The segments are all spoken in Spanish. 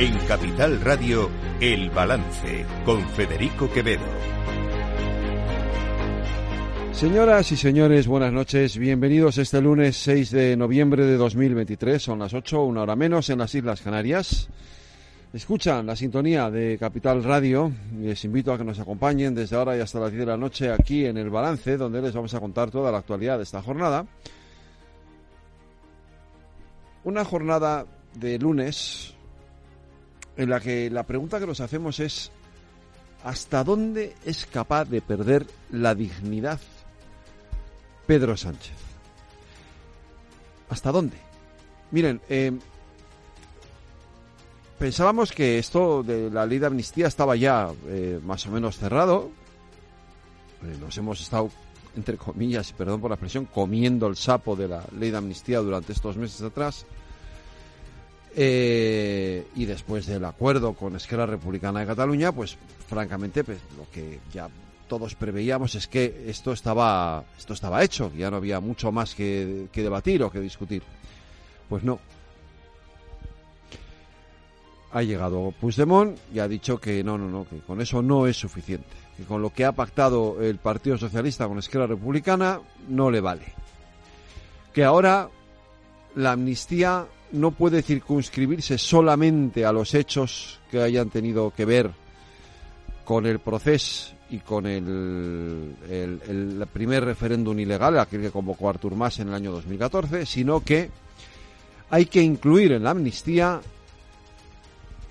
En Capital Radio, El Balance, con Federico Quevedo. Señoras y señores, buenas noches. Bienvenidos este lunes 6 de noviembre de 2023. Son las 8, una hora menos en las Islas Canarias. Escuchan la sintonía de Capital Radio les invito a que nos acompañen desde ahora y hasta las 10 de la noche aquí en El Balance, donde les vamos a contar toda la actualidad de esta jornada. Una jornada de lunes en la que la pregunta que nos hacemos es ¿hasta dónde es capaz de perder la dignidad Pedro Sánchez? ¿Hasta dónde? Miren, eh, pensábamos que esto de la ley de amnistía estaba ya eh, más o menos cerrado. Eh, nos hemos estado, entre comillas, perdón por la expresión, comiendo el sapo de la ley de amnistía durante estos meses atrás. Eh, y después del acuerdo con Esquerra Republicana de Cataluña, pues francamente, pues, lo que ya todos preveíamos es que esto estaba, esto estaba hecho, ya no había mucho más que, que debatir o que discutir. Pues no. Ha llegado Puigdemont y ha dicho que no, no, no, que con eso no es suficiente, que con lo que ha pactado el Partido Socialista con Esquerra Republicana no le vale. Que ahora la amnistía no puede circunscribirse solamente a los hechos que hayan tenido que ver con el proceso y con el, el, primer referéndum ilegal, aquel que convocó Artur Mas en el año 2014, sino que hay que incluir en la amnistía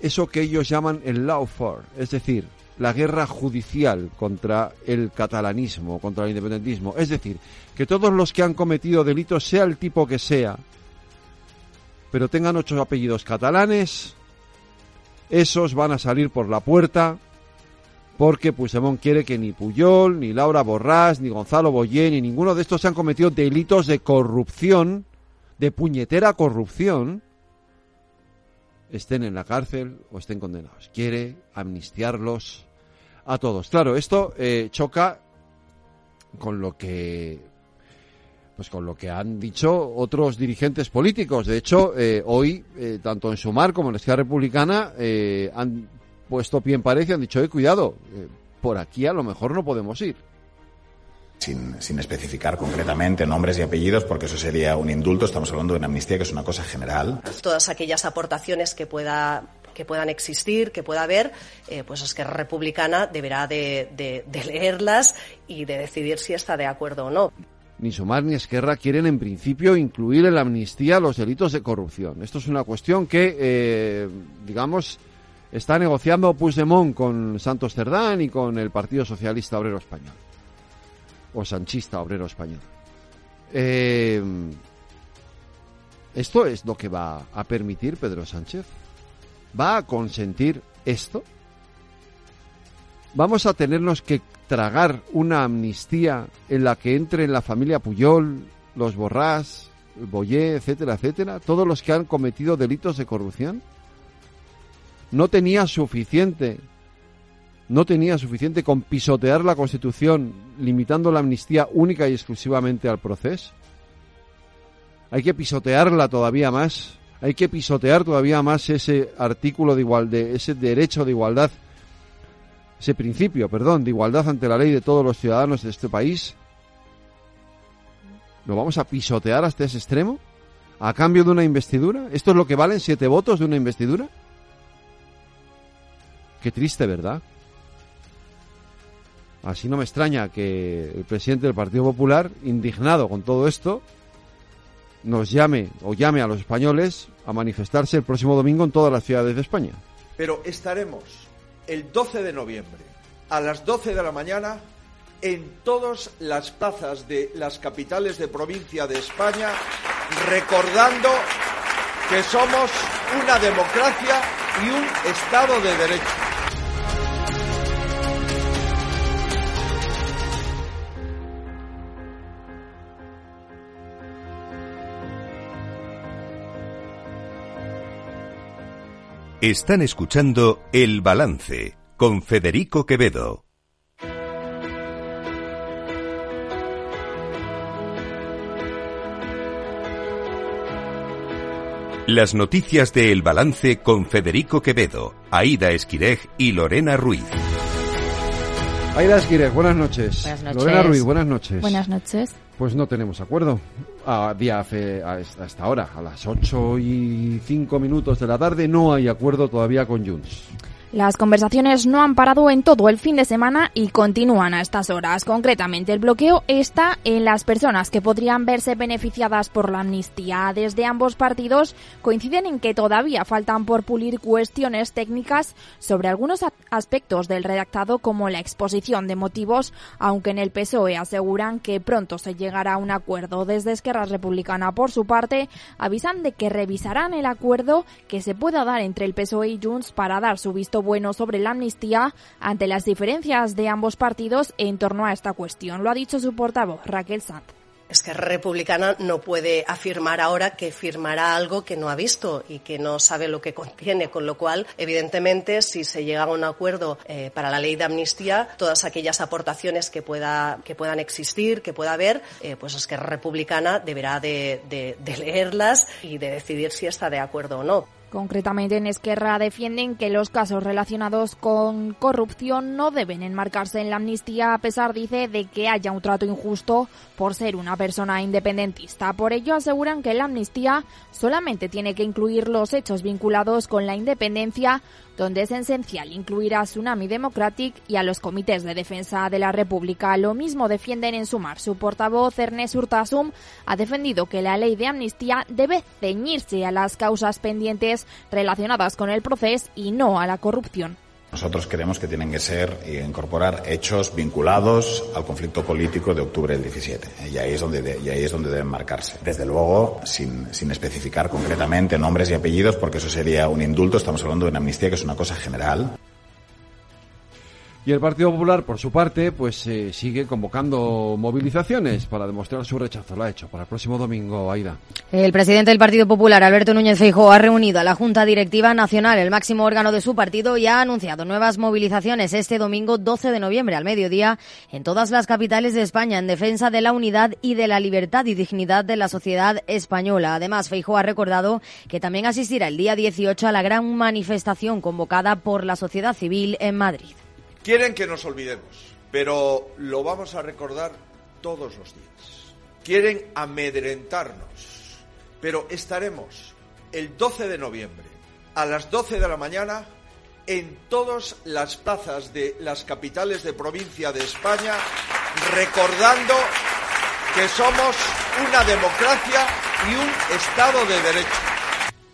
eso que ellos llaman el lawfare, es decir, la guerra judicial contra el catalanismo, contra el independentismo. Es decir, que todos los que han cometido delitos, sea el tipo que sea, pero tengan ocho apellidos catalanes, esos van a salir por la puerta porque Puigdemont quiere que ni Puyol, ni Laura Borrás, ni Gonzalo Boyé, ni ninguno de estos se han cometido delitos de corrupción, de puñetera corrupción, estén en la cárcel o estén condenados. Quiere amnistiarlos a todos. Claro, esto eh, choca con lo que pues con lo que han dicho otros dirigentes políticos. De hecho, eh, hoy, eh, tanto en Sumar como en la Esquerra Republicana, eh, han puesto pie en pared y han dicho, eh, cuidado, eh, por aquí a lo mejor no podemos ir. Sin, sin, especificar concretamente nombres y apellidos, porque eso sería un indulto. Estamos hablando de una amnistía que es una cosa general. Todas aquellas aportaciones que pueda que puedan existir, que pueda haber, eh, pues Esquerra Republicana deberá de, de, de leerlas y de decidir si está de acuerdo o no ni Sumar ni Esquerra quieren en principio incluir en la amnistía los delitos de corrupción. Esto es una cuestión que, eh, digamos, está negociando Puigdemont con Santos Cerdán y con el Partido Socialista Obrero Español. O Sanchista Obrero Español. Eh, ¿Esto es lo que va a permitir Pedro Sánchez? ¿Va a consentir esto? ¿Vamos a tenernos que tragar una amnistía en la que entren la familia Puyol, los Borrás, Boyé, etcétera, etcétera, todos los que han cometido delitos de corrupción? No tenía suficiente, no tenía suficiente con pisotear la Constitución, limitando la amnistía única y exclusivamente al proceso. Hay que pisotearla todavía más, hay que pisotear todavía más ese artículo de igualdad, ese derecho de igualdad ese principio, perdón, de igualdad ante la ley de todos los ciudadanos de este país, ¿lo vamos a pisotear hasta ese extremo? ¿A cambio de una investidura? ¿Esto es lo que valen siete votos de una investidura? Qué triste, ¿verdad? Así no me extraña que el presidente del Partido Popular, indignado con todo esto, nos llame o llame a los españoles a manifestarse el próximo domingo en todas las ciudades de España. Pero estaremos el 12 de noviembre a las 12 de la mañana en todas las plazas de las capitales de provincia de España, recordando que somos una democracia y un Estado de Derecho. Están escuchando El Balance con Federico Quevedo. Las noticias de El Balance con Federico Quevedo, Aida Esquirej y Lorena Ruiz. Aida Esquirej, buenas noches. Buenas noches. Lorena Ruiz, buenas noches. Buenas noches. Pues no tenemos acuerdo. A día hasta ahora, a las 8 y 5 minutos de la tarde, no hay acuerdo todavía con Junts. Las conversaciones no han parado en todo el fin de semana y continúan a estas horas. Concretamente, el bloqueo está en las personas que podrían verse beneficiadas por la amnistía. Desde ambos partidos coinciden en que todavía faltan por pulir cuestiones técnicas sobre algunos aspectos del redactado como la exposición de motivos, aunque en el PSOE aseguran que pronto se llegará a un acuerdo. Desde Esquerra Republicana, por su parte, avisan de que revisarán el acuerdo que se pueda dar entre el PSOE y Junts para dar su visto bueno sobre la amnistía ante las diferencias de ambos partidos en torno a esta cuestión. Lo ha dicho su portavoz, Raquel Sanz. Es que Republicana no puede afirmar ahora que firmará algo que no ha visto y que no sabe lo que contiene, con lo cual, evidentemente, si se llega a un acuerdo eh, para la ley de amnistía, todas aquellas aportaciones que, pueda, que puedan existir, que pueda haber, eh, pues es que Republicana deberá de, de- de leerlas y de decidir si está de acuerdo o no. Concretamente en Esquerra defienden que los casos relacionados con corrupción no deben enmarcarse en la amnistía a pesar, dice, de que haya un trato injusto por ser una persona independentista. Por ello aseguran que la amnistía solamente tiene que incluir los hechos vinculados con la independencia, donde es esencial incluir a Tsunami Democratic y a los comités de defensa de la República. Lo mismo defienden en Sumar. Su portavoz, Ernest Urtasum, ha defendido que la ley de amnistía debe ceñirse a las causas pendientes relacionadas con el proceso y no a la corrupción. Nosotros creemos que tienen que ser e incorporar hechos vinculados al conflicto político de octubre del 17. Y ahí es donde, de- y ahí es donde deben marcarse. Desde luego, sin, sin especificar concretamente nombres y apellidos, porque eso sería un indulto. Estamos hablando de una amnistía que es una cosa general. Y el Partido Popular, por su parte, pues eh, sigue convocando movilizaciones para demostrar su rechazo. Lo ha hecho para el próximo domingo, Aida. El presidente del Partido Popular, Alberto Núñez Feijóo, ha reunido a la Junta Directiva Nacional, el máximo órgano de su partido, y ha anunciado nuevas movilizaciones este domingo 12 de noviembre al mediodía en todas las capitales de España en defensa de la unidad y de la libertad y dignidad de la sociedad española. Además, Feijóo ha recordado que también asistirá el día 18 a la gran manifestación convocada por la sociedad civil en Madrid. Quieren que nos olvidemos, pero lo vamos a recordar todos los días. Quieren amedrentarnos, pero estaremos el 12 de noviembre a las 12 de la mañana en todas las plazas de las capitales de provincia de España, recordando que somos una democracia y un Estado de Derecho.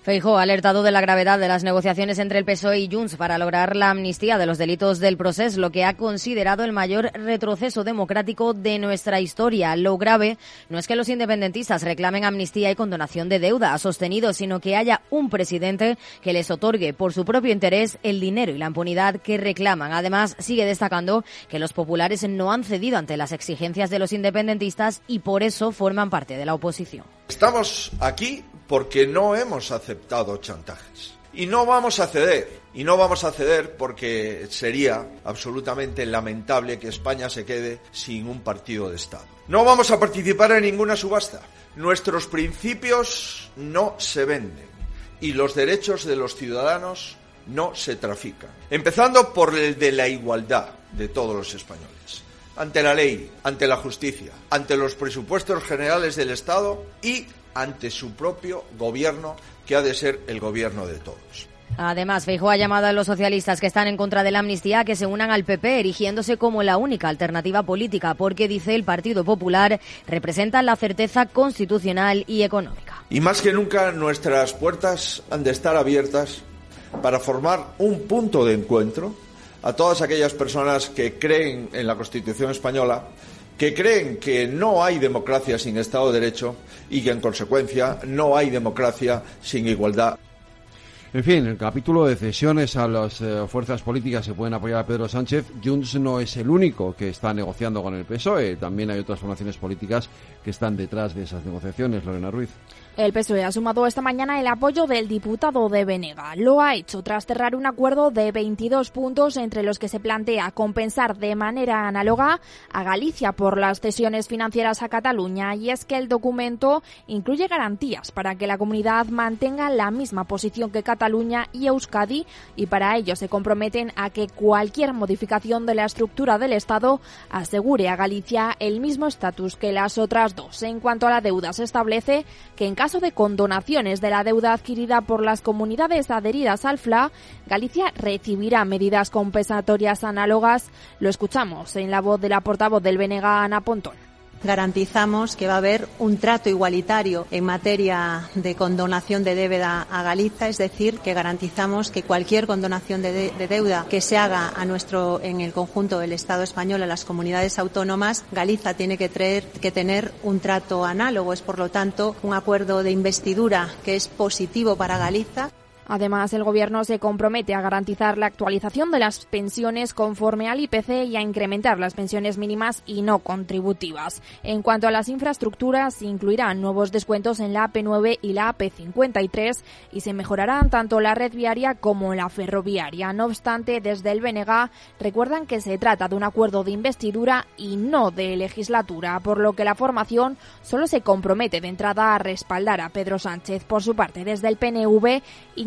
Feijóo ha alertado de la gravedad de las negociaciones entre el PSOE y Junts para lograr la amnistía de los delitos del proceso, lo que ha considerado el mayor retroceso democrático de nuestra historia. Lo grave no es que los independentistas reclamen amnistía y condonación de deuda, ha sostenido, sino que haya un presidente que les otorgue por su propio interés el dinero y la impunidad que reclaman. Además, sigue destacando que los populares no han cedido ante las exigencias de los independentistas y por eso forman parte de la oposición. Estamos aquí porque no hemos aceptado chantajes. Y no vamos a ceder. Y no vamos a ceder porque sería absolutamente lamentable que España se quede sin un partido de Estado. No vamos a participar en ninguna subasta. Nuestros principios no se venden. Y los derechos de los ciudadanos no se trafican. Empezando por el de la igualdad de todos los españoles ante la ley, ante la justicia, ante los presupuestos generales del Estado y ante su propio gobierno, que ha de ser el gobierno de todos. Además, Feijóo ha llamado a los socialistas que están en contra de la amnistía a que se unan al PP, erigiéndose como la única alternativa política, porque, dice el Partido Popular, representa la certeza constitucional y económica. Y más que nunca nuestras puertas han de estar abiertas para formar un punto de encuentro a todas aquellas personas que creen en la Constitución española, que creen que no hay democracia sin Estado de Derecho y que en consecuencia no hay democracia sin igualdad. En fin, el capítulo de cesiones a las eh, fuerzas políticas que pueden apoyar a Pedro Sánchez, Junts no es el único que está negociando con el PSOE. También hay otras formaciones políticas que están detrás de esas negociaciones, Lorena Ruiz. El PSOE ha sumado esta mañana el apoyo del diputado de Venega. Lo ha hecho tras cerrar un acuerdo de 22 puntos entre los que se plantea compensar de manera análoga a Galicia por las cesiones financieras a Cataluña. Y es que el documento incluye garantías para que la comunidad mantenga la misma posición que Cataluña y Euskadi y para ello se comprometen a que cualquier modificación de la estructura del Estado asegure a Galicia el mismo estatus que las otras dos. En cuanto a la deuda, se establece que en caso de condonaciones de la deuda adquirida por las comunidades adheridas al FLA, Galicia recibirá medidas compensatorias análogas. Lo escuchamos en la voz de la portavoz del Benega, Ana Pontón garantizamos que va a haber un trato igualitario en materia de condonación de deuda a Galicia, es decir, que garantizamos que cualquier condonación de, de, deuda que se haga a nuestro en el conjunto del Estado español a las comunidades autónomas, Galicia tiene que, que tener un trato análogo. Es por lo tanto un acuerdo de investidura que es positivo para Galicia. Además, el Gobierno se compromete a garantizar la actualización de las pensiones conforme al IPC y a incrementar las pensiones mínimas y no contributivas. En cuanto a las infraestructuras, se incluirán nuevos descuentos en la AP9 y la AP53 y se mejorarán tanto la red viaria como la ferroviaria. No obstante, desde el BNG recuerdan que se trata de un acuerdo de investidura y no de legislatura, por lo que la formación solo se compromete de entrada a respaldar a Pedro Sánchez. Por su parte, desde el PNV,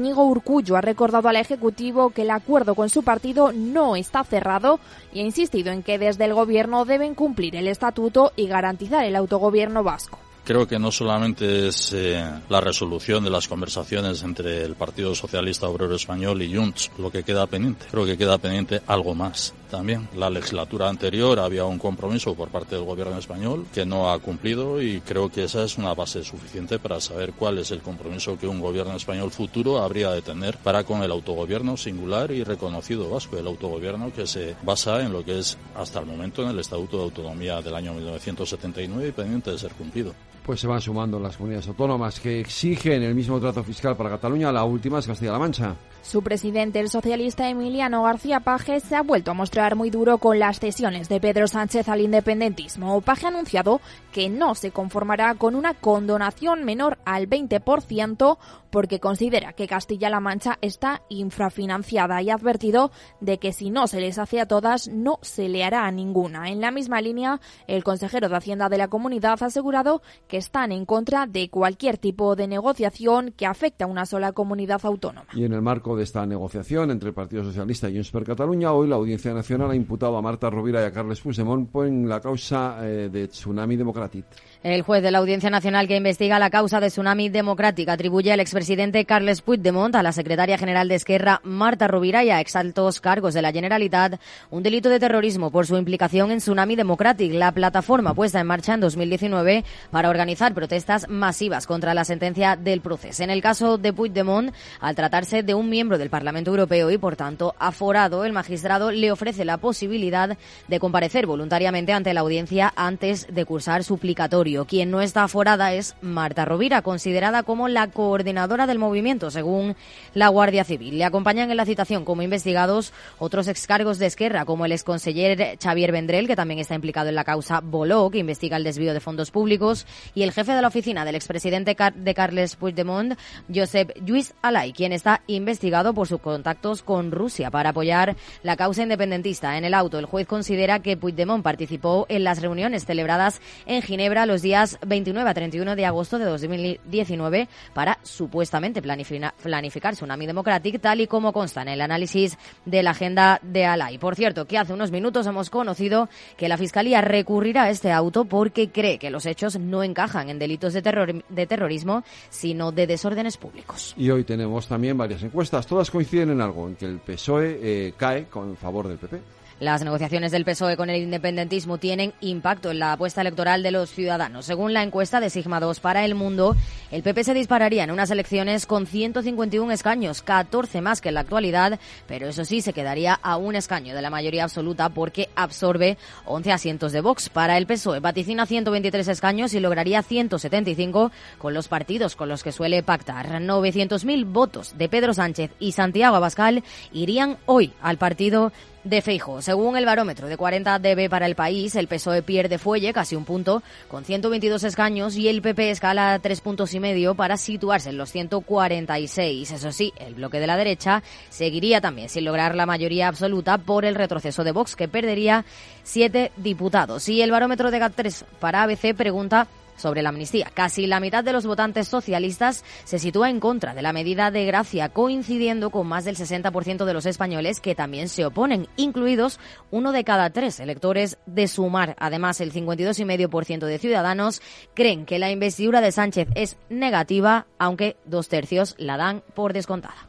Íñigo Urcullo ha recordado al Ejecutivo que el acuerdo con su partido no está cerrado y ha insistido en que desde el Gobierno deben cumplir el estatuto y garantizar el autogobierno vasco. Creo que no solamente es eh, la resolución de las conversaciones entre el Partido Socialista Obrero Español y Junts lo que queda pendiente. Creo que queda pendiente algo más también. La legislatura anterior había un compromiso por parte del gobierno español que no ha cumplido y creo que esa es una base suficiente para saber cuál es el compromiso que un gobierno español futuro habría de tener para con el autogobierno singular y reconocido vasco, el autogobierno que se basa en lo que es hasta el momento en el Estatuto de Autonomía del año 1979 y pendiente de ser cumplido pues se van sumando las comunidades autónomas que exigen el mismo trato fiscal para Cataluña. La última es Castilla-La Mancha. Su presidente, el socialista Emiliano García Paje, se ha vuelto a mostrar muy duro con las cesiones de Pedro Sánchez al independentismo. Paje ha anunciado que no se conformará con una condonación menor al 20% porque considera que Castilla-La Mancha está infrafinanciada y ha advertido de que si no se les hace a todas, no se le hará a ninguna. En la misma línea, el consejero de Hacienda de la comunidad ha asegurado que están en contra de cualquier tipo de negociación que afecte a una sola comunidad autónoma. Y en el marco de esta negociación entre el Partido Socialista y Junts per Cataluña, hoy la Audiencia Nacional ha imputado a Marta Rovira y a Carles Puigdemont en la causa eh, de Tsunami Democratic. El juez de la Audiencia Nacional que investiga la causa de Tsunami Democrática atribuye al expresidente Carles Puigdemont, a la secretaria general de Esquerra Marta Rovira y a exaltos cargos de la Generalitat un delito de terrorismo por su implicación en Tsunami Democratic, la plataforma puesta en marcha en 2019 para organizar protestas masivas contra la sentencia del proceso. En el caso de Puigdemont, al tratarse de un miembro del Parlamento Europeo y por tanto aforado, el magistrado le ofrece la posibilidad de comparecer voluntariamente ante la audiencia antes de cursar suplicatorio quien no está aforada es Marta Rovira, considerada como la coordinadora del movimiento, según la Guardia Civil. Le acompañan en la citación como investigados otros excargos de Esquerra, como el exconseller Xavier Vendrell, que también está implicado en la causa Boló, que investiga el desvío de fondos públicos, y el jefe de la oficina del expresidente de Carles Puigdemont, Josep Lluís Alay, quien está investigado por sus contactos con Rusia para apoyar la causa independentista. En el auto, el juez considera que Puigdemont participó en las reuniones celebradas en Ginebra los días 29 a 31 de agosto de 2019 para supuestamente planificar Tsunami Democratic, tal y como consta en el análisis de la agenda de Alay. Por cierto, que hace unos minutos hemos conocido que la Fiscalía recurrirá a este auto porque cree que los hechos no encajan en delitos de, terror, de terrorismo, sino de desórdenes públicos. Y hoy tenemos también varias encuestas. Todas coinciden en algo, en que el PSOE eh, cae con favor del PP. Las negociaciones del PSOE con el independentismo tienen impacto en la apuesta electoral de los ciudadanos. Según la encuesta de Sigma 2 para El Mundo, el PP se dispararía en unas elecciones con 151 escaños, 14 más que en la actualidad, pero eso sí, se quedaría a un escaño de la mayoría absoluta porque absorbe 11 asientos de Vox. Para el PSOE vaticina 123 escaños y lograría 175 con los partidos con los que suele pactar. 900.000 votos de Pedro Sánchez y Santiago Abascal irían hoy al partido de Feijo. Según el barómetro de 40 dB para el país, el PSOE pierde fuelle, casi un punto, con 122 escaños y el PP escala tres puntos y medio para situarse en los 146. Eso sí, el bloque de la derecha seguiría también sin lograr la mayoría absoluta por el retroceso de Vox, que perdería siete diputados. Y el barómetro de GAT3 para ABC pregunta sobre la amnistía. Casi la mitad de los votantes socialistas se sitúa en contra de la medida de gracia, coincidiendo con más del 60% de los españoles que también se oponen, incluidos uno de cada tres electores de Sumar. Además, el 52,5% de ciudadanos creen que la investidura de Sánchez es negativa, aunque dos tercios la dan por descontada.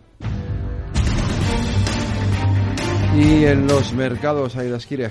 Y en los mercados, Aida Esquire.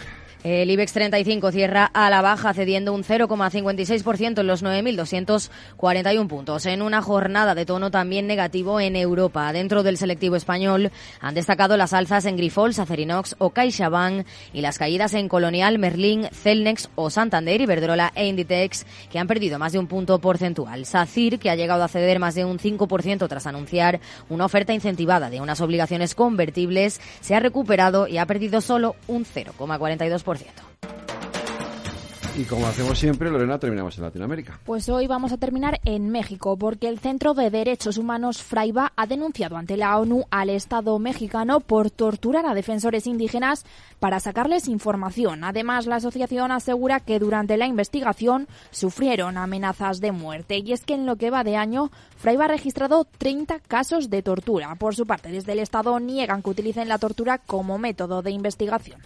El IBEX 35 cierra a la baja, cediendo un 0,56% en los 9.241 puntos. En una jornada de tono también negativo en Europa. Dentro del selectivo español han destacado las alzas en Grifols, Acerinox o CaixaBank y las caídas en Colonial, Merlin, Celnex o Santander, Iberdrola e Inditex, que han perdido más de un punto porcentual. SACIR, que ha llegado a ceder más de un 5% tras anunciar una oferta incentivada de unas obligaciones convertibles, se ha recuperado y ha perdido solo un 0,42%. Y como hacemos siempre, Lorena, terminamos en Latinoamérica. Pues hoy vamos a terminar en México, porque el Centro de Derechos Humanos Fraiba ha denunciado ante la ONU al Estado mexicano por torturar a defensores indígenas para sacarles información. Además, la asociación asegura que durante la investigación sufrieron amenazas de muerte. Y es que en lo que va de año, Fraiba ha registrado 30 casos de tortura. Por su parte, desde el Estado niegan que utilicen la tortura como método de investigación.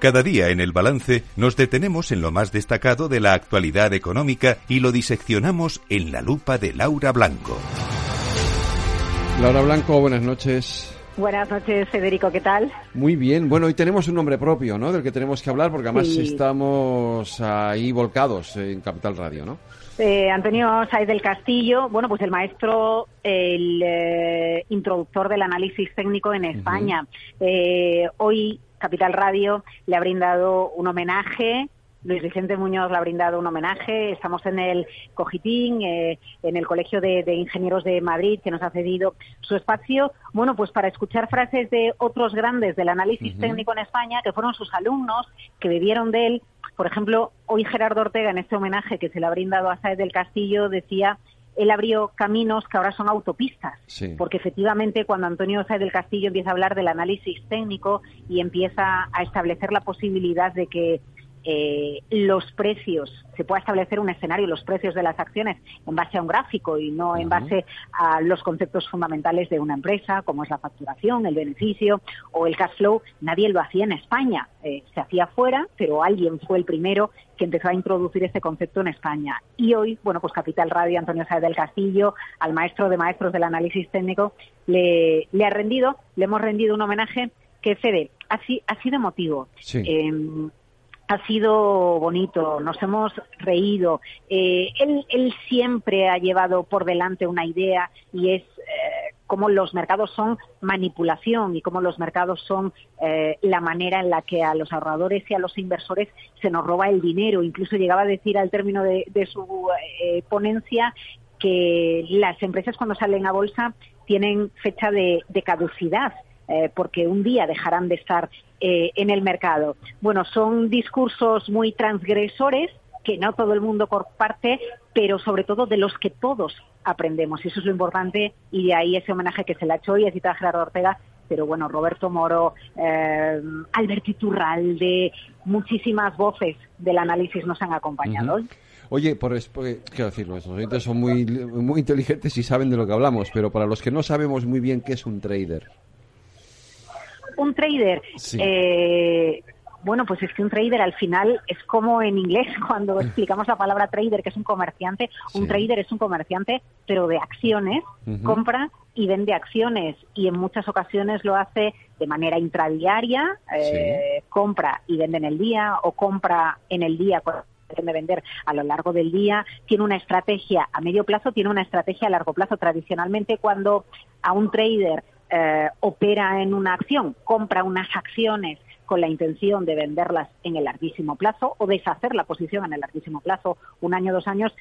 Cada día en el balance nos detenemos en lo más destacado de la actualidad económica y lo diseccionamos en la lupa de Laura Blanco. Laura Blanco, buenas noches. Buenas noches, Federico, ¿qué tal? Muy bien. Bueno, hoy tenemos un nombre propio, ¿no? Del que tenemos que hablar, porque además estamos ahí volcados en Capital Radio, ¿no? Eh, Antonio Saiz del Castillo, bueno, pues el maestro, el eh, introductor del análisis técnico en España. Eh, hoy Capital Radio le ha brindado un homenaje. Luis Vicente Muñoz le ha brindado un homenaje. Estamos en el Cogitín, eh, en el Colegio de, Ingenieros de Madrid, que nos ha cedido su espacio. Bueno, pues para escuchar frases de otros grandes del análisis técnico en España, que fueron sus alumnos, que bebieron de él. Por ejemplo, hoy Gerardo Ortega, en este homenaje que se le ha brindado a Saez del Castillo, decía él abrió caminos que ahora son autopistas, porque efectivamente cuando Antonio Sáez del Castillo empieza a hablar del análisis técnico y empieza a establecer la posibilidad de que eh, los precios, se pueda establecer un escenario, los precios de las acciones en base a un gráfico y no en base a los conceptos fundamentales de una empresa, como es la facturación, el beneficio o el cash flow, nadie lo hacía en España. Eh, se hacía fuera, pero alguien fue el primero que empezó a introducir este concepto en España. Y hoy, bueno, pues Capital Radio, Antonio Sáez del Castillo, al maestro de maestros del análisis técnico, le, le ha rendido, le hemos rendido un homenaje que, Fede, ha, ha sido emotivo. Em, ha sido bonito, nos hemos reído. Eh, él, él, siempre ha llevado por delante una idea y es eh, cómo los mercados son manipulación y cómo los mercados son eh, la manera en la que a los ahorradores y a los inversores se nos roba el dinero. Incluso llegaba a decir al término de, su eh, ponencia que las empresas cuando salen a bolsa tienen fecha de, caducidad. Eh, porque un día dejarán de estar en el mercado. Bueno, son discursos muy transgresores que no todo el mundo comparte, pero sobre todo de los que todos aprendemos. Y eso es lo importante y de ahí ese homenaje que se le ha hecho hoy a Cita Gerardo Ortega, pero bueno, Roberto Moro, eh, Alberto Iturralde, muchísimas voces del análisis nos han acompañado hoy. Oye, por, quiero decir, los oyentes son muy, muy inteligentes y saben de lo que hablamos, pero para los que no sabemos muy bien qué es un trader. Un trader, eh, bueno, pues es que un trader al final es como en inglés cuando explicamos la palabra trader, que es un comerciante. Un trader es un comerciante, pero de acciones, compra y vende acciones y en muchas ocasiones lo hace de manera intradiaria, eh, compra y vende en el día o compra en el día pretende vender a lo largo del día, tiene una estrategia a medio plazo, tiene una estrategia a largo plazo. Tradicionalmente, cuando a un trader eh, opera en una acción, compra unas acciones con la intención de venderlas en el larguísimo plazo o deshacer la posición en el larguísimo plazo, un año, dos años,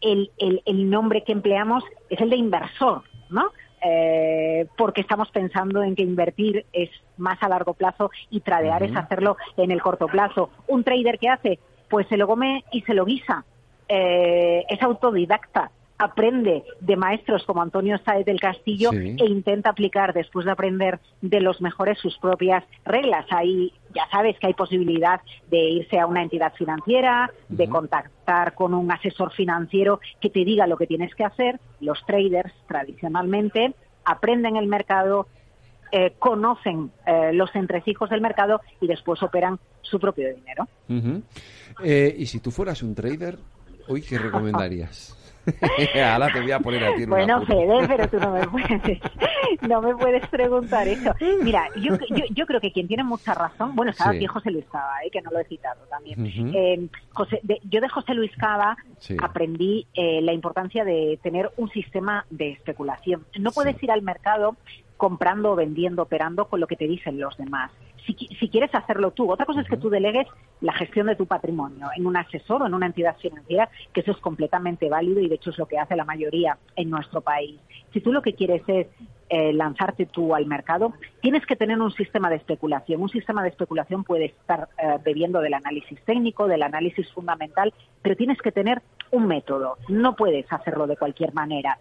el, el, nombre que empleamos es el de inversor, ¿no? Eh, porque estamos pensando en que invertir es más a largo plazo y tradear es hacerlo en el corto plazo. Un trader que hace, pues se lo come y se lo guisa. Eh, es autodidacta, aprende de maestros como Antonio Sáez del Castillo e intenta aplicar, después de aprender de los mejores, sus propias reglas. Ahí ya sabes que hay posibilidad de irse a una entidad financiera, de contactar con un asesor financiero que te diga lo que tienes que hacer. Los traders, tradicionalmente, aprenden el mercado, eh, conocen eh, los entresijos del mercado y después operan su propio dinero. Eh, y si tú fueras un trader, ¿hoy qué recomendarías? Ahora te voy a poner a ti Bueno, Fede, pero tú no me puedes, no me puedes preguntar eso. Mira, yo, yo, yo creo que quien tiene mucha razón, bueno, estaba aquí José Luis Cava, eh, que no lo he citado también. Eh, José, yo de José Luis Cava aprendí eh, la importancia de tener un sistema de especulación. No puedes ir al mercado comprando, vendiendo, operando con lo que te dicen los demás si, quieres hacerlo tú. Otra cosa es que tú delegues la gestión de tu patrimonio en un asesor o en una entidad financiera, que eso es completamente válido y de hecho es lo que hace la mayoría en nuestro país. Si tú lo que quieres es eh, lanzarte tú al mercado, tienes que tener un sistema de especulación. Un sistema de especulación puede estar eh, bebiendo del análisis técnico, del análisis fundamental, pero tienes que tener un método. No puedes hacerlo de cualquier manera.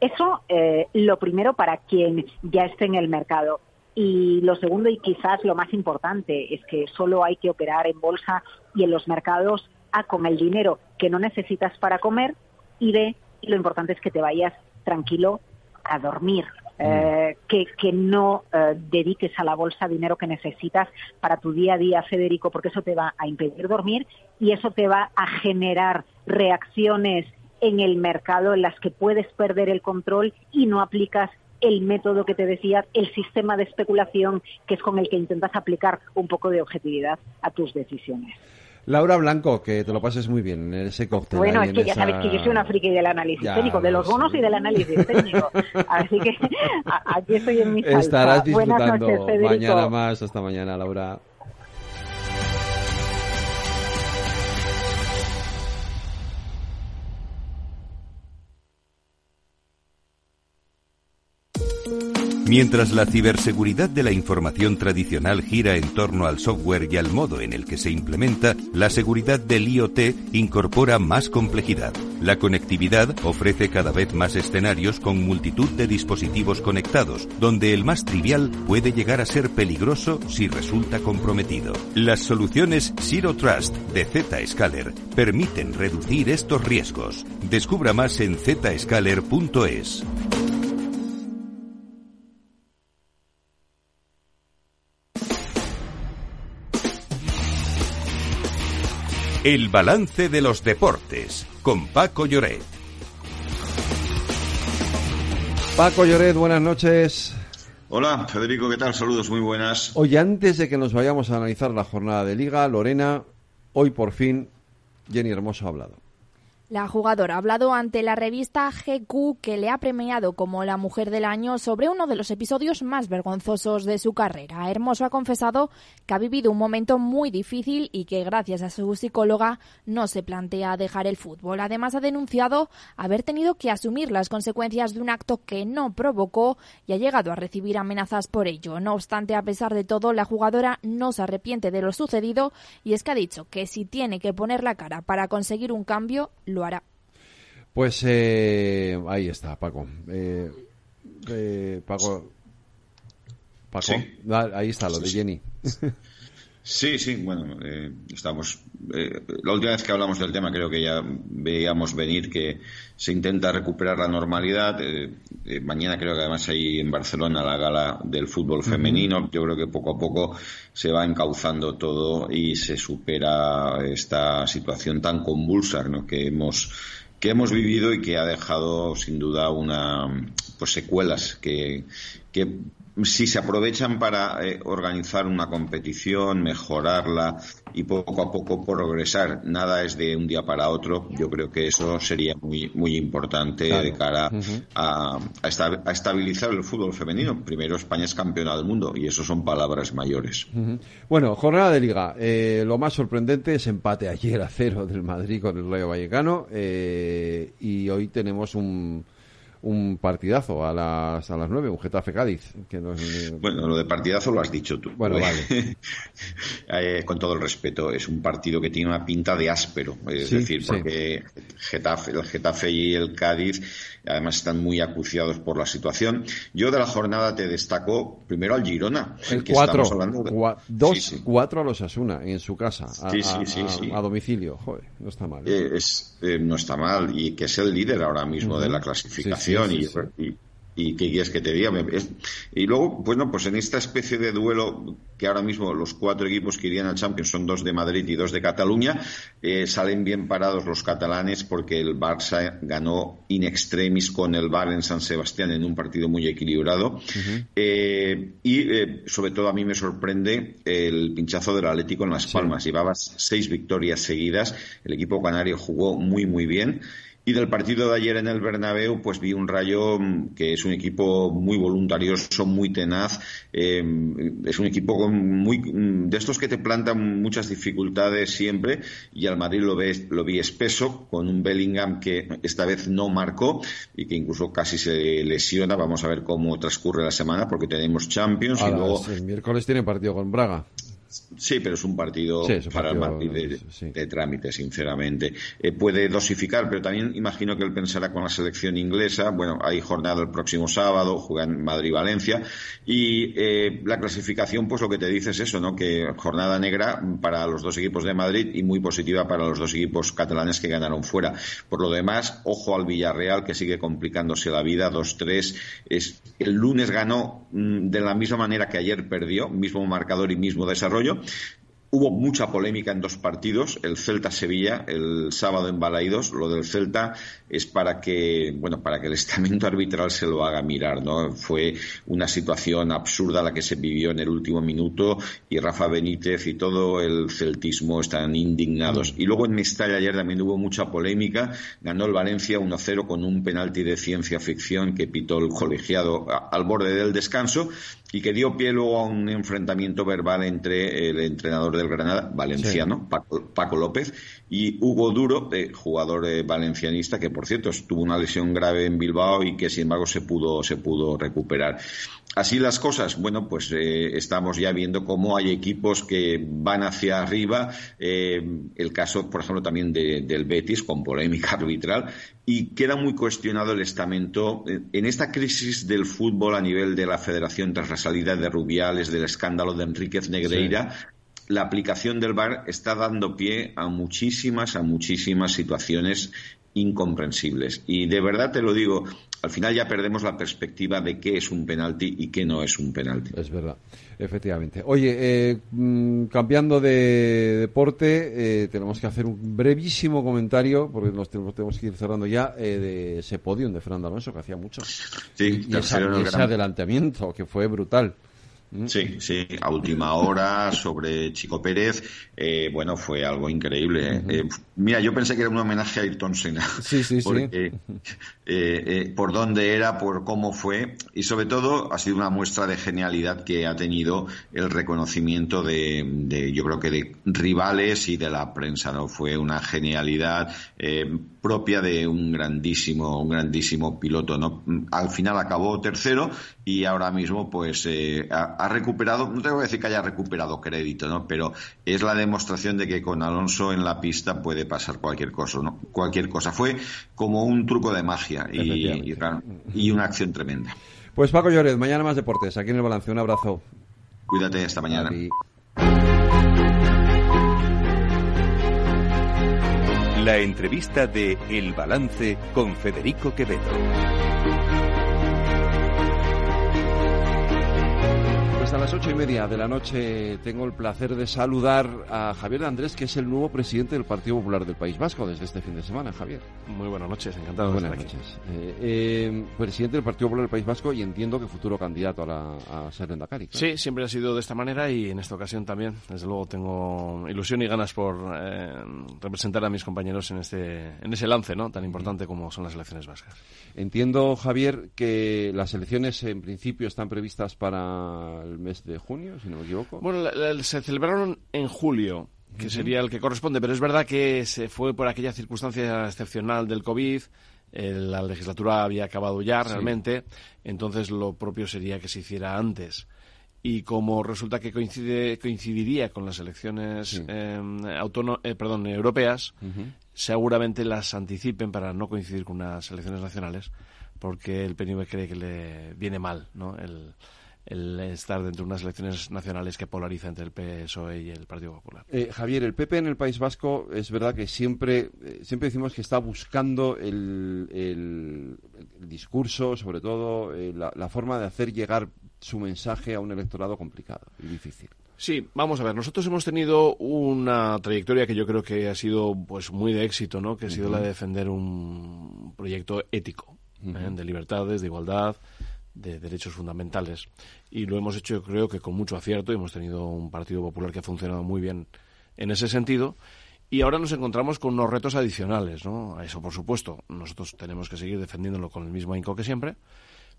Eso, eh, lo primero para quien ya esté en el mercado. Y lo segundo y quizás lo más importante es que solo hay que operar en bolsa y en los mercados A con el dinero que no necesitas para comer y B, y lo importante es que te vayas tranquilo a dormir. Mm. Eh, que, que, no eh, dediques a la bolsa dinero que necesitas para tu día a día, Federico, porque eso te va a impedir dormir y eso te va a generar reacciones en el mercado en las que puedes perder el control y no aplicas el método que te decía, el sistema de especulación, que es con el que intentas aplicar un poco de objetividad a tus decisiones. Laura Blanco, que te lo pases muy bien en ese cóctel. Bueno, es que ya sabes que yo soy una friki del análisis técnico, de los bonos y del análisis técnico. Así que aquí estoy en mi salsa. Estarás disfrutando Buenas noches, mañana más. Hasta mañana, Laura. Mientras la ciberseguridad de la información tradicional gira en torno al software y al modo en el que se implementa, la seguridad del IoT incorpora más complejidad. La conectividad ofrece cada vez más escenarios con multitud de dispositivos conectados, donde el más trivial puede llegar a ser peligroso si resulta comprometido. Las soluciones Zero Trust de Zscaler permiten reducir estos riesgos. Descubra más en zscaler.es. El balance de los deportes con Paco Lloret. Paco Lloret, buenas noches. Hola, Federico, ¿qué tal? Saludos, muy buenas. Hoy, antes de que nos vayamos a analizar la jornada de Liga, Lorena, hoy por fin Jenny Hermoso ha hablado. La jugadora ha hablado ante la revista GQ que le ha premiado como la mujer del año sobre uno de los episodios más vergonzosos de su carrera. Hermoso ha confesado que ha vivido un momento muy difícil y que gracias a su psicóloga no se plantea dejar el fútbol. Además ha denunciado haber tenido que asumir las consecuencias de un acto que no provocó y ha llegado a recibir amenazas por ello. No obstante, a pesar de todo, la jugadora no se arrepiente de lo sucedido y es que ha dicho que si tiene que poner la cara para conseguir un cambio, hará. Pues eh, ahí está, Paco. Eh, eh, Paco. Paco, ahí está lo de Jenny. Sí, sí, bueno, estamos. la última vez que hablamos del tema, creo que ya veíamos venir que se intenta recuperar la normalidad. mañana creo que además hay en Barcelona la gala del fútbol femenino. Yo creo que poco a poco se va encauzando todo y se supera esta situación tan convulsa ¿no? que hemos que hemos vivido y que ha dejado sin duda una pues secuelas que, que si se aprovechan para eh, organizar una competición, mejorarla y poco a poco progresar, nada es de un día para otro, yo creo que eso sería muy, muy importante de cara a, a, estabilizar el fútbol femenino. Primero, España es campeona del mundo y eso son palabras mayores. Bueno, jornada de liga. Eh, lo más sorprendente es empate ayer a cero del Madrid con el Rayo Vallecano eh, y hoy tenemos un un partidazo a las a las nueve, un Getafe Cádiz. Que Bueno, lo de partidazo lo has dicho tú. Bueno, vale. Eh, con todo el respeto, es un partido que tiene una pinta de áspero, es decir, porque Getafe, el Getafe y el Cádiz además están muy acuciados por la situación. Yo de la jornada te destaco primero al Girona, el, que cuatro, hablando dos, cuatro a los Asuna en su casa, a, a, domicilio. Joder, no está mal. ¿eh? Eh, es, no está mal y que es el líder ahora mismo de la clasificación y, y qué quieres que te diga. Y luego, bueno, pues en esta especie de duelo que ahora mismo los cuatro equipos que irían al Champions son dos de Madrid y dos de Cataluña, eh, salen bien parados los catalanes porque el Barça ganó in extremis con el Bar en San Sebastián en un partido muy equilibrado. Eh, y eh, sobre todo a mí me sorprende el pinchazo del Atlético en Las Palmas. Llevaba seis victorias seguidas. El equipo canario jugó muy, muy bien. Y del partido de ayer en el Bernabéu, pues vi un Rayo mm, que es un equipo muy voluntarioso, muy tenaz, eh, es un equipo muy mm, de estos que te plantan muchas dificultades siempre. Y al Madrid lo, ves, lo vi espeso, con un Bellingham que esta vez no marcó y que incluso casi se lesiona. Vamos a ver cómo transcurre la semana, porque tenemos Champions. y luego... El miércoles tiene partido con Braga. Sí, pero es un partido, para el Madrid de, trámite, sinceramente. Eh, puede dosificar, pero también imagino que él pensará con la selección inglesa. Bueno, hay jornada el próximo sábado, juegan Madrid-Valencia. Y eh, la clasificación, pues lo que te dice es eso, ¿no? Que jornada negra para los dos equipos de Madrid y muy positiva para los dos equipos catalanes que ganaron fuera. Por lo demás, ojo al Villarreal, que sigue complicándose la vida, 2-3. El lunes ganó mm, de la misma manera que ayer perdió, mismo marcador y mismo desarrollo Hubo mucha polémica en dos partidos, el Celta-Sevilla, el sábado en Balaidos. Lo del Celta es para que, bueno, para que el estamento arbitral se lo haga mirar, ¿no? Fue una situación absurda la que se vivió en el último minuto y Rafa Benítez y todo el celtismo están indignados. Y luego en Mestalla ayer también hubo mucha polémica. Ganó el Valencia 1-0 con un penalti de ciencia ficción que pitó el colegiado al borde del descanso y que dio pie luego a un enfrentamiento verbal entre el entrenador del Granada, valenciano, Paco, López, y Hugo Duro, eh, jugador eh, valencianista, que por cierto tuvo una lesión grave en Bilbao y que sin embargo se pudo, se pudo recuperar. Así las cosas, bueno, pues eh, estamos ya viendo cómo hay equipos que van hacia arriba. el caso, por ejemplo, también del Betis, con polémica arbitral, y queda muy cuestionado el estamento. En esta crisis del fútbol a nivel de la federación tras la salida de Rubiales, del escándalo de Enríquez Negreira, la aplicación del VAR está dando pie a muchísimas, a muchísimas situaciones incomprensibles. Y de verdad te lo digo, al final ya perdemos la perspectiva de qué es un penalti y qué no es un penalti. Es verdad, efectivamente. Oye, eh, mm, cambiando de deporte, eh, tenemos que hacer un brevísimo comentario, porque nos tenemos, que ir cerrando ya, eh, de ese podium de Fernando Alonso, que hacía mucho. Sí, y, ese adelantamiento, que fue brutal. Mm. Sí, sí, a última hora sobre Chico Pérez, eh, bueno, fue algo increíble. Eh, mira, yo pensé que era un homenaje a Ayrton Senna. Sí, sí, porque, eh, por dónde era, por cómo fue, y sobre todo ha sido una muestra de genialidad que ha tenido el reconocimiento de, yo creo que de rivales y de la prensa, ¿no? Fue una genialidad propia de un grandísimo, un grandísimo piloto, ¿no? Al final acabó tercero y ahora mismo, pues, ha recuperado, no tengo que decir que haya recuperado crédito, ¿no? Pero es la demostración de que con Alonso en la pista puede pasar cualquier cosa, ¿no? Cualquier cosa. Fue como un truco de magia y, y, una acción tremenda. Pues Paco Lloret, mañana más deportes, aquí en el balance. Un abrazo. Cuídate, esta mañana. La entrevista de El Balance con Federico Quevedo. A las ocho y media de la noche tengo el placer de saludar a Javier Andrés, que es el nuevo presidente del Partido Popular del País Vasco desde este fin de semana. Javier. Muy buenas noches, encantado de estar aquí. noches. Eh, eh, presidente del Partido Popular del País Vasco y entiendo que futuro candidato a, la, a ser Endacari. Sí, siempre ha sido de esta manera y en esta ocasión también. Desde luego tengo ilusión y ganas por eh, representar a mis compañeros en, este, en ese lance ¿no? tan importante como son las elecciones vascas. Entiendo, Javier, que las elecciones en principio están previstas para el mes de junio, si no me equivoco. Bueno, se celebraron en julio, que sería el que corresponde, pero es verdad que se fue por aquella circunstancia excepcional del COVID. Eh, la legislatura había acabado ya realmente, entonces lo propio sería que se hiciera antes y como resulta que coincide, coincidiría con las elecciones em, eh, perdón, europeas, seguramente las anticipen para no coincidir con unas elecciones nacionales, porque el PNV cree que le viene mal ¿no? el, el estar dentro de unas elecciones nacionales que polariza entre el PSOE y el Partido Popular. Eh, Javier, el PP en el País Vasco es verdad que siempre, eh, siempre decimos que está buscando el, el, discurso, sobre todo eh, la, forma de hacer llegar su mensaje a un electorado complicado y difícil. Sí, vamos a ver, nosotros hemos tenido una trayectoria que yo creo que ha sido pues muy de éxito, ¿no? Que ha sido la de defender un proyecto ético, de libertades, de igualdad, de derechos fundamentales. Y lo hemos hecho, yo creo que con mucho acierto, y hemos tenido un Partido Popular que ha funcionado muy bien en ese sentido. Y ahora nos encontramos con unos retos adicionales, ¿no? A eso, por supuesto, nosotros tenemos que seguir defendiéndolo con el mismo ahínco que siempre,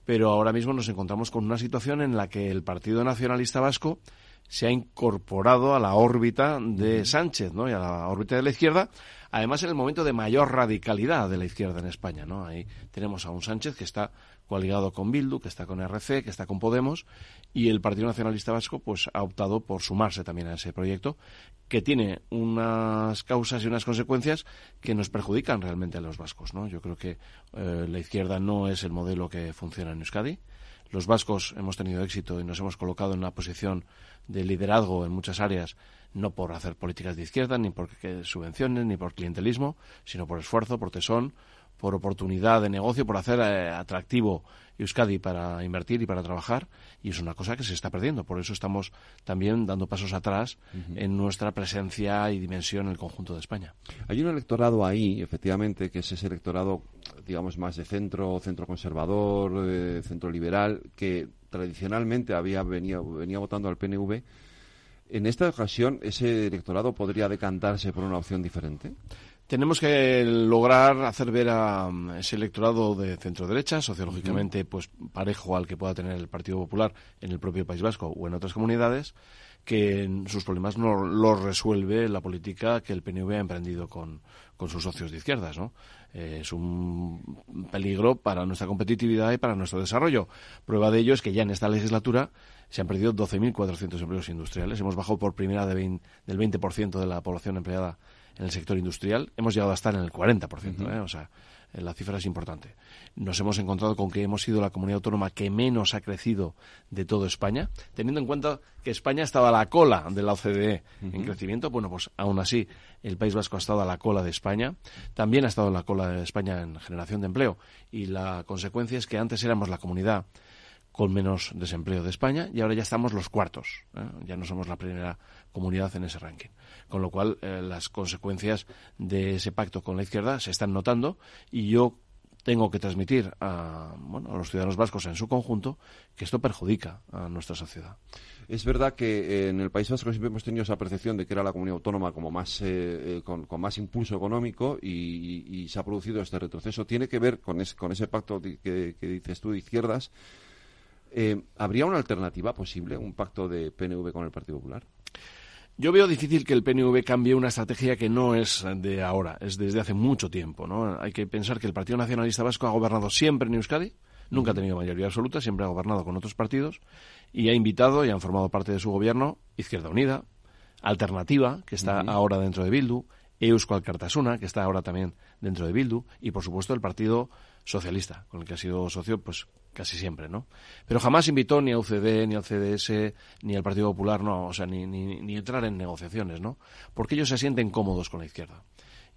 pero ahora mismo nos encontramos con una situación en la que el Partido Nacionalista Vasco se ha incorporado a la órbita de Sánchez, ¿no? Y a la órbita de la izquierda, además en el momento de mayor radicalidad de la izquierda en España, ¿no? Ahí tenemos a un Sánchez que está coaligado con Bildu, que está con RC, que está con Podemos, y el Partido Nacionalista Vasco pues ha optado por sumarse también a ese proyecto, que tiene unas causas y unas consecuencias que nos perjudican realmente a los vascos. ¿no? Yo creo que eh, la izquierda no es el modelo que funciona en Euskadi. Los vascos hemos tenido éxito y nos hemos colocado en una posición de liderazgo en muchas áreas, no por hacer políticas de izquierda, ni por subvenciones, ni por clientelismo, sino por esfuerzo, por tesón, por oportunidad de negocio, por hacer eh, atractivo Euskadi para invertir y para trabajar, y es una cosa que se está perdiendo. Por eso estamos también dando pasos atrás en nuestra presencia y dimensión en el conjunto de España. Hay un electorado ahí, efectivamente, que es ese electorado, digamos, más de centro, centro conservador, de centro liberal, que tradicionalmente había venía, venía votando al PNV. En esta ocasión, ¿ese electorado podría decantarse por una opción diferente? Tenemos que lograr hacer ver a mm, ese electorado de centro derecha, sociológicamente pues parejo al que pueda tener el Partido Popular en el propio País Vasco o en otras comunidades, que sus problemas no los resuelve la política que el PNV ha emprendido con, sus socios de izquierdas, ¿no? Eh, es un peligro para nuestra competitividad y para nuestro desarrollo. Prueba de ello es que ya en esta legislatura se han perdido 12.400 empleos industriales. Hemos bajado por primera de del 20% de la población empleada en el sector industrial. Hemos llegado a estar en el 40%, ¿eh? o sea, eh, la cifra es importante. Nos hemos encontrado con que hemos sido la comunidad autónoma que menos ha crecido de toda España, teniendo en cuenta que España estaba a la cola de la OCDE en crecimiento. Bueno, pues aún así el País Vasco ha estado a la cola de España, también ha estado a la cola de España en generación de empleo y la consecuencia es que antes éramos la comunidad con menos desempleo de España y ahora ya estamos los cuartos. ¿eh? Ya no somos la primera comunidad en ese ranking. Con lo cual, eh, las consecuencias de ese pacto con la izquierda se están notando y yo tengo que transmitir a, bueno, a los ciudadanos vascos en su conjunto que esto perjudica a nuestra sociedad. Es verdad que en el País Vasco siempre hemos tenido esa percepción de que era la comunidad autónoma como más eh, eh, con, más impulso económico y, se ha producido este retroceso. Tiene que ver con, ese pacto que, dices tú de izquierdas. Eh, ¿Habría una alternativa posible, un pacto de PNV con el Partido Popular? Yo veo difícil que el PNV cambie una estrategia que no es de ahora, es desde hace mucho tiempo. ¿no? Hay que pensar que el Partido Nacionalista Vasco ha gobernado siempre en Euskadi, nunca ha tenido mayoría absoluta, siempre ha gobernado con otros partidos y ha invitado y han formado parte de su gobierno Izquierda Unida, Alternativa, que está ahora dentro de Bildu, Euskal Cartasuna, que está ahora también dentro de Bildu, y por supuesto el Partido Socialista, con el que ha sido socio pues casi siempre, ¿no? Pero jamás invitó ni a UCD, ni al CDS, ni al Partido Popular, no, o sea, ni, ni, ni entrar en negociaciones, ¿no? Porque ellos se sienten cómodos con la izquierda.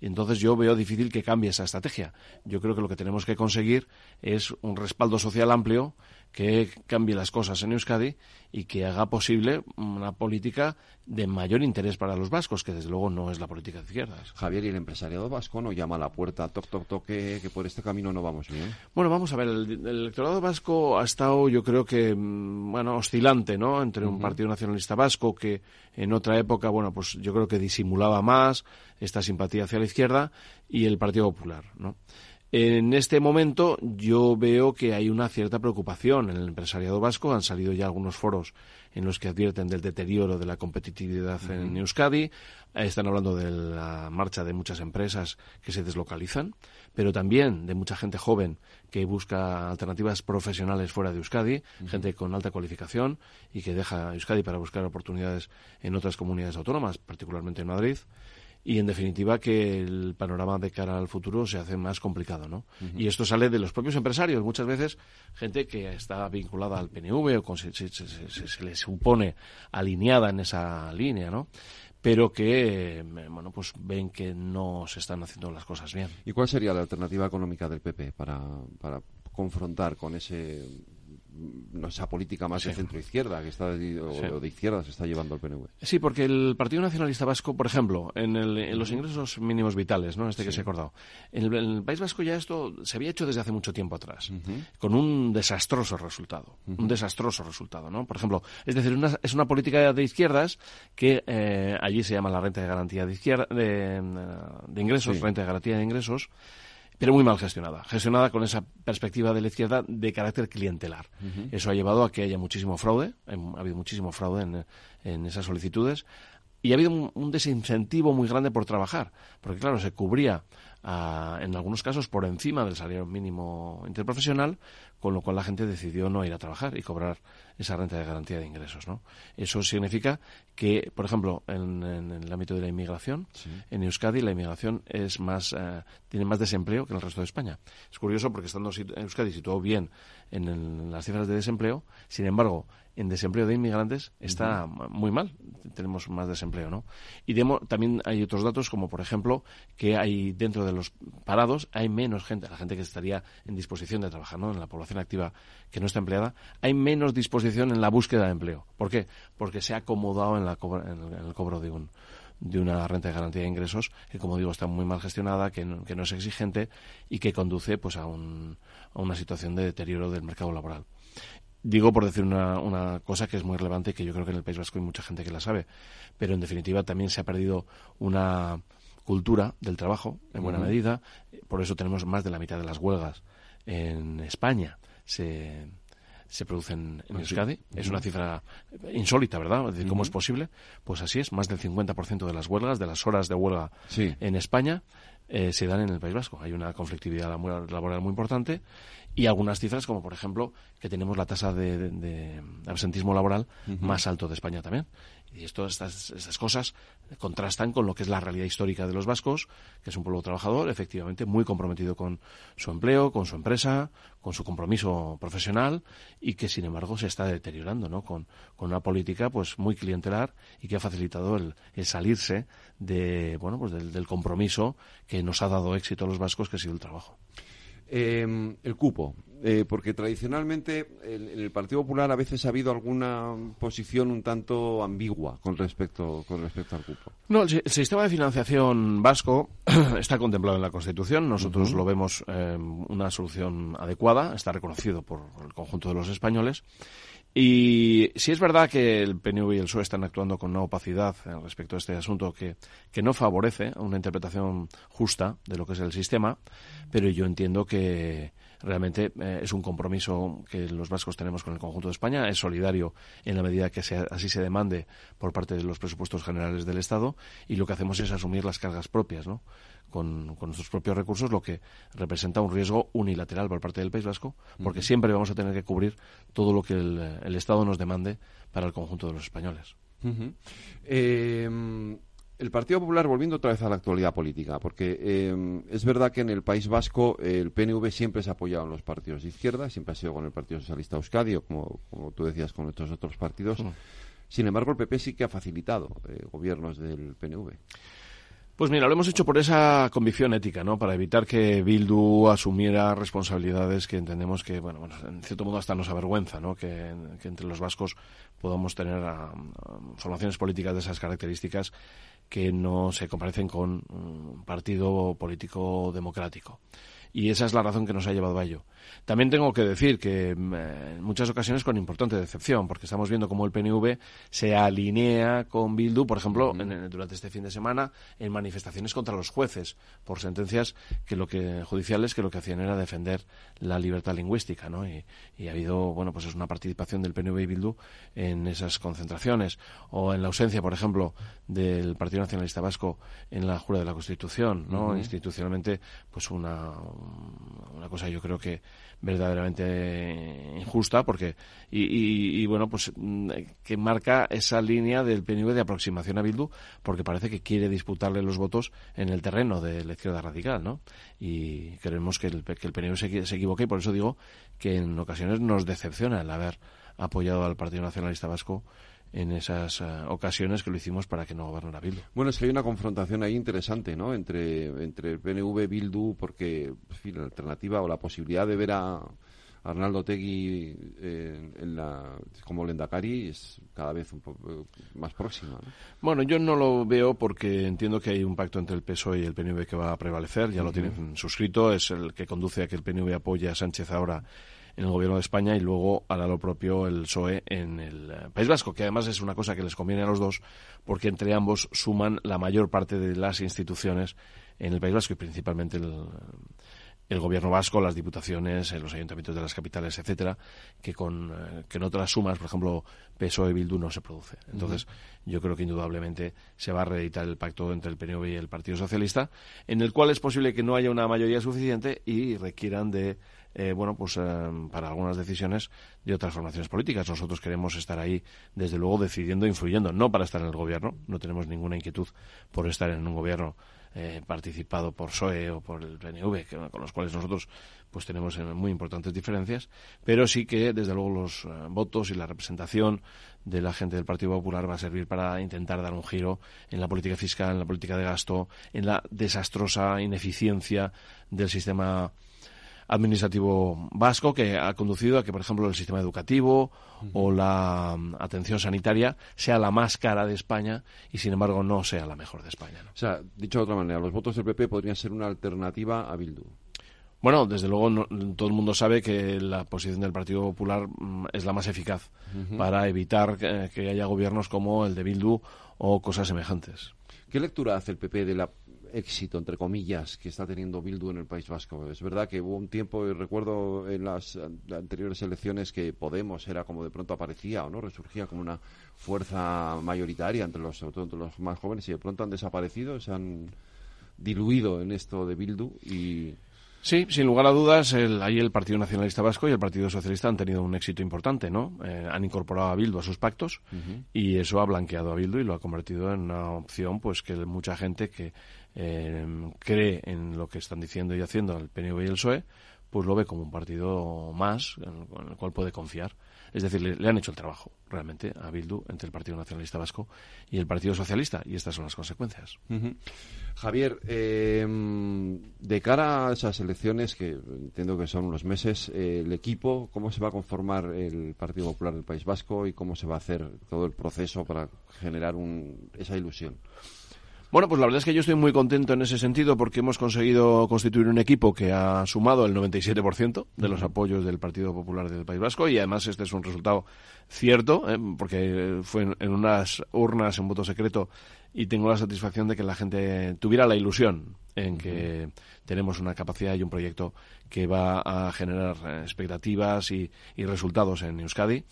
Y entonces yo veo difícil que cambie esa estrategia. Yo creo que lo que tenemos que conseguir es un respaldo social amplio que cambie las cosas en Euskadi y que haga posible una política de mayor interés para los vascos, que desde luego no es la política de izquierdas. Javier, ¿y el empresariado vasco no llama a la puerta, toc, toc, toc, que, por este camino no vamos bien? Bueno, vamos a ver, el, electorado vasco ha estado, yo creo que, mm, bueno, oscilante, ¿no? Entre un partido nacionalista vasco que en otra época, bueno, pues yo creo que disimulaba más esta simpatía hacia la izquierda y el Partido Popular, ¿no? En este momento yo veo que hay una cierta preocupación en el empresariado vasco. Han salido ya algunos foros en los que advierten del deterioro de la competitividad en Euskadi. Están hablando de la marcha de muchas empresas que se deslocalizan, pero también de mucha gente joven que busca alternativas profesionales fuera de Euskadi, gente con alta cualificación y que deja Euskadi para buscar oportunidades en otras comunidades autónomas, particularmente en Madrid y en definitiva que el panorama de cara al futuro se hace más complicado, ¿no? Y esto sale de los propios empresarios, muchas veces gente que está vinculada al PNV o se, se, se, le supone alineada en esa línea, ¿no? pero que bueno pues ven que no se están haciendo las cosas bien. ¿Y cuál sería la alternativa económica del PP para, para confrontar con ese esa política más de centro izquierda que está o de izquierda se está llevando el PNV. Sí, porque el Partido Nacionalista Vasco, por ejemplo, en, los ingresos mínimos vitales, ¿no? Este que se ha acordado. En el, País Vasco ya esto se había hecho desde hace mucho tiempo atrás, con un desastroso resultado, un desastroso resultado, ¿no? Por ejemplo, es decir, es una política de izquierdas que eh, allí se llama la renta de garantía de izquierda de, ingresos, renta de garantía de ingresos pero muy mal gestionada. Gestionada con esa perspectiva de la izquierda de carácter clientelar. Eso ha llevado a que haya muchísimo fraude, ha habido muchísimo fraude en, esas solicitudes y ha habido un, desincentivo muy grande por trabajar, porque claro, se cubría en algunos casos por encima del salario mínimo interprofesional, con lo cual la gente decidió no ir a trabajar y cobrar esa renta de garantía de ingresos. ¿no? Eso significa que, por ejemplo, en, el ámbito de la inmigración, en Euskadi la inmigración es más, eh, tiene más desempleo que en el resto de España. Es curioso porque estando Euskadi situado bien en, las cifras de desempleo, sin embargo, en desempleo de inmigrantes está muy mal. Tenemos más desempleo, ¿no? Y también hay otros datos, como por ejemplo, que hay dentro de los parados hay menos gente, la gente que estaría en disposición de trabajar, ¿no? En la población activa que no está empleada, hay menos disposición en la búsqueda de empleo. ¿Por qué? Porque se ha acomodado en, la en el cobro de un de una renta de garantía de ingresos que, como digo, está muy mal gestionada, que no, que no es exigente y que conduce pues a, un, a una situación de deterioro del mercado laboral. Digo por decir una, una, cosa que es muy relevante y que yo creo que en el País Vasco hay mucha gente que la sabe, pero en definitiva también se ha perdido una cultura del trabajo en buena medida, por eso tenemos más de la mitad de las huelgas en España se, se producen en ah, Euskadi. Es una cifra insólita, ¿verdad? ¿Cómo es posible? Pues así es, más del 50% de las huelgas, de las horas de huelga en España, eh, se dan en el País Vasco. Hay una conflictividad laboral muy importante y algunas cifras, como por ejemplo que tenemos la tasa de, absentismo laboral más alto de España también. Y esto, estas, estas cosas contrastan con lo que es la realidad histórica de los vascos, que es un pueblo trabajador, efectivamente muy comprometido con su empleo, con su empresa, con su compromiso profesional y que sin embargo se está deteriorando, ¿no? Con, una política pues muy clientelar y que ha facilitado el, salirse de, bueno, pues del, del compromiso que nos ha dado éxito a los vascos, que ha sido el trabajo. Em, el cupo. Eh, porque tradicionalmente en, el Partido Popular a veces ha habido alguna posición un tanto ambigua con respecto, con respecto al cupo. No, el, sistema de financiación vasco está contemplado en la Constitución. Nosotros lo vemos eh, una solución adecuada, está reconocido por el conjunto de los españoles. Y si es verdad que el PNV y el PSOE están actuando con una opacidad eh, respecto a este asunto que, que no favorece una interpretación justa de lo que es el sistema, pero yo entiendo que realmente eh, es un compromiso que los vascos tenemos con el conjunto de España, es solidario en la medida que así se demande por parte de los presupuestos generales del Estado y lo que hacemos es asumir las cargas propias, ¿no? con, nuestros propios recursos, lo que representa un riesgo unilateral por parte del País Vasco, porque siempre vamos a tener que cubrir todo lo que el, Estado nos demande para el conjunto de los españoles. El Partido Popular, volviendo otra vez a la actualidad política, porque em, es verdad que en el País Vasco el PNV siempre se ha apoyado en los partidos de izquierda, siempre ha sido con el Partido Socialista Euskadi, o como, tú decías, con estos otros partidos. Sin embargo, el PP sí que ha facilitado eh, gobiernos del PNV. Pues mira, lo hemos hecho por esa convicción ética, ¿no? Para evitar que Bildu asumiera responsabilidades que entendemos que, bueno, en cierto modo hasta nos avergüenza, ¿no? Que, entre los vascos podamos tener formaciones políticas de esas características que no se comparecen con un partido político democrático y esa es la razón que nos ha llevado a ello. También tengo que decir que mm, en muchas ocasiones con importante decepción, porque estamos viendo cómo el PNV se alinea con Bildu, por ejemplo, durante este fin de semana, en manifestaciones contra los jueces por sentencias que lo que judiciales que lo que hacían era defender la libertad lingüística, ¿no? Y, ha habido, bueno, pues es una participación del PNV y Bildu en esas concentraciones o en la ausencia, por ejemplo, del Partido Nacionalista Vasco en la jura de la Constitución, ¿no? Institucionalmente, pues una una cosa yo creo que verdaderamente injusta porque y, bueno pues mm, que marca esa línea del PNV de aproximación a Bildu porque parece que quiere disputarle los votos en el terreno de la izquierda radical ¿no? y creemos que el, que el PNV se, se equivoca y por eso digo que en ocasiones nos decepciona el haber apoyado al Partido Nacionalista Vasco en esas eh, ocasiones que lo hicimos para que no gobernara Bildu. Bueno, es que hay una confrontación ahí interesante, ¿no? Entre, entre el PNV Bildu, porque la alternativa o la posibilidad de ver a Arnaldo Tegui eh, en la, como Lendakari es cada vez un poco eh, más próxima. Bueno, yo no lo veo porque entiendo que hay un pacto entre el PSOE y el PNV que va a prevalecer, ya lo tienen suscrito, es el que conduce a que el PNV apoye a Sánchez ahora en el gobierno de España y luego hará lo propio el PSOE en el eh, País Vasco, que además es una cosa que les conviene a los dos porque entre ambos suman la mayor parte de las instituciones en el País Vasco y principalmente el, el gobierno vasco, las diputaciones, eh, los ayuntamientos de las capitales, etcétera, que con eh, que en otras sumas, por ejemplo, PSOE y Bildu no se produce. Entonces, yo creo que indudablemente se va a reeditar el pacto entre el PNV y el Partido Socialista, en el cual es posible que no haya una mayoría suficiente y requieran de eh, bueno, pues eh, para algunas decisiones de otras formaciones políticas. Nosotros queremos estar ahí, desde luego, decidiendo, influyendo, no para estar en el gobierno, no tenemos ninguna inquietud por estar en un gobierno eh, participado por PSOE o por el PNV, con los cuales nosotros pues tenemos muy importantes diferencias, pero sí que desde luego los votos y la representación de la gente del Partido Popular va a servir para intentar dar un giro en la política fiscal, en la política de gasto, en la desastrosa ineficiencia del sistema administrativo vasco que ha conducido a que, por ejemplo, el sistema educativo o la mm, atención sanitaria sea la más cara de España y, sin embargo, no sea la mejor de España. O sea, dicho de otra manera, los votos del PP podrían ser una alternativa a Bildu. Bueno, desde luego todo el mundo sabe que la posición del Partido Popular mm, es la más eficaz para evitar que, haya gobiernos como el de Bildu o cosas semejantes. ¿Qué lectura hace el PP de la éxito, entre comillas, que está teniendo Bildu en el País Vasco. Es verdad que hubo un tiempo, y recuerdo en las anteriores elecciones, que Podemos era como de pronto aparecía o no resurgía como una fuerza mayoritaria entre los, sobre todo entre los más jóvenes y de pronto han desaparecido, se han diluido en esto de Bildu y Sí, sin lugar a dudas, el, ahí el Partido Nacionalista Vasco y el Partido Socialista han tenido un éxito importante, ¿no? Eh, han incorporado a Bildu a sus pactos y eso ha blanqueado a Bildu y lo ha convertido en una opción, pues que mucha gente que eh, cree en lo que están diciendo y haciendo el PNV y el PSOE, pues lo ve como un partido más en el cual puede confiar. Es decir, le, han hecho el trabajo realmente a Bildu entre el Partido Nacionalista Vasco y el Partido Socialista, y estas son las consecuencias. Javier, eh, de cara a esas elecciones, que entiendo que son unos meses, eh, el equipo, ¿cómo se va a conformar el Partido Popular del País Vasco y cómo se va a hacer todo el proceso para generar esa ilusión? Bueno, pues la verdad es que yo estoy muy contento en ese sentido porque hemos conseguido constituir un equipo que ha sumado el 97% de los apoyos del Partido Popular del País Vasco y además este es un resultado cierto ¿eh? porque fue en, unas urnas en voto secreto y tengo la satisfacción de que la gente tuviera la ilusión en que tenemos una capacidad y un proyecto que va a generar eh, expectativas y, y resultados en Euskadi.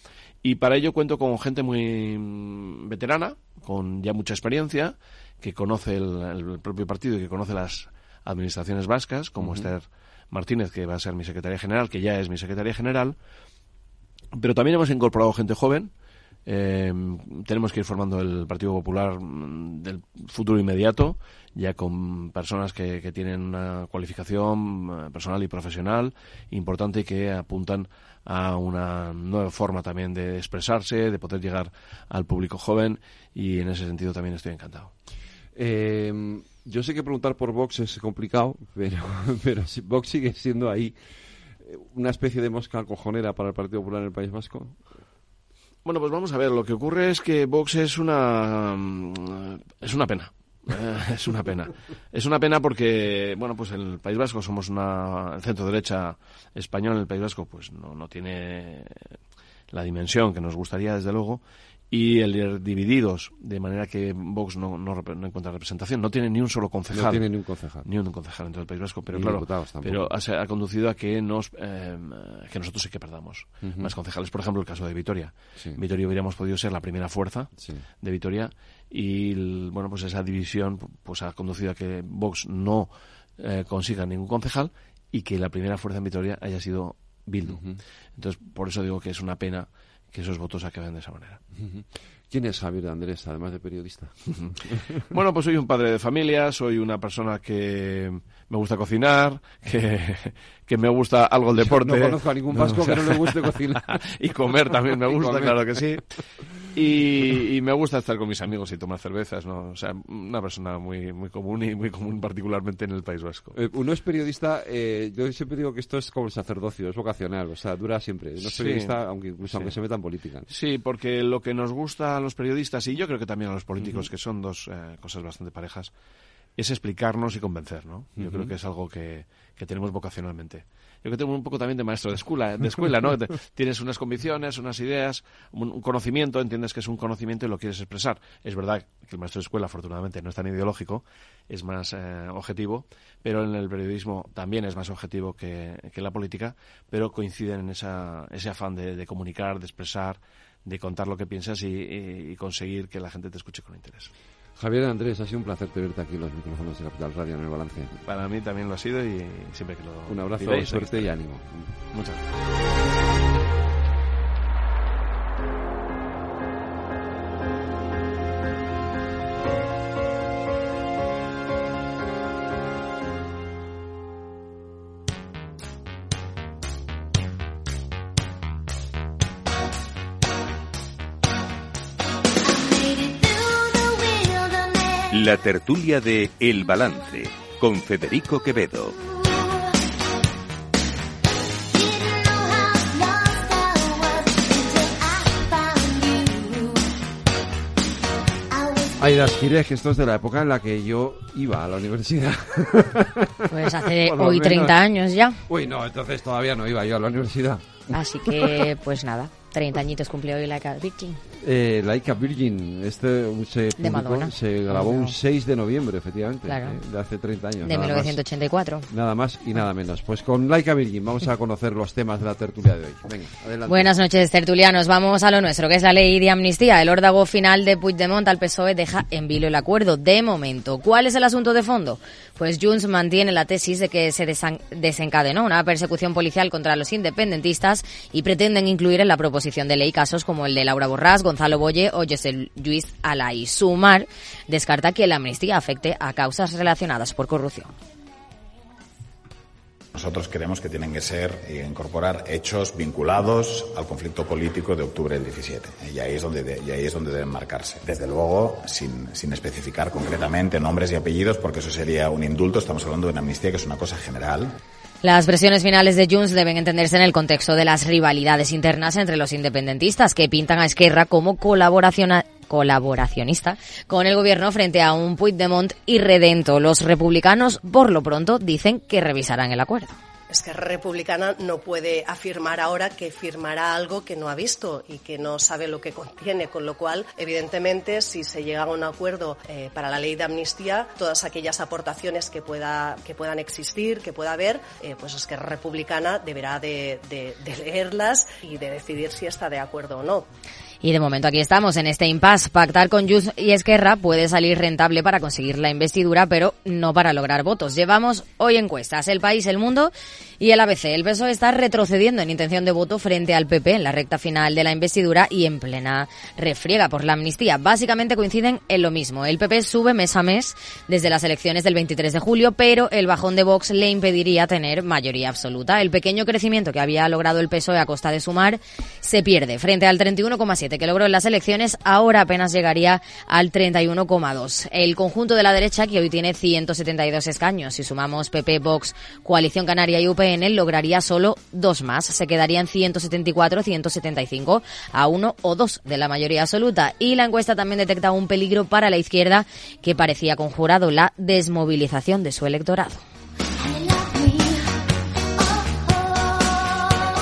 Y para ello cuento con gente muy mm, veterana, con ya mucha experiencia, que conoce el, propio partido y que conoce las administraciones vascas, como Esther Martínez, que va a ser mi secretaria general, que ya es mi secretaria general. Pero también hemos incorporado gente joven. Eh, tenemos que ir formando el Partido Popular mm, del futuro inmediato, ya con personas que, que tienen una cualificación eh, personal y profesional importante y que apuntan a una nueva forma también de expresarse, de poder llegar al público joven y en ese sentido también estoy encantado. Eh, yo sé que preguntar por Vox es complicado, pero, pero si Vox sigue siendo ahí eh, una especie de mosca cojonera para el Partido Popular en el País Vasco. Bueno, pues vamos a ver. Lo que ocurre es que Vox es una mm, es una pena. Eh, es una pena. Es una pena porque, bueno, pues en el País Vasco somos una el centro derecha español en el País Vasco, pues no, no tiene la dimensión que nos gustaría, desde luego, y el ir divididos, de manera que Vox no, no, encuentra representación. No tiene ni un solo concejal. No tiene ni un concejal. Ni un concejal dentro del País Vasco, pero claro, pero ha, conducido a que nos eh, que nosotros sí que perdamos más concejales. Por ejemplo, el caso de Vitoria. Vitoria hubiéramos podido ser la primera fuerza de Vitoria y, bueno, pues esa división pues ha conducido a que Vox no eh, consiga ningún concejal y que la primera fuerza en Vitoria haya sido Bildu. Entonces, por eso digo que es una pena que esos votos acaben de esa manera. ¿Quién es Javier Andrés, además de periodista? bueno, pues soy un padre de familia, soy una persona que me gusta cocinar, que, que me gusta algo el deporte. no conozco a ningún vasco que no le guste cocinar. y comer también me gusta, claro que sí. Y, me gusta estar con mis amigos y tomar cervezas, ¿no? O sea, una persona muy, muy común y muy común particularmente en el País Vasco. Eh, uno es periodista, eh, yo siempre digo que esto es como el sacerdocio, es vocacional, o sea, dura siempre. Uno es periodista, aunque incluso aunque se meta en política. Sí, porque lo que nos gusta a los periodistas, y yo creo que también a los políticos, que son dos eh, cosas bastante parejas, es explicarnos y convencer, ¿no? Yo creo que es algo que, que tenemos vocacionalmente yo que tengo un poco también de maestro de escuela, de escuela ¿no? Tienes unas convicciones, unas ideas, un, conocimiento, entiendes que es un conocimiento y lo quieres expresar. Es verdad que el maestro de escuela, afortunadamente, no es tan ideológico, es más eh, objetivo, pero en el periodismo también es más objetivo que, que la política, pero coinciden en esa, ese afán de, comunicar, de expresar, de contar lo que piensas y conseguir que la gente te escuche con interés. Javier Andrés, ha sido un placer tenerte aquí en los micrófonos de Capital Radio en el balance. Para mí también lo ha sido y siempre que lo. Un abrazo, suerte y ánimo. Muchas gracias. La tertulia de El Balance con Federico Quevedo. Ay, las que esto es de la época en la que yo iba a la universidad. Pues hace hoy 30 años ya. Uy, no, entonces todavía no iba yo a la universidad. Así que, pues nada, 30 añitos cumplió hoy la Virgin. Eh, Laika Virgin, este se, se grabó un 6 de noviembre, efectivamente, eh, de hace 30 años. De 1984. nada más y nada menos. Pues con Laika Virgin vamos a conocer los temas de la tertulia de hoy. Venga, adelante. Buenas noches, tertulianos. Vamos a lo nuestro, que es la ley de amnistía. El órdago final de Puigdemont al PSOE deja en vilo el acuerdo de momento. ¿Cuál es el asunto de fondo? Pues Junts mantiene la tesis de que se desencadenó una persecución policial contra los independentistas y pretenden incluir en la proposición de ley casos como el de Laura Borrás, Gonzalo Boye o José Luis Alay. Sumar descarta que la amnistía afecte a causas relacionadas por corrupción. Nosotros creemos que tienen que ser e incorporar hechos vinculados al conflicto político de octubre del 17. Y ahí es donde, y ahí es donde deben marcarse. Desde luego, sin, sin especificar concretamente nombres y apellidos, porque eso sería un indulto. Estamos hablando de una amnistía que es una cosa general. Las presiones finales de Junts deben entenderse en el contexto de las rivalidades internas entre los independentistas, que pintan a Esquerra como colaboracionista con el gobierno frente a un Puigdemont irredento. Los republicanos, por lo pronto, dicen que revisarán el acuerdo es que Republicana no puede afirmar ahora que firmará algo que no ha visto y que no sabe lo que contiene, con lo cual, evidentemente, si se llega a un acuerdo eh, para la ley de amnistía, todas aquellas aportaciones que, pueda, que puedan existir, que pueda haber, eh, pues es que Republicana deberá de, de leerlas y de decidir si está de acuerdo o no. Y de momento aquí estamos en este impasse. Pactar con Junts y Esquerra puede salir rentable para conseguir la investidura, pero no para lograr votos. Llevamos hoy encuestas, El País, El Mundo y el ABC. El PSOE está retrocediendo en intención de voto frente al PP en la recta final de la investidura y en plena refriega por la amnistía. Básicamente coinciden en lo mismo. El PP sube mes a mes desde las elecciones del 23 de julio, pero el bajón de Vox le impediría tener mayoría absoluta. El pequeño crecimiento que había logrado el PSOE a costa de sumar se pierde frente al 31,7 que logró en las elecciones, ahora apenas llegaría al 31,2. El conjunto de la derecha, que hoy tiene 172 escaños, si sumamos PP, Vox, Coalición Canaria y UPN, lograría solo dos más. Se quedarían 174, 175 a uno o dos de la mayoría absoluta. Y la encuesta también detecta un peligro para la izquierda que parecía conjurado la desmovilización de su electorado.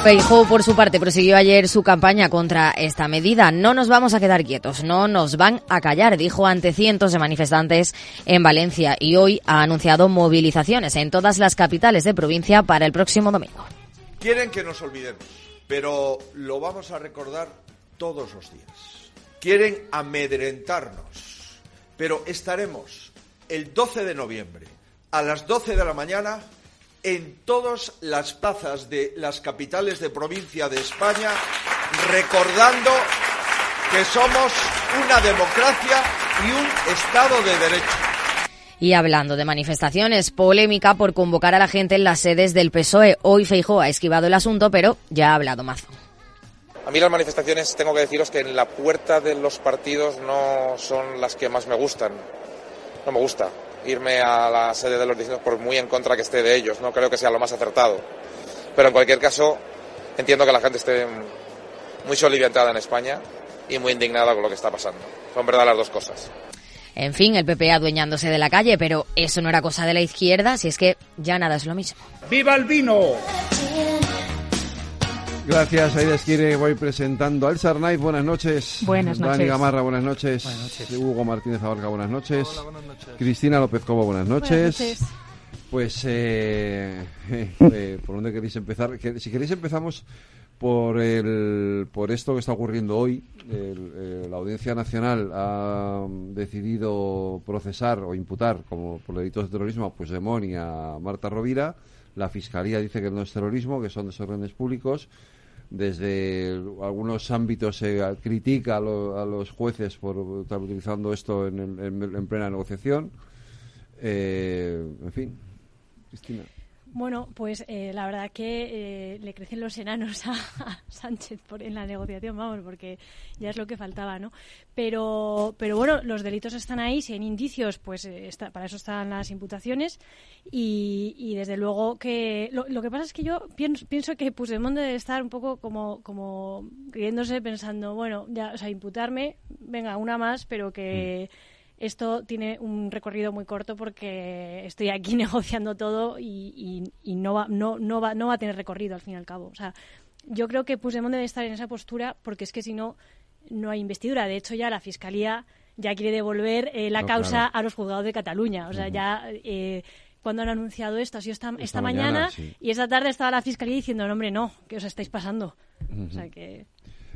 Feijóo, por su parte, prosiguió ayer su campaña contra esta medida. No nos vamos a quedar quietos, no nos van a callar, dijo ante cientos de manifestantes en Valencia y hoy ha anunciado movilizaciones en todas las capitales de provincia para el próximo domingo. Quieren que nos olvidemos, pero lo vamos a recordar todos los días. Quieren amedrentarnos, pero estaremos el 12 de noviembre a las 12 de la mañana en todas las plazas de las capitales de provincia de España, recordando que somos una democracia y un Estado de Derecho. Y hablando de manifestaciones, polémica por convocar a la gente en las sedes del PSOE. Hoy Feijóo ha esquivado el asunto, pero ya ha hablado Mazo. A mí las manifestaciones tengo que deciros que en la puerta de los partidos no son las que más me gustan. No me gusta irme a la sede de los distintos por muy en contra que esté de ellos. No creo que sea lo más acertado. Pero en cualquier caso, entiendo que la gente esté muy soliviantada en España y muy indignada con lo que está pasando. Son verdad las dos cosas. En fin, el PP adueñándose de la calle, pero eso no era cosa de la izquierda, si es que ya nada es lo mismo. ¡Viva el vino! Gracias, Aida Esquire. Voy presentando al Sarnay. Buenas noches. Buenas noches. Dani Gamarra, buenas noches. Buenas noches. Hugo Martínez Abarca, buenas noches. Hola, buenas noches. Cristina López Cobo, buenas noches. Buenas noches. Pues, eh, eh, ¿por dónde queréis empezar? Que, si queréis empezamos por el, por esto que está ocurriendo hoy. El, eh, la Audiencia Nacional ha decidido procesar o imputar como por delitos de terrorismo a Puigdemont y a Marta Rovira. La Fiscalía dice que no es terrorismo, que son desórdenes públicos desde algunos ámbitos se critica a, lo, a, los jueces por estar utilizando esto en, en, en plena negociación. Eh, en fin, Cristina. Bueno, pues eh, la verdad que eh, le crecen los enanos a, Sánchez por, en la negociación, vamos, porque ya es lo que faltaba, ¿no? Pero, pero bueno, los delitos están ahí, si hay indicios, pues eh, está, para eso están las imputaciones y, y desde luego que lo, lo, que pasa es que yo pienso, pienso que Puigdemont debe estar un poco como, como creyéndose pensando, bueno, ya, o sea, imputarme, venga, una más, pero que... Mm esto tiene un recorrido muy corto porque estoy aquí negociando todo y, y, y, no, va, no, no, va, no va a tener recorrido al fin y al cabo. O sea, yo creo que Puigdemont debe estar en esa postura porque es que si no, no hay investidura. De hecho, ya la Fiscalía ya quiere devolver eh, la no, causa claro. a los juzgados de Cataluña. O sea, uh -huh. ya... Eh, cuando han anunciado esto, ha sido esta, esta, esta mañana, mañana sí. y esta tarde estaba la Fiscalía diciendo, no, hombre, no, que os estáis pasando. Uh -huh. O sea que...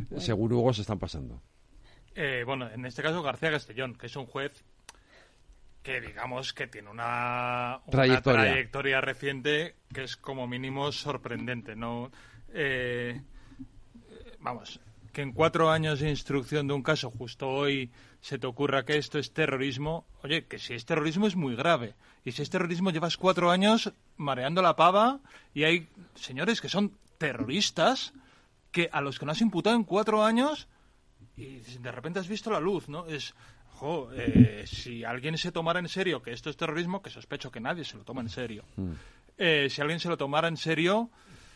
Bueno. Seguro Hugo se están pasando. Eh, bueno, en este caso García Castellón, que es un juez que digamos que tiene una, una trayectoria. trayectoria. reciente que es como mínimo sorprendente, ¿no? Eh, vamos, que en cuatro años de instrucción de un caso, justo hoy se te ocurra que esto es terrorismo, oye, que si es terrorismo es muy grave. Y si es terrorismo llevas cuatro años mareando la pava y hay señores que son terroristas que a los que no has imputado en cuatro años y de repente has visto la luz, ¿no? Es, jo, eh, si alguien se tomara en serio que esto es terrorismo, que sospecho que nadie se lo toma en serio, mm. eh, si alguien se lo tomara en serio,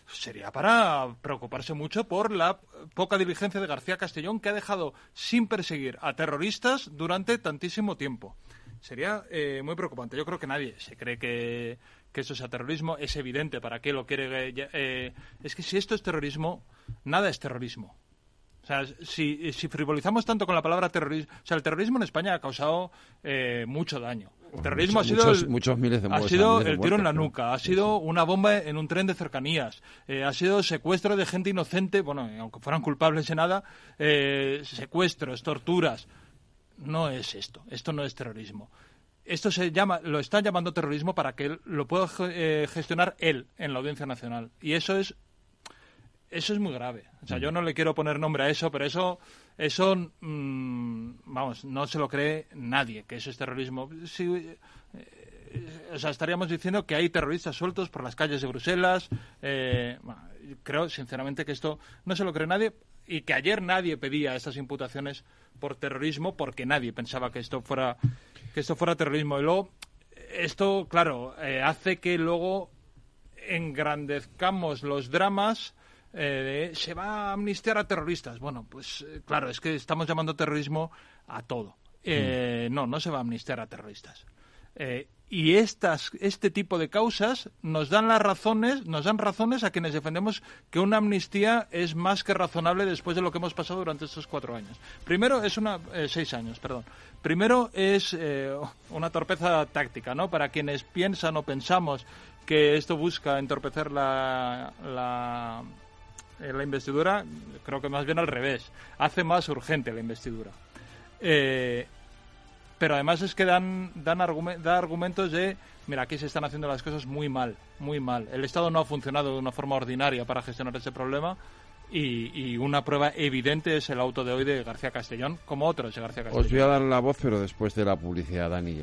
sería para preocuparse mucho por la poca diligencia de García Castellón, que ha dejado sin perseguir a terroristas durante tantísimo tiempo. Sería eh, muy preocupante. Yo creo que nadie se cree que, que eso sea terrorismo. Es evidente para qué lo quiere. Eh, es que si esto es terrorismo, nada es terrorismo. O sea, si, si, frivolizamos tanto con la palabra terrorismo, o sea, el terrorismo en España ha causado eh, mucho daño. El terrorismo ha sido, muchos, miles de ha sido el tiro en la nuca, ha sido una bomba en un tren de cercanías, eh, ha sido secuestro de gente inocente, bueno, aunque fueran culpables de nada, eh, secuestros, torturas. No es esto, esto no es terrorismo. Esto se llama, lo está llamando terrorismo para que él lo pueda gestionar él en la Audiencia Nacional. Y eso es eso es muy grave. O sea, yo no le quiero poner nombre a eso, pero eso, eso, mm, vamos, no se lo cree nadie que eso es terrorismo. Eh, o sea, estaríamos diciendo que hay terroristas sueltos por las calles de Bruselas. Eh, creo, sinceramente, que esto no se lo cree nadie y que ayer nadie pedía estas imputaciones por terrorismo porque nadie pensaba que esto fuera que esto fuera terrorismo. Y luego, esto, claro, eh, hace que luego engrandezcamos los dramas eh, se va a amnistiar a terroristas. Bueno, pues eh, claro, es que estamos llamando terrorismo a todo. Eh, mm. No, no se va a amnistiar a terroristas. y estas, este tipo de causas nos dan las razones, nos dan razones a quienes defendemos que una amnistía es más que razonable después de lo que hemos pasado durante estos cuatro años. Primero es una seis años, perdón. Primero es una torpeza táctica, ¿no? Para quienes piensan o pensamos que esto busca entorpecer la la investidura, creo que más bien al revés, hace más urgente la investidura. Eh, pero además es que dan, dan da argumentos de, mira, aquí se están haciendo las cosas muy mal, muy mal. El Estado no ha funcionado de una forma ordinaria para gestionar ese problema y, y, una prueba evidente es el auto de hoy de García Castellón, como otros de García Castellón. Os voy a dar la voz, pero después de la publicidad, Dani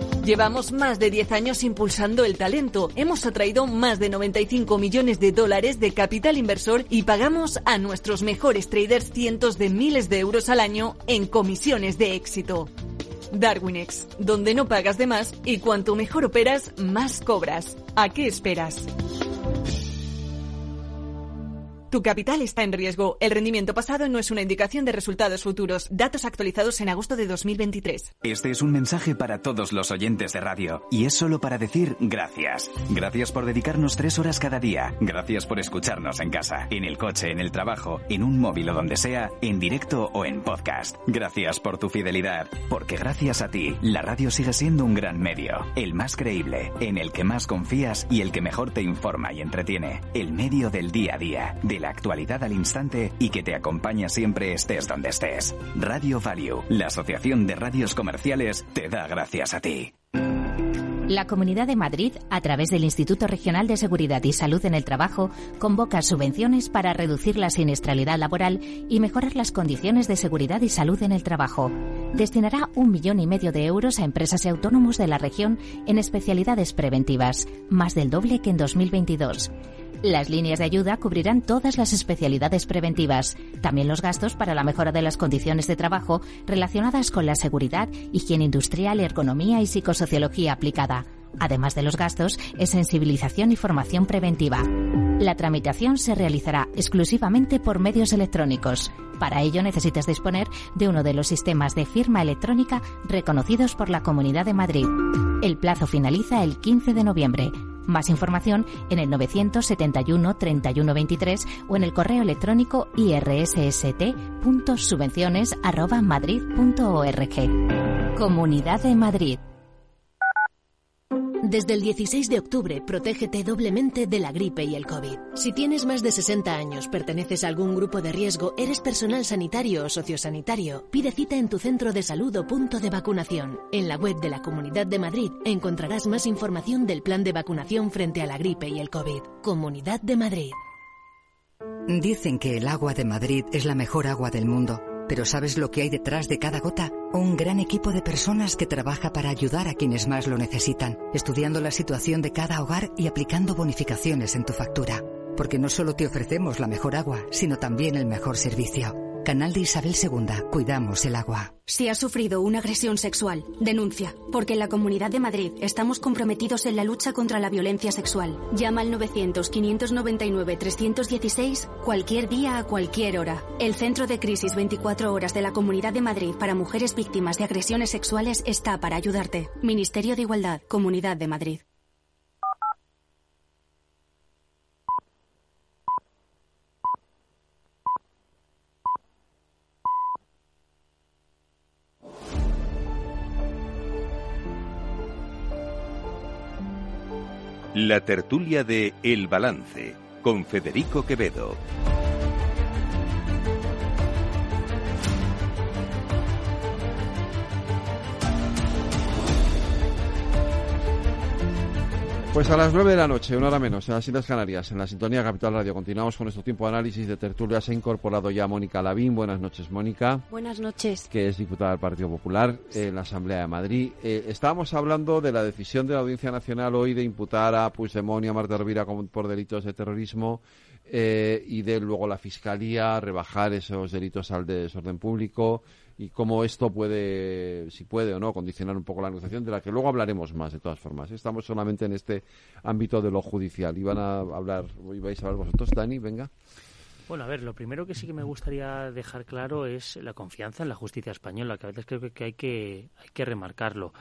Llevamos más de 10 años impulsando el talento. Hemos atraído más de 95 millones de dólares de capital inversor y pagamos a nuestros mejores traders cientos de miles de euros al año en comisiones de éxito. Darwinex, donde no pagas de más y cuanto mejor operas, más cobras. ¿A qué esperas? Tu capital está en riesgo. El rendimiento pasado no es una indicación de resultados futuros. Datos actualizados en agosto de 2023. Este es un mensaje para todos los oyentes de radio. Y es solo para decir gracias. Gracias por dedicarnos tres horas cada día. Gracias por escucharnos en casa, en el coche, en el trabajo, en un móvil o donde sea, en directo o en podcast. Gracias por tu fidelidad. Porque gracias a ti, la radio sigue siendo un gran medio. El más creíble, en el que más confías y el que mejor te informa y entretiene. El medio del día a día la actualidad al instante y que te acompaña siempre estés donde estés. Radio Value, la Asociación de Radios Comerciales, te da gracias a ti. La Comunidad de Madrid, a través del Instituto Regional de Seguridad y Salud en el Trabajo, convoca subvenciones para reducir la siniestralidad laboral y mejorar las condiciones de seguridad y salud en el trabajo. Destinará un millón y medio de euros a empresas y autónomos de la región en especialidades preventivas, más del doble que en 2022. Las líneas de ayuda cubrirán todas las especialidades preventivas, también los gastos para la mejora de las condiciones de trabajo relacionadas con la seguridad, higiene industrial, ergonomía y psicosociología aplicada, además de los gastos en sensibilización y formación preventiva. La tramitación se realizará exclusivamente por medios electrónicos. Para ello necesitas disponer de uno de los sistemas de firma electrónica reconocidos por la Comunidad de Madrid. El plazo finaliza el 15 de noviembre. Más información en el 971 31 23 o en el correo electrónico irsst.subvenciones@madrid.org. Comunidad de Madrid. Desde el 16 de octubre, protégete doblemente de la gripe y el COVID. Si tienes más de 60 años, perteneces a algún grupo de riesgo, eres personal sanitario o sociosanitario, pide cita en tu centro de salud o punto de vacunación. En la web de la Comunidad de Madrid encontrarás más información del plan de vacunación frente a la gripe y el COVID. Comunidad de Madrid. Dicen que el agua de Madrid es la mejor agua del mundo. Pero ¿sabes lo que hay detrás de cada gota? Un gran equipo de personas que trabaja para ayudar a quienes más lo necesitan, estudiando la situación de cada hogar y aplicando bonificaciones en tu factura. Porque no solo te ofrecemos la mejor agua, sino también el mejor servicio. Canal de Isabel II. Cuidamos el agua. Si has sufrido una agresión sexual, denuncia, porque en la Comunidad de Madrid estamos comprometidos en la lucha contra la violencia sexual. Llama al 900-599-316 cualquier día a cualquier hora. El Centro de Crisis 24 Horas de la Comunidad de Madrid para mujeres víctimas de agresiones sexuales está para ayudarte. Ministerio de Igualdad, Comunidad de Madrid. La tertulia de El Balance con Federico Quevedo. Pues a las nueve de la noche, una hora menos, en las Islas Canarias, en la sintonía Capital Radio. Continuamos con nuestro tiempo de análisis de tertulia. Se ha incorporado ya Mónica Lavín. Buenas noches, Mónica. Buenas noches. Que es diputada del Partido Popular en la Asamblea de Madrid. Eh, estábamos hablando de la decisión de la Audiencia Nacional hoy de imputar a Puigdemont y a Marta Rovira por delitos de terrorismo eh, y de luego la Fiscalía rebajar esos delitos al desorden público y cómo esto puede, si puede o no, condicionar un poco la negociación, de la que luego hablaremos más, de todas formas. Estamos solamente en este ámbito de lo judicial. Iban a hablar, vais a hablar vosotros, Dani, venga. Bueno, a ver, lo primero que sí que me gustaría dejar claro es la confianza en la justicia española, que a veces creo que hay que, hay que remarcarlo.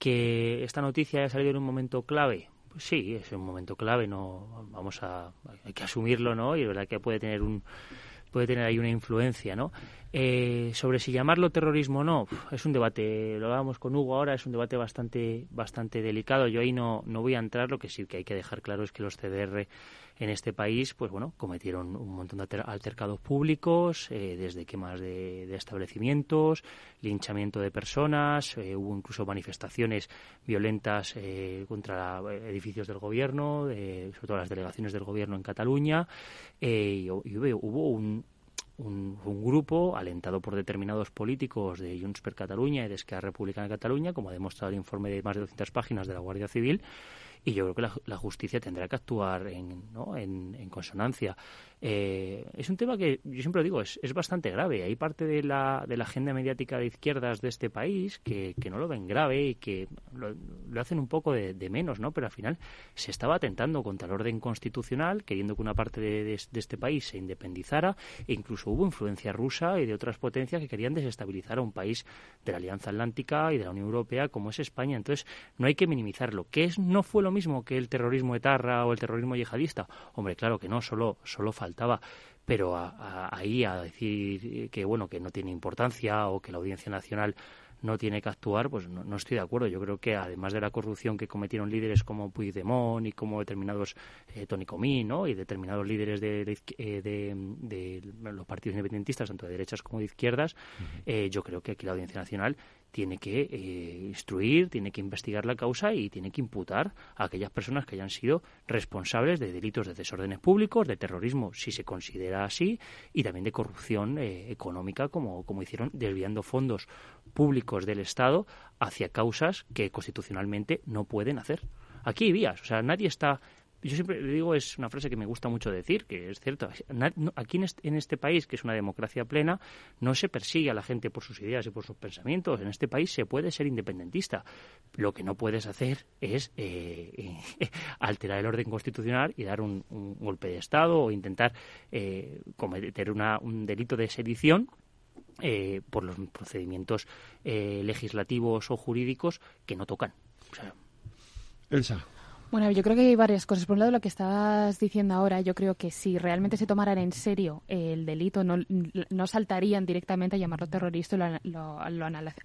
Que esta noticia haya salido en un momento clave, pues sí, es un momento clave, no vamos a hay que asumirlo, ¿no? Y es verdad que puede tener un puede tener ahí una influencia, ¿no? Eh, sobre si llamarlo terrorismo o no, es un debate, lo hablábamos con Hugo ahora, es un debate bastante, bastante delicado. Yo ahí no, no voy a entrar, lo que sí que hay que dejar claro es que los CDR en este país, pues bueno, cometieron un montón de altercados públicos, eh, desde quemas de, establecimientos, linchamiento de personas, eh, hubo incluso manifestaciones violentas contra edificios del gobierno, sobre todo las delegaciones del gobierno en Cataluña, y, hubo un, un, grupo alentado por determinados políticos de Junts per Cataluña y de Esquerra Republicana de Cataluña, como ha demostrado el informe de más de 200 páginas de la Guardia Civil, y yo creo que la, justicia tendrá que actuar en, ¿no? en, consonancia. Eh, es un tema que yo siempre digo, es, es bastante grave. Hay parte de la, de la agenda mediática de izquierdas de este país que, no lo ven grave y que lo, hacen un poco de, menos, ¿no? Pero al final se estaba atentando contra el orden constitucional, queriendo que una parte de, este país se independizara, e incluso hubo influencia rusa y de otras potencias que querían desestabilizar a un país de la Alianza Atlántica y de la Unión Europea como es España. Entonces, no hay que minimizarlo. ¿Qué es, no fue lo mismo que el terrorismo etarra o el terrorismo yihadista? Hombre, claro que no, solo, solo faltaba pero ahí a decir que bueno que no tiene importancia o que la Audiencia Nacional no tiene que actuar, pues no, estoy de acuerdo. Yo creo que además de la corrupción que cometieron líderes como Puigdemont y como determinados eh, Tony Comín ¿no? y determinados líderes de, eh, de, los partidos independentistas, tanto de derechas como de izquierdas, eh, yo creo que aquí la Audiencia Nacional tiene que eh, instruir, tiene que investigar la causa y tiene que imputar a aquellas personas que hayan sido responsables de delitos de desórdenes públicos, de terrorismo, si se considera así, y también de corrupción eh, económica, como, como hicieron, desviando fondos públicos del Estado hacia causas que constitucionalmente no pueden hacer. Aquí hay vías, o sea, nadie está yo siempre le digo, es una frase que me gusta mucho decir, que es cierto. Aquí en este, país, que es una democracia plena, no se persigue a la gente por sus ideas y por sus pensamientos. En este país se puede ser independentista. Lo que no puedes hacer es eh, alterar el orden constitucional y dar un, golpe de Estado o intentar eh, cometer un delito de sedición eh, por los procedimientos legislativos o jurídicos que no tocan. Elsa. Bueno, yo creo que hay varias cosas. Por un lado, lo que estás diciendo ahora, yo creo que si realmente se tomaran en serio el delito, no, no saltarían directamente a llamarlo terrorista y lo,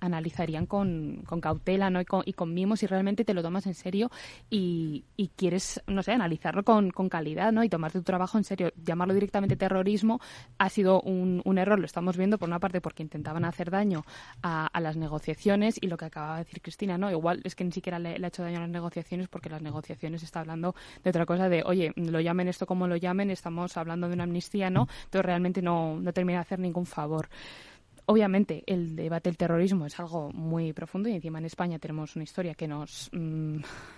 analizarían con, cautela ¿no? y, con, y con mimos si realmente te lo tomas en serio y, quieres, no sé, analizarlo con, calidad ¿no? y tomarte tu trabajo en serio. Llamarlo directamente terrorismo ha sido un, error, lo estamos viendo por una parte porque intentaban hacer daño a, las negociaciones y lo que acababa de decir Cristina, ¿no? igual es que ni siquiera le, le ha hecho daño a las negociaciones porque las negociaciones está hablando de otra cosa, de, oye, lo llamen esto como lo llamen, estamos hablando de una amnistía, ¿no? Entonces realmente no, no termina de hacer ningún favor. Obviamente, el debate del terrorismo es algo muy profundo y encima en España tenemos una historia que nos, mm,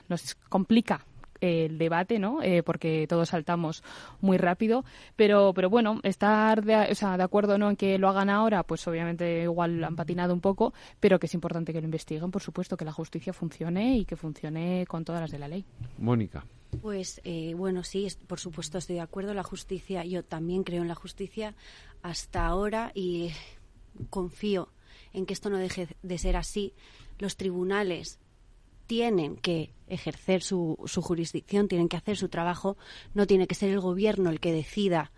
nos complica el debate, ¿no? Eh, porque todos saltamos muy rápido. Pero, pero bueno, estar de, o sea, de acuerdo no en que lo hagan ahora, pues obviamente igual han patinado un poco, pero que es importante que lo investiguen, por supuesto, que la justicia funcione y que funcione con todas las de la ley. Mónica. Pues eh, bueno, sí, por supuesto estoy de acuerdo. La justicia, yo también creo en la justicia hasta ahora y confío en que esto no deje de ser así. Los tribunales tienen que ejercer su, su jurisdicción, tienen que hacer su trabajo, no tiene que ser el gobierno el que decida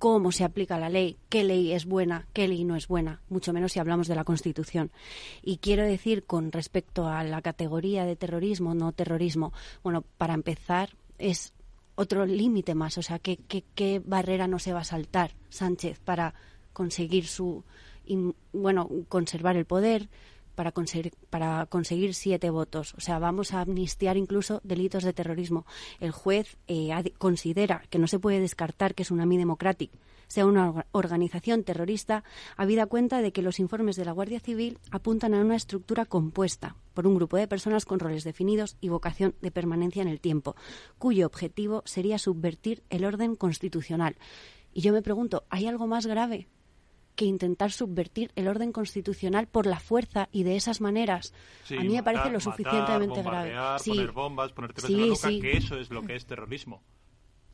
cómo se aplica la ley, qué ley es buena, qué ley no es buena, mucho menos si hablamos de la Constitución. Y quiero decir con respecto a la categoría de terrorismo, no terrorismo, bueno, para empezar es otro límite más, o sea, ¿qué, qué, qué barrera no se va a saltar Sánchez para conseguir su, bueno, conservar el poder, para conseguir, para conseguir siete votos. O sea, vamos a amnistiar incluso delitos de terrorismo. El juez eh, considera que no se puede descartar que Tsunami Democratic sea una organización terrorista, habida cuenta de que los informes de la Guardia Civil apuntan a una estructura compuesta por un grupo de personas con roles definidos y vocación de permanencia en el tiempo, cuyo objetivo sería subvertir el orden constitucional. Y yo me pregunto, ¿hay algo más grave que intentar subvertir el orden constitucional por la fuerza y de esas maneras. a mí me parece lo suficientemente grave. Sí, poner bombas, ponerte sí, en la nuca, que eso es lo que es terrorismo.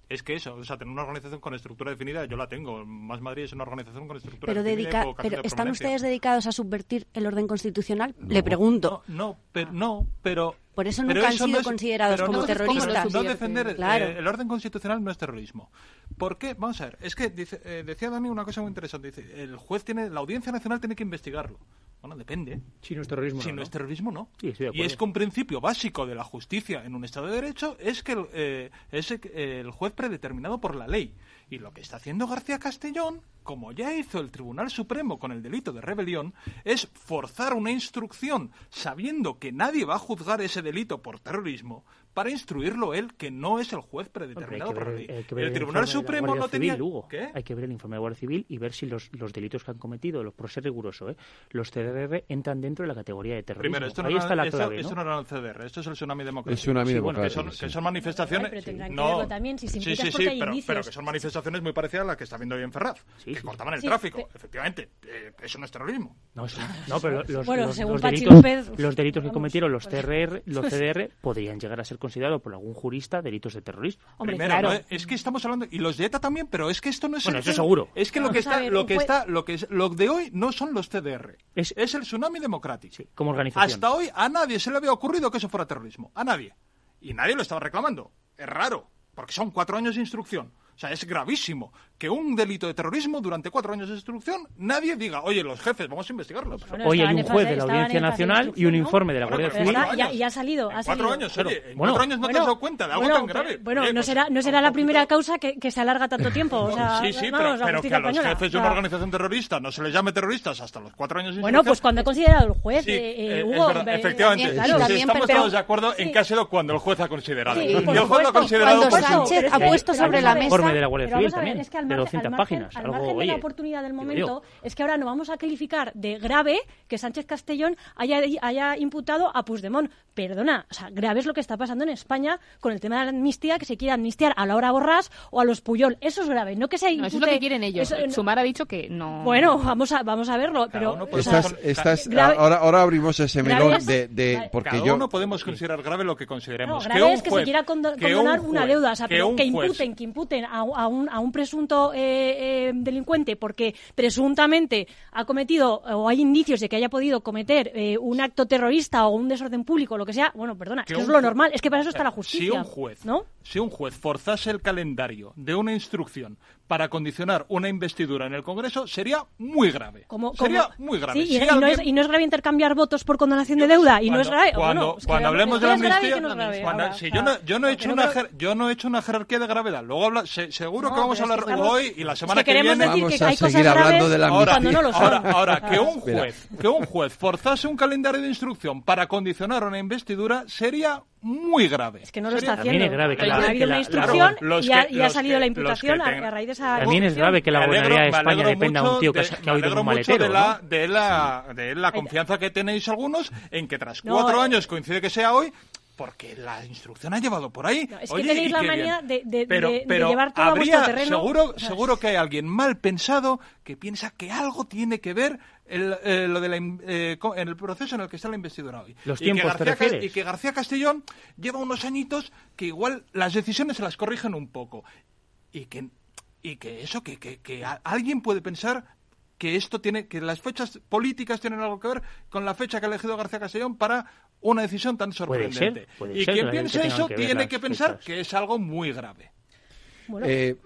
Es que eso, o sea, tener una organización con estructura definida, yo la tengo. Más Madrid es una organización con estructura pero definida. pero ¿están ustedes dedicados a subvertir el orden constitucional? Le pregunto. No, pero, no, pero por eso nunca han sido considerados como terroristas. No defender eh, el orden constitucional no es terrorismo. ¿Por qué? Vamos a ver. Es que dice, eh, decía Dani una cosa muy interesante. Dice, el juez tiene, la Audiencia Nacional tiene que investigarlo. Bueno, depende. Si no es terrorismo, si no, es terrorismo, no. y es que un principio básico de la justicia en un Estado de Derecho es que eh, es el juez predeterminado por la ley. Y lo que está haciendo García Castellón, como ya hizo el Tribunal Supremo con el delito de rebelión, es forzar una instrucción sabiendo que nadie va a juzgar ese delito por terrorismo para instruirlo él, que no es el juez predeterminado por la ley. El, Tribunal Supremo no tenía... Hay que ver el informe de Guardia Civil y ver si los, los delitos que han cometido, los, por ser riguroso, ¿eh? los CDR entran dentro de la categoría de terrorismo. Primero, esto no, Ahí está la clave, esto, no era el CDR, esto es el tsunami democrático. El tsunami sí, bueno, que, son, que son manifestaciones... pero no, también, si sí, sí, sí, pero, pero, que son manifestaciones muy parecidas a las que está viendo hoy en Ferraz, que cortaban el tráfico, efectivamente. Eh, eso no es terrorismo. No, no pero los, bueno, los, según los, delitos, los delitos que cometieron los CRR, los CDR podrían llegar a ser considerados por algún jurista delitos de terrorismo. Hombre, claro. es que estamos hablando y los de ETA también, pero es que esto no es bueno, eso seguro. Es que lo que está lo que está lo que es lo de hoy no son los CDR. Es, es el tsunami democrático. Sí, como organización. Hasta hoy a nadie se le había ocurrido que eso fuera terrorismo, a nadie. Y nadie lo estaba reclamando. Es raro, porque son cuatro años de instrucción. O sea, es gravísimo que un delito de terrorismo durante cuatro años de instrucción nadie diga, oye, los jefes, vamos a investigarlo. Hoy hay un juez de la Audiencia Nacional y un informe de la Guardia Civil. Y ha salido. Ha cuatro años, oye, en cuatro años no te has dado cuenta de algo tan grave. Bueno, no pues, será, no será la primera causa que, que, se alarga tanto tiempo. O sea, sí, sí, pero, pero que a los jefes de una organización terrorista no se les llame terroristas hasta los cuatro años de Bueno, pues cuando ha considerado el juez, eh, eh, Hugo. efectivamente, estamos todos de acuerdo en que ha sido cuando el juez ha considerado. Y el juez lo ha considerado. Cuando Sánchez ha puesto sobre la mesa. Al de 200 páginas. Al margen de la oportunidad del momento, es que ahora no vamos a calificar de grave que Sánchez Castellón haya, haya imputado a Puigdemont. Perdona, o sea, grave es lo que está pasando en España con el tema de la amnistía, que se quiere amnistiar a Laura Borrás o a los Puyol. Eso es grave, no que se impute... eso es lo que quieren ellos. Sumar ha dicho que no... Bueno, vamos a, vamos a verlo, pero... ahora, ahora abrimos ese melón de, porque Cada yo... uno podemos considerar grave lo que consideremos. grave es que se quiera condonar una deuda, o sea, que, imputen, que imputen a, un, a un presunto eh, eh, delincuente porque presuntamente ha cometido o hay indicios de que haya podido cometer eh, un acto terrorista o un desorden público, lo que sea, bueno, perdona, es que es lo normal, es que para eso está la justicia. Si un juez, ¿no? si un juez forzase el calendario de una instrucción para condicionar una investidura en el Congreso sería muy grave. sería muy grave. y, no es, grave intercambiar votos por condonación de deuda. y no es grave. Cuando, cuando hablemos de la amnistía. si yo, no, he hecho una, yo no he hecho una jerarquía de gravedad. Luego habla, seguro que vamos a hablar hoy y la semana que, viene. Vamos que a seguir hablando de la ahora, no lo ahora, ahora, que un juez, que un juez forzase un calendario de instrucción para condicionar una investidura sería muy grave. Es que no lo está haciendo. También es grave que la, ha habido una instrucción y, ha, salido la imputación a, raíz de esa También es grave que la gobernabilidad de España dependa de un tío que, ha oído un maletero. De la, de la, de la confianza que tenéis algunos en que tras cuatro eh. años coincide que sea hoy, porque la instrucción ha llevado por ahí. es que tenéis la manía de, de, llevar todo a vuestro terreno. Seguro, seguro que hay alguien mal pensado que piensa que algo tiene que ver el, eh, lo de la, eh, en el proceso en el que está la investidura hoy. Los y tiempos, que García, Y que García Castellón lleva unos añitos que igual las decisiones se las corrigen un poco. Y que, y que eso, que, que, que alguien puede pensar que esto tiene, que las fechas políticas tienen algo que ver con la fecha que ha elegido García Castellón para una decisión tan sorprendente. y quien piense eso tiene que pensar que es algo muy grave. Eh,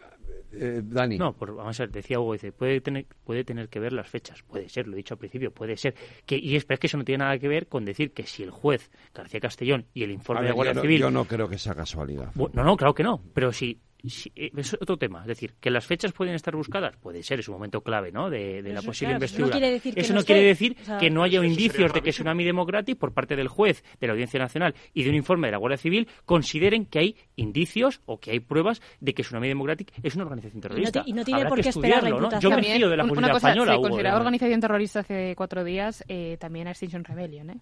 eh, Dani. No, vamos a ver, decía Hugo, dice, puede tener, puede tener que ver las fechas, puede ser, lo he dicho al principio, puede ser. Que, y es, que eso no tiene nada que ver con decir que si el juez García Castellón y el informe de Guardia Civil... Yo no creo que sea casualidad. no, no, claro que no, pero si es otro tema. Es decir, que las fechas pueden estar buscadas, puede ser, es un momento clave ¿no? de, la posible investidura. Eso no quiere decir que no, haya indicios de que Tsunami Democratic, por parte del juez de la Audiencia Nacional y de un informe de la Guardia Civil, consideren que hay indicios o que hay pruebas de que Tsunami Democratic es una organización terrorista. Y no, tiene por qué esperar la imputación. Yo me fío de la una cosa, española. Se consideraba organización terrorista hace cuatro días eh, también a Extinction Rebellion, ¿eh?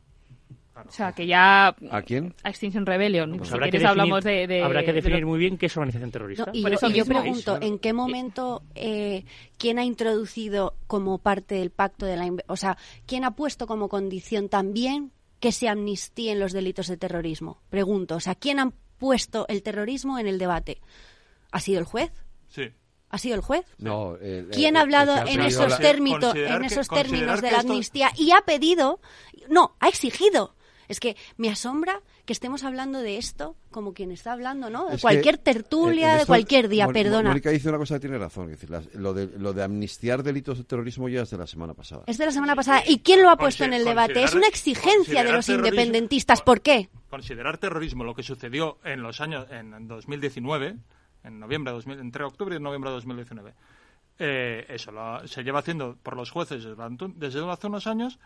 O sea, que ya... ¿A quién? A Extinction Rebellion. Pues habrá, que definir, hablamos de, habrá que definir muy bien qué es organización terrorista. y, yo, pregunto, ¿en qué momento eh, quién ha introducido como parte del pacto de la... O sea, ¿quién ha puesto como condición también que se amnistíen los delitos de terrorismo? Pregunto, o sea, ¿quién ha puesto el terrorismo en el debate? ¿Ha sido el juez? Sí. ¿Ha sido el juez? No. ¿Quién ha hablado en esos, términos, en esos términos de la amnistía y ha pedido, no, ha exigido es que me asombra que estemos hablando de esto como quien está hablando, ¿no? De cualquier tertulia, de cualquier día, perdona. Mónica dice una cosa que tiene razón. Es decir, lo, de, lo de amnistiar delitos de terrorismo ya es de la semana pasada. Es de la semana pasada. ¿Y quién lo ha puesto en el debate? Es una exigencia de los independentistas. ¿Por qué? Considerar terrorismo lo que sucedió en los años, en 2019, en noviembre de entre octubre y noviembre de 2019. Eh, eso se lleva haciendo por los jueces desde hace unos años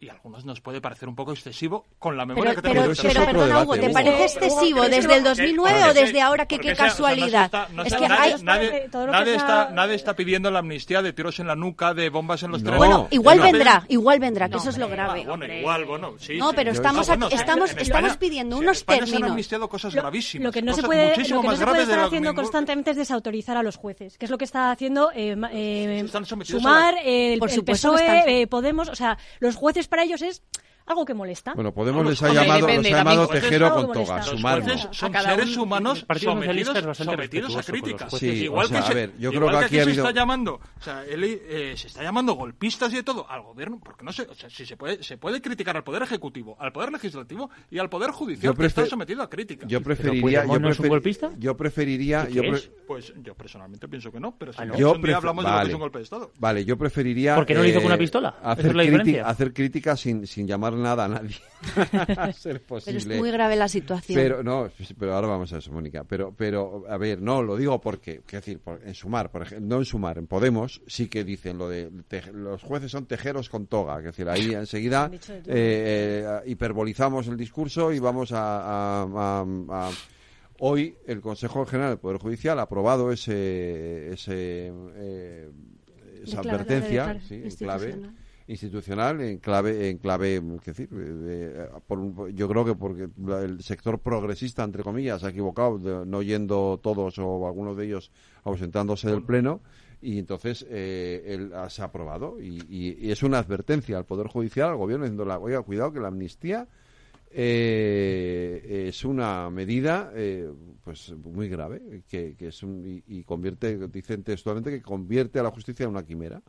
y a algunos nos puede parecer un poco excesivo con la memoria que tenemos. Pero, pero, perdona, Hugo, ¿te parece excesivo desde el 2009 o desde ahora? Que qué casualidad. es que nadie, está, nadie está pidiendo la amnistía de tiros en la nuca, de bombas en los trenes. Bueno, igual vendrá, igual vendrá, que eso es lo grave. Bueno, igual, bueno, sí. No, pero estamos, estamos, estamos pidiendo unos términos. Se han amnistiado cosas gravísimas. Lo que no se puede, lo que no se puede estar haciendo constantemente es desautorizar a los jueces, que es lo que está haciendo eh, eh, Sumar, el PSOE, Podemos, o sea, los jueces para ellos es algo que molesta. Bueno, Podemos les ha llamado, ha llamado tejero con toga, sumar Son seres humanos sometidos, sometidos a críticas. Sí, igual que, a ver, yo creo que aquí, ha habido... se está llamando, o sea, él, eh, se está llamando golpistas y de todo al gobierno, porque no sé, o sea, si se puede, se puede criticar al poder ejecutivo, al poder legislativo y al poder judicial que está sometido a críticas. Yo preferiría, yo, no es un golpista? yo preferiría, yo pues yo personalmente pienso que no, pero si ah, no, un día hablamos de lo que es un golpe de estado. Vale, yo preferiría. ¿Por qué no lo hizo con una eh, pistola? Hacer crítica sin sin llamar nada a nadie. ser posible. Pero es muy grave la situación. Pero no, pero ahora vamos a eso, Mónica. Pero, pero a ver, no, lo digo porque, es decir, en Sumar, por ejemplo, no en Sumar, en Podemos sí que dicen lo de los jueces son tejeros con toga, es decir, ahí enseguida eh, eh, hiperbolizamos el discurso y vamos a Hoy el Consejo General del Poder Judicial ha aprobado ese, ese eh, esa advertencia en clave institucional en clave en clave decir, yo creo que porque el sector progresista entre comillas ha equivocado no yendo todos o algunos de ellos ausentándose del pleno y entonces eh, él se ha aprobado y, es una advertencia al poder judicial al gobierno diciendo oiga cuidado que la amnistía eh, es una medida eh, pues muy grave que, es y, y, convierte dicen textualmente que convierte a la justicia en una quimera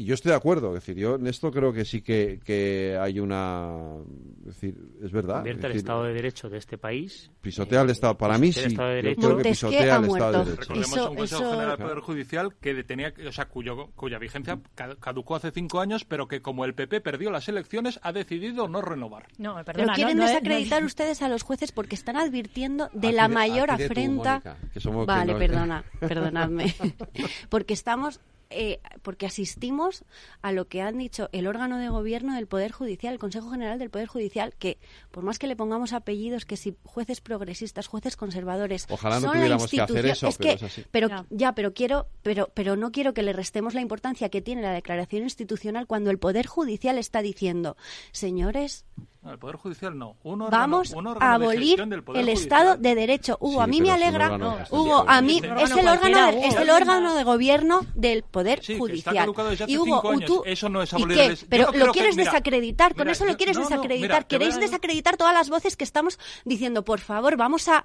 y yo estoy de acuerdo, es decir, yo en esto creo que sí que, que hay una. Es decir, es verdad. Convierte el Estado de Derecho de este país. Pisotea el Estado. Para mí sí. Estado de Derecho. Yo creo que pisotea el Estado de Derecho. Recordemos un Consejo General del Poder Judicial que tenía, o sea, cuyo, cuya vigencia caducó hace cinco años, pero que como el PP perdió las elecciones, ha decidido no renovar. No, perdona, pero quieren desacreditar ustedes a los jueces porque están advirtiendo de la mayor afrenta. vale, perdona, perdonadme. porque estamos eh, porque asistimos a lo que han dicho el órgano de gobierno del Poder Judicial, el Consejo General del Poder Judicial, que por más que le pongamos apellidos, que si jueces progresistas, jueces conservadores, ojalá no tuviéramos que hacer eso, pero, pero ya. pero quiero, pero, pero no quiero que le restemos la importancia que tiene la declaración institucional cuando el Poder Judicial está diciendo, señores, el Poder Judicial no. Vamos a abolir el Estado de Derecho. Hugo, a mí me alegra. Hugo, a mí es el órgano, de, es el órgano de gobierno del Poder Judicial. y Hugo, tú, eso no es abolir Pero lo quieres desacreditar. Con eso lo quieres desacreditar. Queréis desacreditar todas las voces que estamos diciendo. Por favor, vamos a,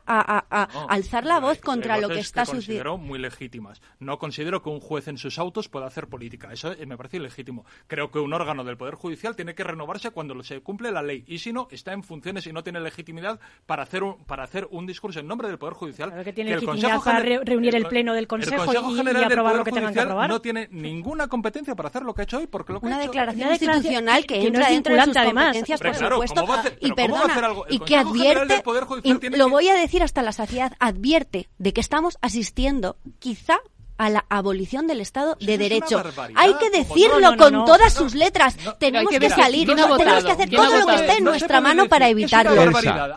alzar la voz contra lo que está sucediendo. considero muy legítimas. No considero que un juez en sus autos pueda hacer política. Eso me parece ilegítimo. Creo que un órgano del Poder Judicial tiene que renovarse cuando se cumple la ley y si no, está en funciones y no tiene legitimidad para hacer un, para hacer un discurso en nombre del Poder Judicial. Claro que tiene legitimidad para reunir el, Pleno del Consejo, y, aprobar lo que tengan que aprobar. No tiene ninguna competencia para hacer lo que ha hecho hoy, porque lo que Una ha hecho... declaración institucional que, entra dentro de sus competencias, por supuesto, y perdona, y que advierte, y lo voy a decir hasta la saciedad, advierte de que estamos asistiendo, quizá a la abolición del Estado de Derecho. Hay que decirlo con todas sus letras. tenemos que, salir, tenemos que hacer todo lo que esté en nuestra mano para evitarlo.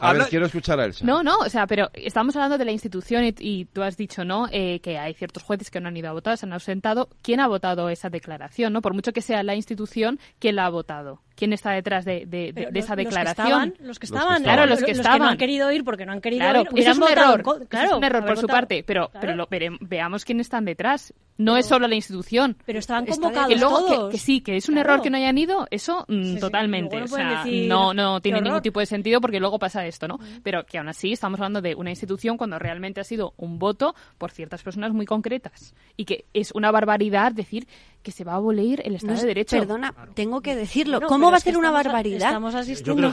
a ver, quiero escuchar a Elsa. No, no, o sea, pero estamos hablando de la institución y, tú has dicho, ¿no?, eh, que hay ciertos jueces que no han ido a votar, se han ausentado. ¿Quién ha votado esa declaración, no? Por mucho que sea la institución, ¿quién la ha votado? Quién está detrás de, esa declaración. Los que estaban, claro, los que estaban. no han querido ir porque no han querido ir. Pues es un error, claro, es un error por su parte, pero, pero veamos quién están detrás. No es solo la institución. Pero estaban convocados todos. Que, sí, que es un error que no hayan ido, eso mm, totalmente. no, no, tiene ningún tipo de sentido porque luego pasa esto, ¿no? Pero que aún así estamos hablando de una institución cuando realmente ha sido un voto por ciertas personas muy concretas. Y que es una barbaridad decir que se va a abolir el Estado de Derecho. Perdona, tengo que decirlo. ¿Cómo va a ser una barbaridad? Estamos asistiendo.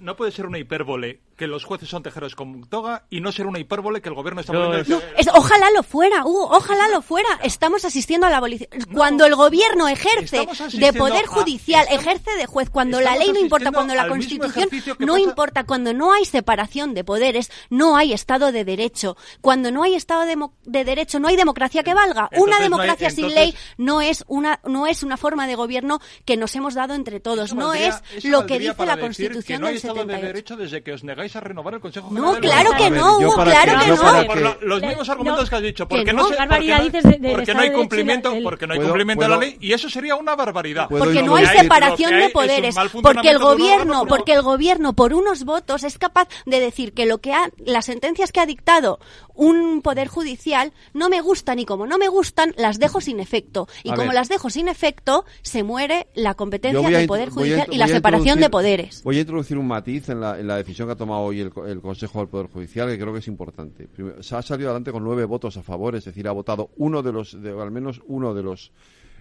no, puede ser una hipérbole que los jueces son tejeros con toga y no ser una hipérbole que el gobierno está poniendo... ojalá lo fuera, Hugo, ojalá lo fuera. Estamos asistiendo a la abolición. cuando el gobierno ejerce de poder judicial, ejerce de juez, cuando la ley no importa, cuando la Constitución no importa, cuando no hay separación de poderes, no hay Estado de Derecho. Cuando no hay Estado de, Derecho, no hay democracia que valga. una democracia sin ley no es una no es una forma de gobierno que nos hemos dado entre todos. no es lo que dice la Constitución no del 78. de derecho desde que os negáis a renovar el Consejo General. No, claro que no, Hugo, claro que no. Por los mismos argumentos que has dicho. Porque no, porque no hay cumplimiento, porque no hay cumplimiento de la ley y eso sería una barbaridad. Porque no hay separación de poderes. Porque el gobierno, porque el gobierno por unos votos es capaz de decir que lo que ha, las sentencias que ha dictado un poder judicial no me gustan y como no me gustan las dejo sin efecto y como las dejo sin efecto se muere la competencia del poder judicial y la separación de poderes. Voy a introducir un matiz en la, en la decisión que ha tomado hoy el, el, Consejo del Poder Judicial que creo que es importante. se ha salido adelante con nueve votos a favor, es decir, ha votado uno de los, de, al menos uno de los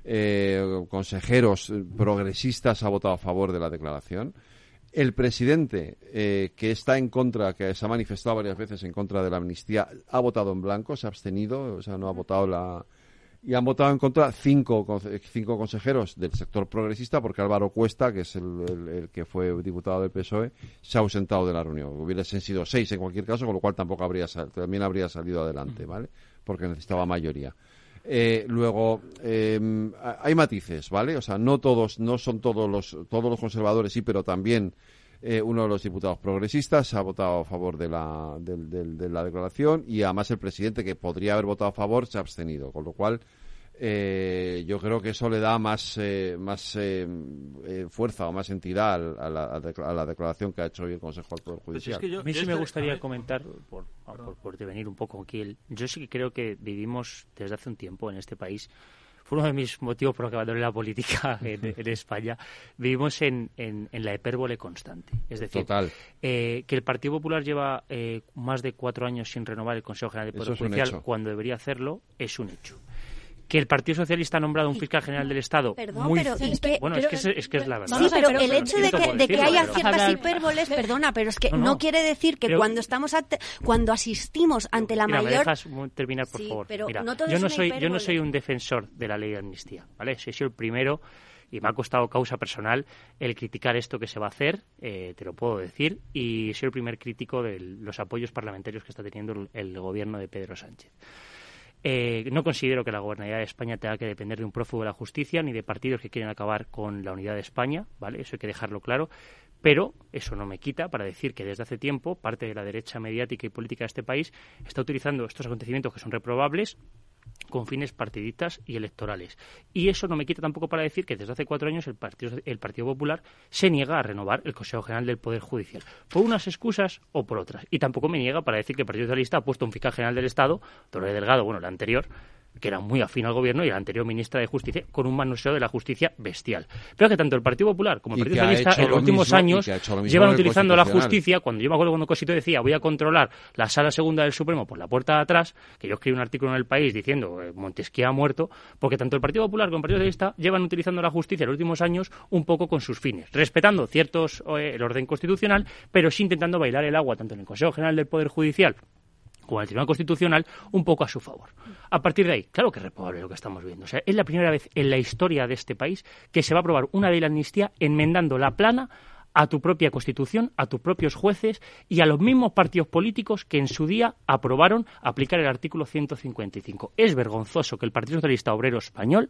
eh, consejeros progresistas ha votado a favor de la declaración. El presidente, eh, que está en contra, que se ha manifestado varias veces en contra de la amnistía, ha votado en blanco, se ha abstenido, o sea, no ha votado la. Y han votado en contra cinco, cinco consejeros del sector progresista, porque Álvaro Cuesta, que es el, que fue diputado del PSOE, se ha ausentado de la reunión. Hubiesen sido seis en cualquier caso, con lo cual tampoco habría, también habría salido adelante, ¿vale? Porque necesitaba mayoría. Eh, luego em, hay matices, ¿vale? O sea, no todos, no son todos los todos los conservadores, sí, pero también eh, uno de los diputados progresistas ha votado a favor de la, de, la declaración y además el presidente, que podría haber votado a favor, se ha abstenido. Con lo cual, eh, yo creo que eso le da más, eh, más fuerza o más entidad a la, a la, declaración que ha hecho hoy el Consejo del Poder pues Judicial. a mí sí me gustaría comentar, por, por, por, devenir un poco aquí, yo sí que creo que vivimos desde hace un tiempo en este país fue uno de mis motivos por los que abandoné la política en, España. Vivimos en, en, la hipérbole constante. Es decir, eh, que el Partido Popular lleva eh, más de cuatro años sin renovar el Consejo General de Poder Judicial cuando debería hacerlo es un hecho que el Partido Socialista ha nombrado un fiscal general del Estado perdón, muy pero es que, bueno es, que es, que es la verdad. Sí pero, el hecho de que, de que haya ciertas hipérboles perdona pero es que no, quiere decir que cuando estamos cuando asistimos ante la mira, mayor ¿me dejas terminar por favor. pero mira, yo no soy yo no soy un defensor de la ley de amnistía vale he sido el primero y me ha costado causa personal el criticar esto que se va a hacer, eh, te lo puedo decir, y soy el primer crítico de los apoyos parlamentarios que está teniendo el gobierno de Pedro Sánchez. Eh, no considero que la gobernabilidad de España tenga que depender de un prófugo de la justicia ni de partidos que quieren acabar con la unidad de España, ¿vale? Eso hay que dejarlo claro. Pero eso no me quita para decir que desde hace tiempo parte de la derecha mediática y política de este país está utilizando estos acontecimientos que son reprobables con fines partidistas y electorales. Y eso no me quita tampoco para decir que desde hace cuatro años el Partido, el Partido Popular se niega a renovar el Consejo General del Poder Judicial, por unas excusas o por otras. Y tampoco me niega para decir que el Partido Socialista ha puesto un fiscal general del Estado, Torre Delgado, bueno, el anterior, que era muy afín al gobierno y la anterior ministra de Justicia, con un manoseo de la justicia bestial. Pero que tanto el Partido Popular como el Partido Socialista en los últimos años llevan utilizando la justicia, cuando yo me acuerdo cuando Cosito decía voy a controlar la sala segunda del Supremo por la puerta de atrás, que yo escribí un artículo en El País diciendo eh, Montesquieu ha muerto, porque tanto el Partido Popular como el Partido Socialista llevan utilizando la justicia en los últimos años un poco con sus fines, respetando ciertos eh, el orden constitucional, pero sí intentando bailar el agua tanto en el Consejo General del Poder Judicial como el Tribunal Constitucional un poco a su favor. A partir de ahí, claro que es reprobable lo que estamos viendo. O sea, es la primera vez en la historia de este país que se va a aprobar una ley de amnistía enmendando la plana a tu propia Constitución, a tus propios jueces y a los mismos partidos políticos que en su día aprobaron aplicar el artículo 155. Es vergonzoso que el Partido Socialista Obrero Español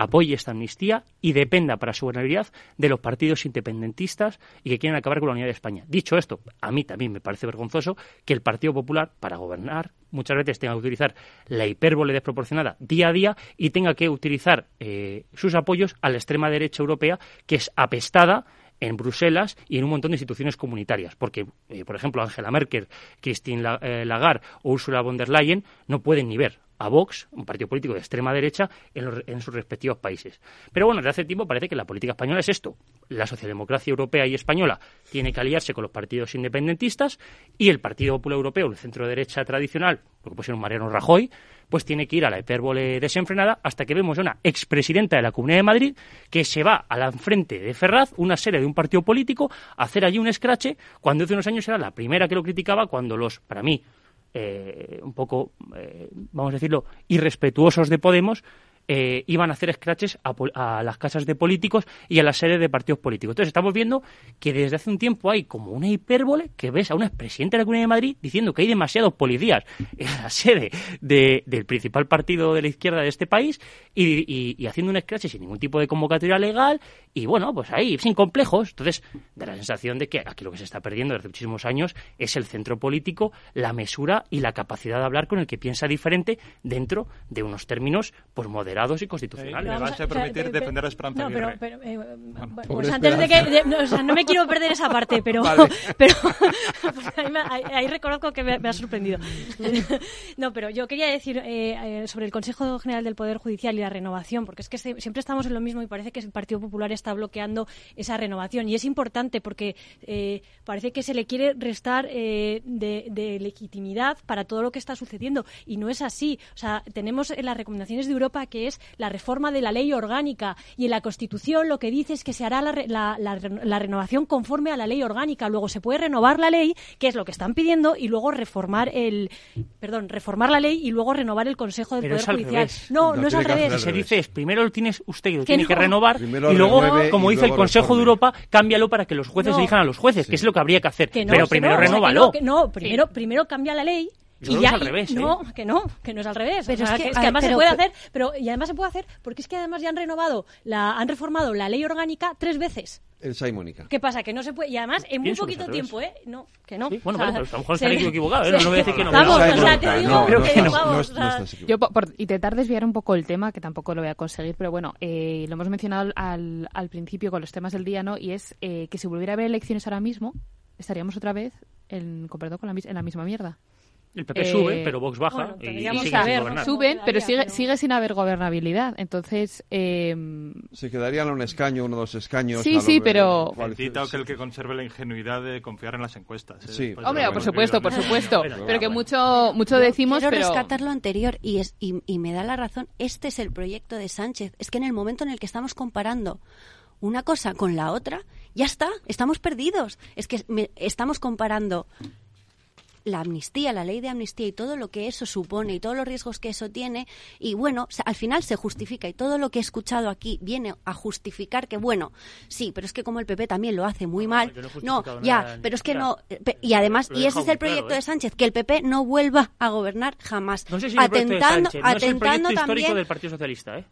apoye esta amnistía y dependa para su gobernabilidad de los partidos independentistas y que quieren acabar con la unidad de España. Dicho esto, a mí también me parece vergonzoso que el Partido Popular, para gobernar, muchas veces tenga que utilizar la hipérbole desproporcionada día a día y tenga que utilizar eh, sus apoyos a la extrema derecha europea, que es apestada en Bruselas y en un montón de instituciones comunitarias, porque, eh, por ejemplo, Angela Merkel, Christine eh, Lagarde o Ursula von der Leyen no pueden ni ver a Vox, un partido político de extrema derecha, en, sus respectivos países. Pero bueno, desde hace tiempo parece que la política española es esto. La socialdemocracia europea y española tiene que aliarse con los partidos independentistas y el Partido Popular Europeo, el centro derecha tradicional, lo que pusieron Mariano Rajoy, pues tiene que ir a la hipérbole desenfrenada hasta que vemos a una expresidenta de la Comunidad de Madrid que se va a la frente de Ferraz, una serie de un partido político, a hacer allí un escrache, cuando hace unos años era la primera que lo criticaba, cuando los, para mí, eh, un poco, eh, vamos a decirlo, irrespetuosos de Podemos, eh, iban a hacer scratches a, las casas de políticos y a las sedes de partidos políticos. Entonces estamos viendo que desde hace un tiempo hay como una hipérbole que ves a un expresidente de la Comunidad de Madrid diciendo que hay demasiados policías en la sede del principal partido de la izquierda de este país y, haciendo un scratch sin ningún tipo de convocatoria legal y bueno, pues ahí, sin complejos. Entonces, da la sensación de que aquí lo que se está perdiendo desde muchísimos años es el centro político, la mesura y la capacidad de hablar con el que piensa diferente dentro de unos términos pues moderados y constitucionales. me vas a permitir defender a Esperanza No, pero, pero eh, pues antes de que... o sea, no me quiero perder esa parte, pero... pero ahí, reconozco que me, ha sorprendido. no, pero yo quería decir eh, eh, sobre el Consejo General del Poder Judicial y la renovación, porque es que siempre estamos en lo mismo y parece que el Partido Popular está bloqueando esa renovación. Y es importante porque parece que se le quiere restar de, de legitimidad para todo lo que está sucediendo. Y no es así. O sea, tenemos en las recomendaciones de Europa que es la reforma de la ley orgánica. Y en la Constitución lo que dice es que se hará la, la, renovación conforme a la ley orgánica. Luego se puede renovar la ley, que es lo que están pidiendo, y luego reformar el. Perdón, reformar la ley y luego renovar el Consejo del Poder Judicial. No, no, es al revés. Se dice es primero tienes usted lo tiene que renovar y luego, como dice el Consejo de Europa, cámbialo para que los jueces elijan a los jueces, que es lo que habría que hacer. Pero primero renóvalo. no, primero, primero cambia la ley y ya, al revés. No, ¿eh? que no, que no es al revés. Pero es, que, además se puede hacer, pero y además se puede hacer porque es que además ya han renovado, la, han reformado la ley orgánica tres veces. Elsa y Mónica. ¿Qué pasa? Que no se puede. Y además, en muy poquito tiempo, ¿eh? No, que no. bueno, vale, pero a lo mejor se han equivocado, ¿eh? No voy a decir que no. Vamos, o sea, te digo creo que no. vamos, Yo, por, intentar desviar un poco el tema, que tampoco lo voy a conseguir, pero bueno, eh, lo hemos mencionado al, al principio con los temas del día, ¿no? Y es eh, que si volviera a haber elecciones ahora mismo, estaríamos otra vez en, con, perdón, con la, en la misma mierda. El PP sube, pero Vox baja y, y sigue sin. Suben, pero sigue, sigue sin haber gobernabilidad. Entonces... Eh... Se quedarían un escaño, uno o dos escaños. Sí, sí, pero... Bendito que el que conserve la ingenuidad de confiar en las encuestas. ¿eh? Sí. Hombre, por supuesto, por supuesto. pero, que mucho, mucho decimos, Quiero pero... rescatar lo anterior y, es, y, y me da la razón. Este es el proyecto de Sánchez. Es que en el momento en el que estamos comparando una cosa con la otra, ya está, estamos perdidos. Es que me, estamos comparando la amnistía, la ley de amnistía y todo lo que eso supone y todos los riesgos que eso tiene. Y bueno, al final se justifica y todo lo que he escuchado aquí viene a justificar que, bueno, sí, pero es que como el PP también lo hace muy mal. No, ya, pero es que no. Y además, y ese es el proyecto de Sánchez, que el PP no vuelva a gobernar jamás. atentando, atentando también. del Partido Socialista, ¿eh?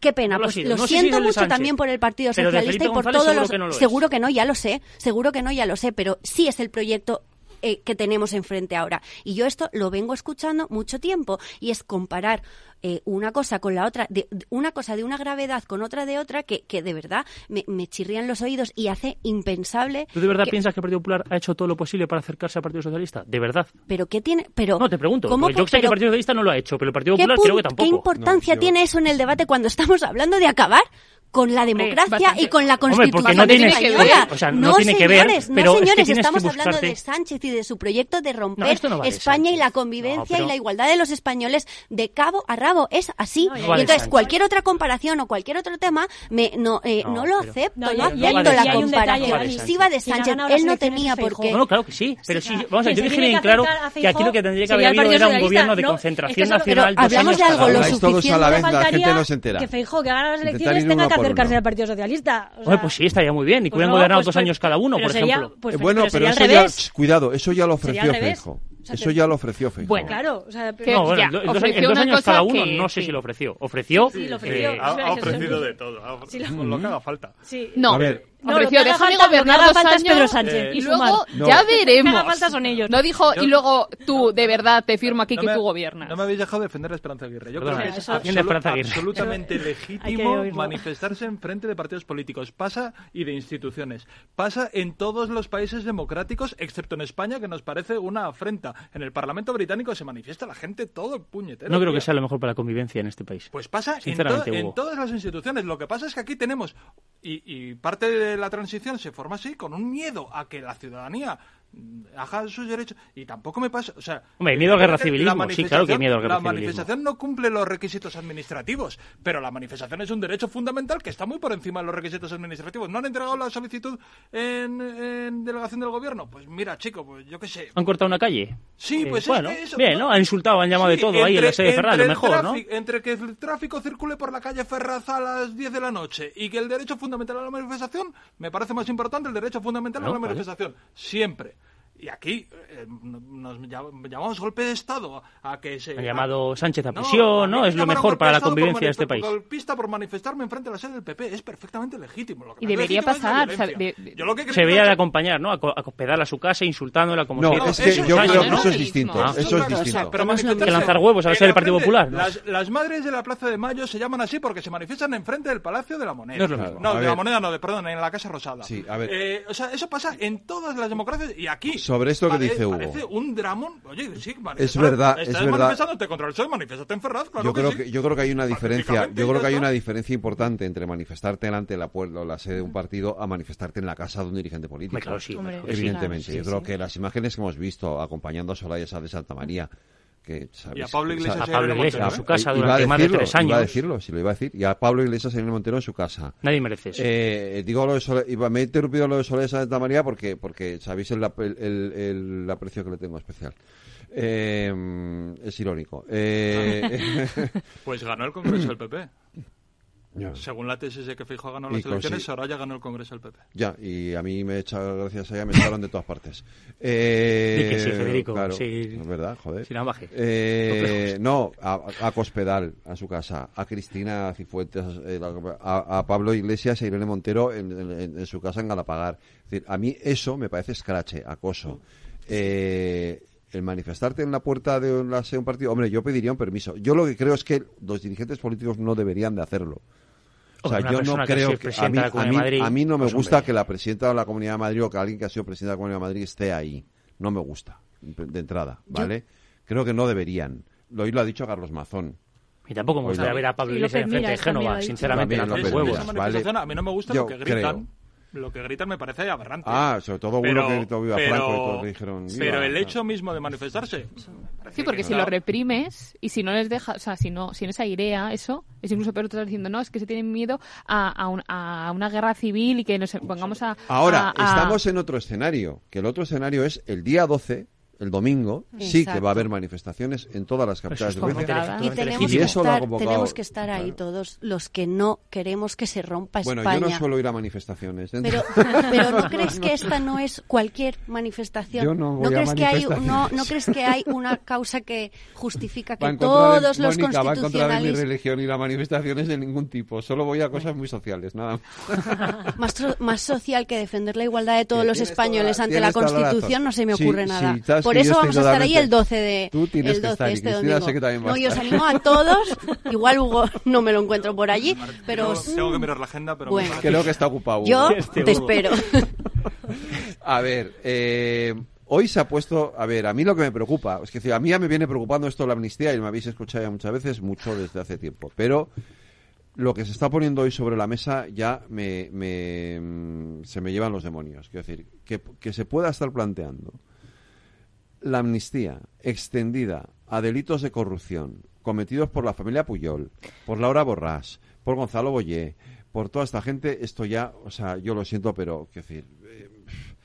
Qué pena, pues lo, siento mucho también por el Partido Socialista y por todos los. seguro que no, ya lo sé, seguro que no, ya lo sé, pero sí es el proyecto eh, que tenemos enfrente ahora. Y yo esto lo vengo escuchando mucho tiempo y es comparar eh, una cosa con la otra, de, una cosa de una gravedad con otra de otra que, que de verdad me, me, chirrían los oídos y hace impensable. ¿Tú de verdad piensas que el Partido Popular ha hecho todo lo posible para acercarse al Partido Socialista? ¿De verdad? ¿Pero qué tiene? Pero, no, te pregunto. ¿cómo, yo sé que el Partido Socialista no lo ha hecho, pero el Partido Popular creo que tampoco. ¿Qué importancia no, tiene eso en el debate cuando estamos hablando de acabar con la democracia y con la constitución Hombre, no tiene que ver, o sea, no, no tiene señores, que ver, pero no señores, es que estamos buscarte... hablando de Sánchez y de su proyecto de romper no, España y la convivencia pero... y la igualdad de los españoles de cabo a rabo, es así. y entonces Sánchez. cualquier otra comparación o cualquier otro tema me no eh, no, lo acepto, no, acepto la comparación. Sí va de Sánchez, él no tenía por qué. No, claro que sí, pero sí, vamos a ver, yo dije bien claro que aquí lo que tendría que haber habido era un gobierno de concentración nacional Hablamos de algo lo suficiente la gente no se entera. Que Feijóo que gana las elecciones tenga que acercarse al Partido Socialista. Pues sí, estaría muy bien. Y que hubieran gobernado dos años cada uno, por ejemplo. Pues, bueno, pero, eso ya, cuidado, eso ya lo ofreció Feijóo. Eso ya lo ofreció Feijóo. Bueno, claro. O sea, pero no, bueno, ya, en, dos, en dos años cada uno no sé si lo ofreció. ¿Ofreció? Sí, lo ofreció. Eh, ha, ha, ofrecido de todo. Ha, sí, lo, lo que haga falta. Sí. No, a ver, no, ofreció, déjame gobernar dos años Pedro Sánchez eh, y, luego no. ya veremos. Lo que falta son ellos. No dijo, Yo, y luego tú, de verdad, te firmo aquí no que me, tú gobiernas. No me habéis dejado defender a Esperanza Aguirre. Yo creo que es eso, absolu Esperanza Aguirre. absolutamente legítimo manifestarse en frente de partidos políticos. Pasa y de instituciones. Pasa en todos los países democráticos, excepto en España, que nos parece una afrenta. En el Parlamento británico se manifiesta la gente todo puñetero. No creo tío. que sea lo mejor para la convivencia en este país. Pues pasa en, Sinceramente, to Hugo. en todas las instituciones. Lo que pasa es que aquí tenemos, y, y parte de la transición se forma así, con un miedo a que la ciudadanía haga sus derechos y tampoco me pasa o sea Hombre, miedo al guerra civilismo sí claro que miedo al guerra la manifestación no cumple los requisitos administrativos pero la manifestación es un derecho fundamental que está muy por encima de los requisitos administrativos. No han entregado la solicitud en, en delegación del gobierno pues mira chico pues yo qué sé. Han cortado una calle sí pues eh, bueno es que eso, bien no han insultado han llamado sí, de todo entre, ahí en la sede de Ferraz lo mejor tráfico, no entre que el tráfico circule por la calle Ferraz a las 10 de la noche y que el derecho fundamental a la manifestación me parece más importante el derecho fundamental no, a la vale. manifestación siempre y aquí eh, nos llamamos golpe de Estado a que se... Han llamado Sánchez a prisión, ¿no? ¿no? Es lo mejor para la convivencia de este país. golpista por manifestarme enfrente de la sede del PP. Es perfectamente legítimo. Lo que y debería pasar. De, de, yo lo que se debería de acompañar, ¿no? A, a hospedar a su casa insultándola como no, si... No, es que yo creo que eso es distinto. Ah. Eso es distinto. Pero que lanzar huevos a la sede del Partido Popular. Las, las, madres de la Plaza de Mayo se llaman así porque se manifiestan enfrente del Palacio de la Moneda. No es lo mismo. No, de la Moneda no, de, perdón, en la Casa Rosada. Sí, a ver. Eh, o sea, eso pasa en todas las democracias y aquí... Sobre esto que dice parece un dramón. Oye, sí, es verdad, estás es verdad. manifestándote contra el PSOE, manifiéstate en Ferraz, claro yo creo que, que, yo creo que hay una diferencia, yo creo que hay una diferencia importante entre manifestarte delante de la puerta o la sede de un partido a manifestarte en la casa de un dirigente político. Claro, sí, Hombre, evidentemente. sí, yo creo que las imágenes que hemos visto acompañando a Soraya Sá de Santa María que, ¿sabes? y a Pablo Iglesias, a Pablo Iglesias en su casa durante decirlo, más de tres años. Iba a decirlo, sí lo iba a decir. Y a Pablo Iglesias en el Montero en su casa. Nadie merece eso. Eh, digo lo de Sole, me he interrumpido lo de Soledad Santa María porque, porque sabéis el, el, el, el aprecio que le tengo especial. Eh, es irónico. Eh, pues ganó el Congreso del PP. Según la tesis de que Feijóo ganó las elecciones, ahora ya ganó el Congreso del PP. Ya, y a mí me echa gracias a ella, me echaron de todas partes. Eh, que sí, Federico. Claro, sí. Es verdad, joder. Sin ambaje. Eh, no, a, a, Cospedal, a su casa, a Cristina Cifuentes, eh, a, Pablo Iglesias e Irene Montero en, en, su casa en Galapagar. Es decir, a mí eso me parece escrache, acoso. Eh, el manifestarte en la puerta de un partido, hombre, yo pediría un permiso. Yo lo que creo es que los dirigentes políticos no deberían de hacerlo. O sea, yo no creo que, a, mí, a, mí, no me pues, gusta que la presidenta de la Comunidad de Madrid o que alguien que ha sido presidenta de la Comunidad de Madrid esté ahí. No me gusta, de entrada, ¿vale? Creo que no deberían. Lo, hoy lo ha dicho Carlos Mazón. Y tampoco me gustaría ver a Pablo Iglesias enfrente de Génova, sinceramente. A mí no me gusta lo que gritan lo que gritan me parece aberrante. Ah, sobre todo pero, uno que gritó Viva Franco y dijeron Pero el hecho mismo de manifestarse. Sí, porque si lo reprimes y si no les deja, o sea, si no, si no se airea eso, es incluso peor estás diciendo, no, es que se tienen miedo a, a, a una guerra civil y que nos pongamos a... Ahora, estamos en otro escenario, que el otro escenario es el día 12 el domingo sí que va a haber manifestaciones en todas las capitales de provincia. Y tenemos, que, estar, tenemos que estar ahí todos los que no queremos que se rompa España. Bueno, yo no suelo ir a manifestaciones. Pero, pero ¿no crees que esta no es cualquier manifestación? Yo no, voy crees a que hay no, no crees que hay una causa que justifica que todos los Mónica, constitucionalistas... va a encontrar mi religión y las manifestaciones de ningún tipo. Solo voy a cosas muy sociales, nada más. más, social que defender la igualdad de todos los españoles ante la Constitución no se me ocurre nada. Por eso vamos a estar ahí el 12 de Tú tienes el 12 que estar, este domingo. Sé que también no, yo os animo a todos. Igual Hugo no me lo encuentro por allí, pero tengo, que mirar la agenda, pero bueno. creo que está ocupado. Hugo. Yo te espero. a ver, eh, hoy se ha puesto, a ver, a mí lo que me preocupa, es que a mí ya me viene preocupando esto de la amnistía y me habéis escuchado ya muchas veces, mucho desde hace tiempo, pero lo que se está poniendo hoy sobre la mesa ya me, me mm, se me llevan los demonios. Quiero decir, que, que se pueda estar planteando la amnistía extendida a delitos de corrupción cometidos por la familia Puyol, por Laura Borrás, por Gonzalo Boyé, por toda esta gente, esto ya, o sea, yo lo siento, pero, quiero decir,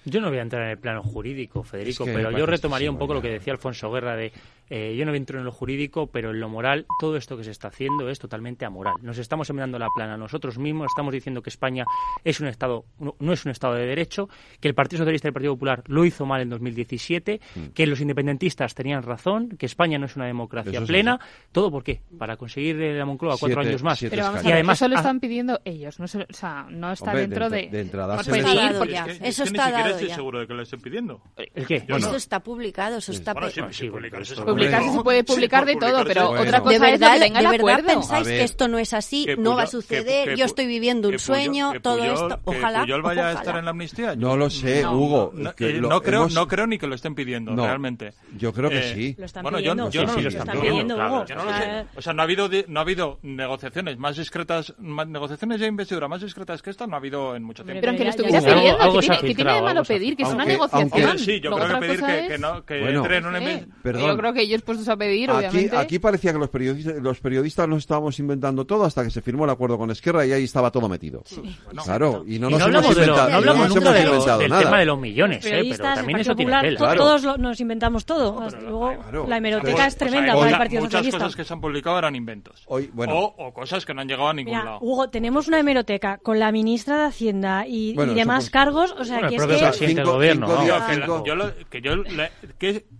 yo no voy a entrar en el plano jurídico, Federico, pero yo retomaría un poco lo que decía Alfonso Guerra de eh, yo no entro en lo jurídico, pero en lo moral, todo esto que se está haciendo es totalmente amoral. Nos estamos enviando la plana nosotros mismos, estamos diciendo que España es un Estado, no, es un Estado de Derecho, que el Partido Socialista y el Partido Popular lo hizo mal en 2017, mm. que los independentistas tenían razón, que España no es una democracia plena. ¿Todo por qué? Para conseguir la Moncloa cuatro años más. Pero vamos y además, eso lo están pidiendo ellos, no, o sea, no está dentro de... de, entrada pues ya. eso está dado estoy seguro de que lo estén pidiendo. ¿El qué? Eso está publicado, eso está... Bueno, sí, publicarse se puede publicar de todo, pero otra cosa ¿De verdad, es que tenga ¿De verdad pensáis que esto no es así? no va a suceder, yo estoy viviendo un sueño, todo esto, ojalá. ¿Que Puyol vaya a estar en la amnistía? No lo sé, Hugo. Eh, no, creo, no creo ni que lo estén pidiendo, realmente. Yo creo que eh, sí. Lo están bueno, pidiendo. yo, no, lo están pidiendo, Hugo. O sea, no ha habido no ha habido negociaciones más discretas, negociaciones de investidura más discretas que esta no ha habido en mucho tiempo. Pero aunque lo estuviera pidiendo, ¿qué tiene de malo pedir? Que es una negociación. Sí, yo creo que pedir que no que entre en un Yo creo que ellos puestos a pedir, obviamente. Aquí parecía que los periodistas, los periodistas nos estábamos inventando todo hasta que se firmó el acuerdo con Esquerra y ahí estaba todo metido. claro, y no nos hemos inventado, no hablamos nunca de del tema de los millones, eh, pero también eso tiene tela. Todos nos inventamos todo. Luego, la hemeroteca es tremenda para el Partido Muchas Socialista. cosas que se han publicado eran inventos. o, cosas que no han llegado a ningún lado. Hugo, tenemos una hemeroteca con la ministra de Hacienda y, demás cargos, o sea, que es que... gobierno,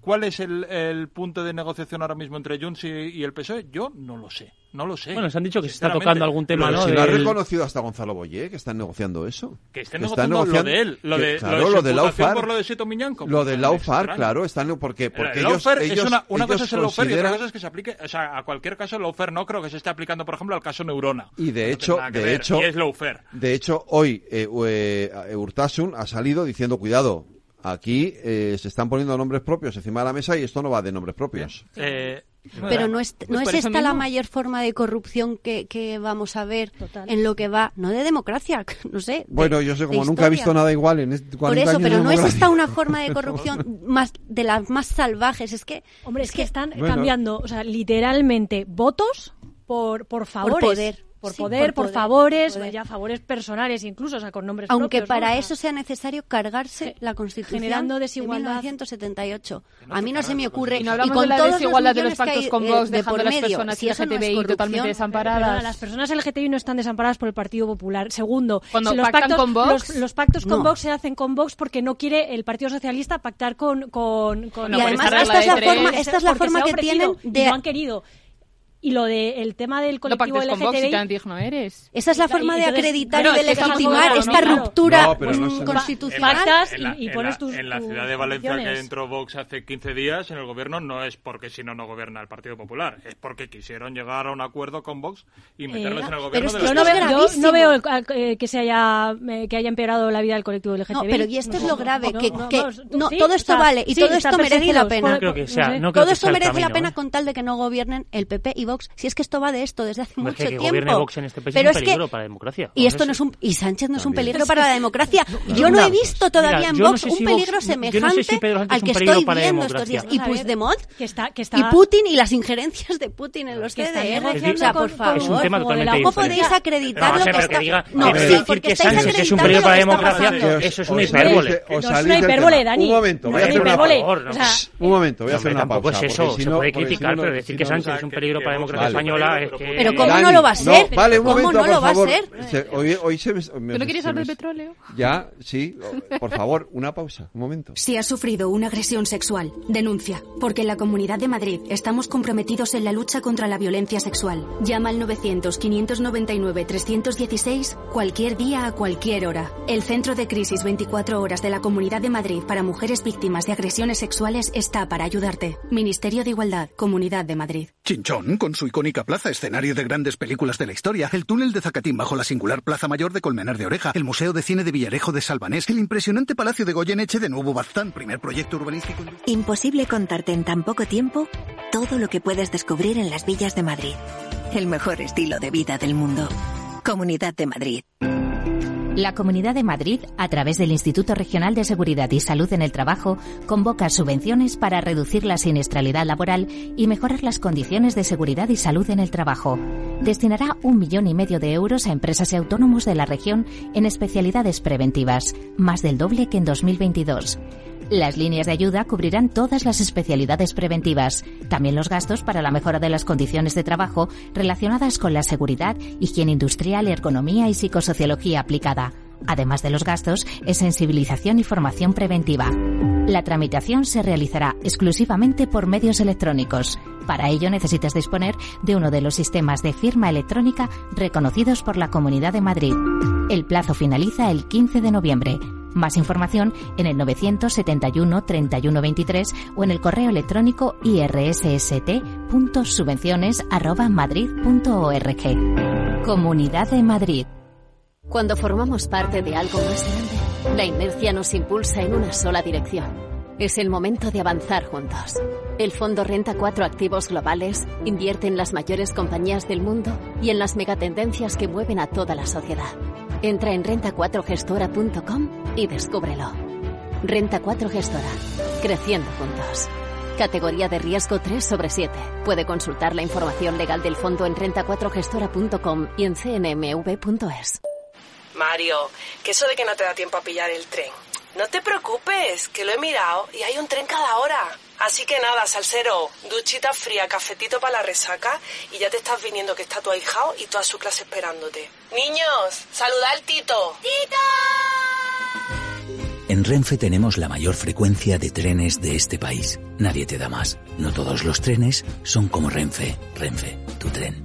¿Cuál es el punto de negociación ahora mismo entre Junts y el PSOE? Yo no lo sé. No lo sé. Bueno, se han dicho que se está tocando algún tema, ¿no? Si lo ha reconocido hasta Gonzalo Boyé, que están negociando eso. Que estén negociando, lo de él. Lo de, claro, lo de, Laufar. Por lo de Seto Miñán, lo de Laufar, claro, están porque, porque el ellos, ellos, es una, una cosa es el consideran... y otra cosa es que se aplique, o sea, a cualquier caso el Laufer no creo que se esté aplicando, por ejemplo, al caso Neurona. Y de hecho, de hecho, y es Laufer. De hecho, hoy eh, eh, Urtasun ha salido diciendo, cuidado, Aquí eh, se están poniendo nombres propios encima de la mesa y esto no va de nombres propios. Eh, pero no es, no pues es esta la mayor forma de corrupción que, que vamos a ver en lo que va, no de democracia, no sé. bueno, yo sé, como nunca he visto nada igual en este, Por eso, pero no es esta una forma de corrupción más de las más salvajes, es que... Hombre, es, que, están cambiando, o sea, literalmente votos por, por favores. Por poder por poder, por, favores, ya favores personales incluso, o sea, con nombres Aunque propios, para ¿no? eso sea necesario cargarse la Constitución generando de desigualdad. 1978. A mí no se me ocurre. Y no hablamos con de la todos desigualdad de los que hay, pactos con eh, Vox, de dejando por a las medio, personas si eso no LGTBI totalmente desamparadas. Perdona, las personas LGTBI no están desamparadas por el Partido Popular. Segundo, Cuando si los pactan pactos, con Vox, los, los pactos con no. Vox se hacen con Vox porque no quiere el Partido Socialista pactar con... con, con Y además esta es la forma, esta es la forma que tienen y de no han querido. Y lo del tema del No colectivo pactes con Vox si LGTBI... tan digno eres. Esa es la Y- forma de entonces, acreditar claro, y de es es legitimar claro, esta ¿no? Claro. ruptura No, pero no constitucional. En la, y, y en pones la- tus en la ciudad de Valencia que entró Vox hace 15 días en el gobierno no es porque si no no gobierna el Partido Popular, es porque quisieron llegar a un acuerdo con Vox y meterles Eh, en el pero gobierno es de que la Yo no, veo, es yo no veo eh, que se haya eh, que haya empeorado la vida del colectivo LGTBI. No, pero y esto es lo grave, No, que, no, que vamos, no, sí, todo esto o sea, vale y sí, todo esto merece la pena. No creo que sea, sé. no creo todo esto merece la pena ¿eh? con tal de que no gobiernen el PP y Vox. Si es que esto va de esto desde hace mucho que, tiempo. Vox en este país pero es un es peligro que para la democracia. y esto no es un y Sánchez no es un También. peligro para la democracia. no, yo no no, he visto todavía mira, en no Vox sé un si Vox- peligro sé semejante si al es que estoy viendo estos días. Y Puigdemont que está, que está, y Putin y las injerencias de Putin en los Que está CDR. O sea, por favor. Es un tema totalmente ¿Cómo podéis acreditar No, lo que está No, sí, porque que estáis Sánchez es un peligro para la democracia, eso es una hipérbole. os No es una del hipérbole. Dani. Un momento, No voy a es hacer una una hipérbole. pausa. Un momento, voy a hacer una tampoco pausa. es eso, se no- puede criticar, pero decir que Sánchez es un peligro para la democracia Vale. española es que... Pero ¿cómo Dani, no lo va a ser? No, vale, un ¿Cómo momento, no lo va a ser? Se- hoy, hoy se me... me- ¿Tú no quieres hablar de petróleo? Ya, sí. Por favor, una pausa, un momento. Si has sufrido una agresión sexual, denuncia, porque en la Comunidad de Madrid estamos comprometidos en la lucha contra la violencia sexual. Llama al 900-599-316 cualquier día a cualquier hora. El Centro de Crisis 24 Horas de la Comunidad de Madrid para mujeres víctimas de agresiones sexuales está para ayudarte. Ministerio de Igualdad, Comunidad de Madrid. Chinchón, con su icónica plaza, escenario de grandes películas de la historia, el túnel de Zacatín bajo la singular Plaza Mayor de Colmenar de Oreja, el Museo de Cine de Villarejo de Salvanés, el impresionante Palacio de Goyeneche de Nuevo Baztán, primer proyecto urbanístico. Imposible contarte en tan poco tiempo todo lo que puedes descubrir en las villas de Madrid. El mejor estilo de vida del mundo. Comunidad de Madrid. La Comunidad de Madrid, a través del Instituto Regional de Seguridad y Salud en el Trabajo, convoca subvenciones para reducir la siniestralidad laboral y mejorar las condiciones de seguridad y salud en el trabajo. Destinará un millón y medio de euros a empresas y autónomos de la región en especialidades preventivas, más del doble que en 2022. Las líneas de ayuda cubrirán todas las especialidades preventivas, también los gastos para la mejora de las condiciones de trabajo relacionadas con la seguridad, higiene industrial, ergonomía y psicosociología aplicada, además de los gastos en sensibilización y formación preventiva. La tramitación se realizará exclusivamente por medios electrónicos. Para ello necesitas disponer de uno de los sistemas de firma electrónica reconocidos por la Comunidad de Madrid. El plazo finaliza el 15 de noviembre. Más información en el 971 31 23 o en el correo electrónico irsst.subvenciones@madrid.org. Comunidad de Madrid. Cuando formamos parte de algo más grande, la inercia nos impulsa en una sola dirección. Es el momento de avanzar juntos. El Fondo Renta 4 Activos Globales invierte en las mayores compañías del mundo y en las megatendencias que mueven a toda la sociedad. Entra en renta4gestora.com y descúbrelo. Renta 4 Gestora. Creciendo juntos. Categoría de riesgo 3 sobre 7. Puede consultar la información legal del fondo en renta4gestora.com y en cnmv.es. Mario, que eso de que no te da tiempo a pillar el tren. No te preocupes, que lo he mirado y hay un tren cada hora. Así que nada, salsero, duchita fría, cafetito para la resaca y ya te estás viniendo que está tu ahijao y toda su clase esperándote. Niños, saluda al Tito. ¡Tito! En Renfe tenemos la mayor frecuencia de trenes de este país. Nadie te da más. No todos los trenes son como Renfe. Renfe, tu tren.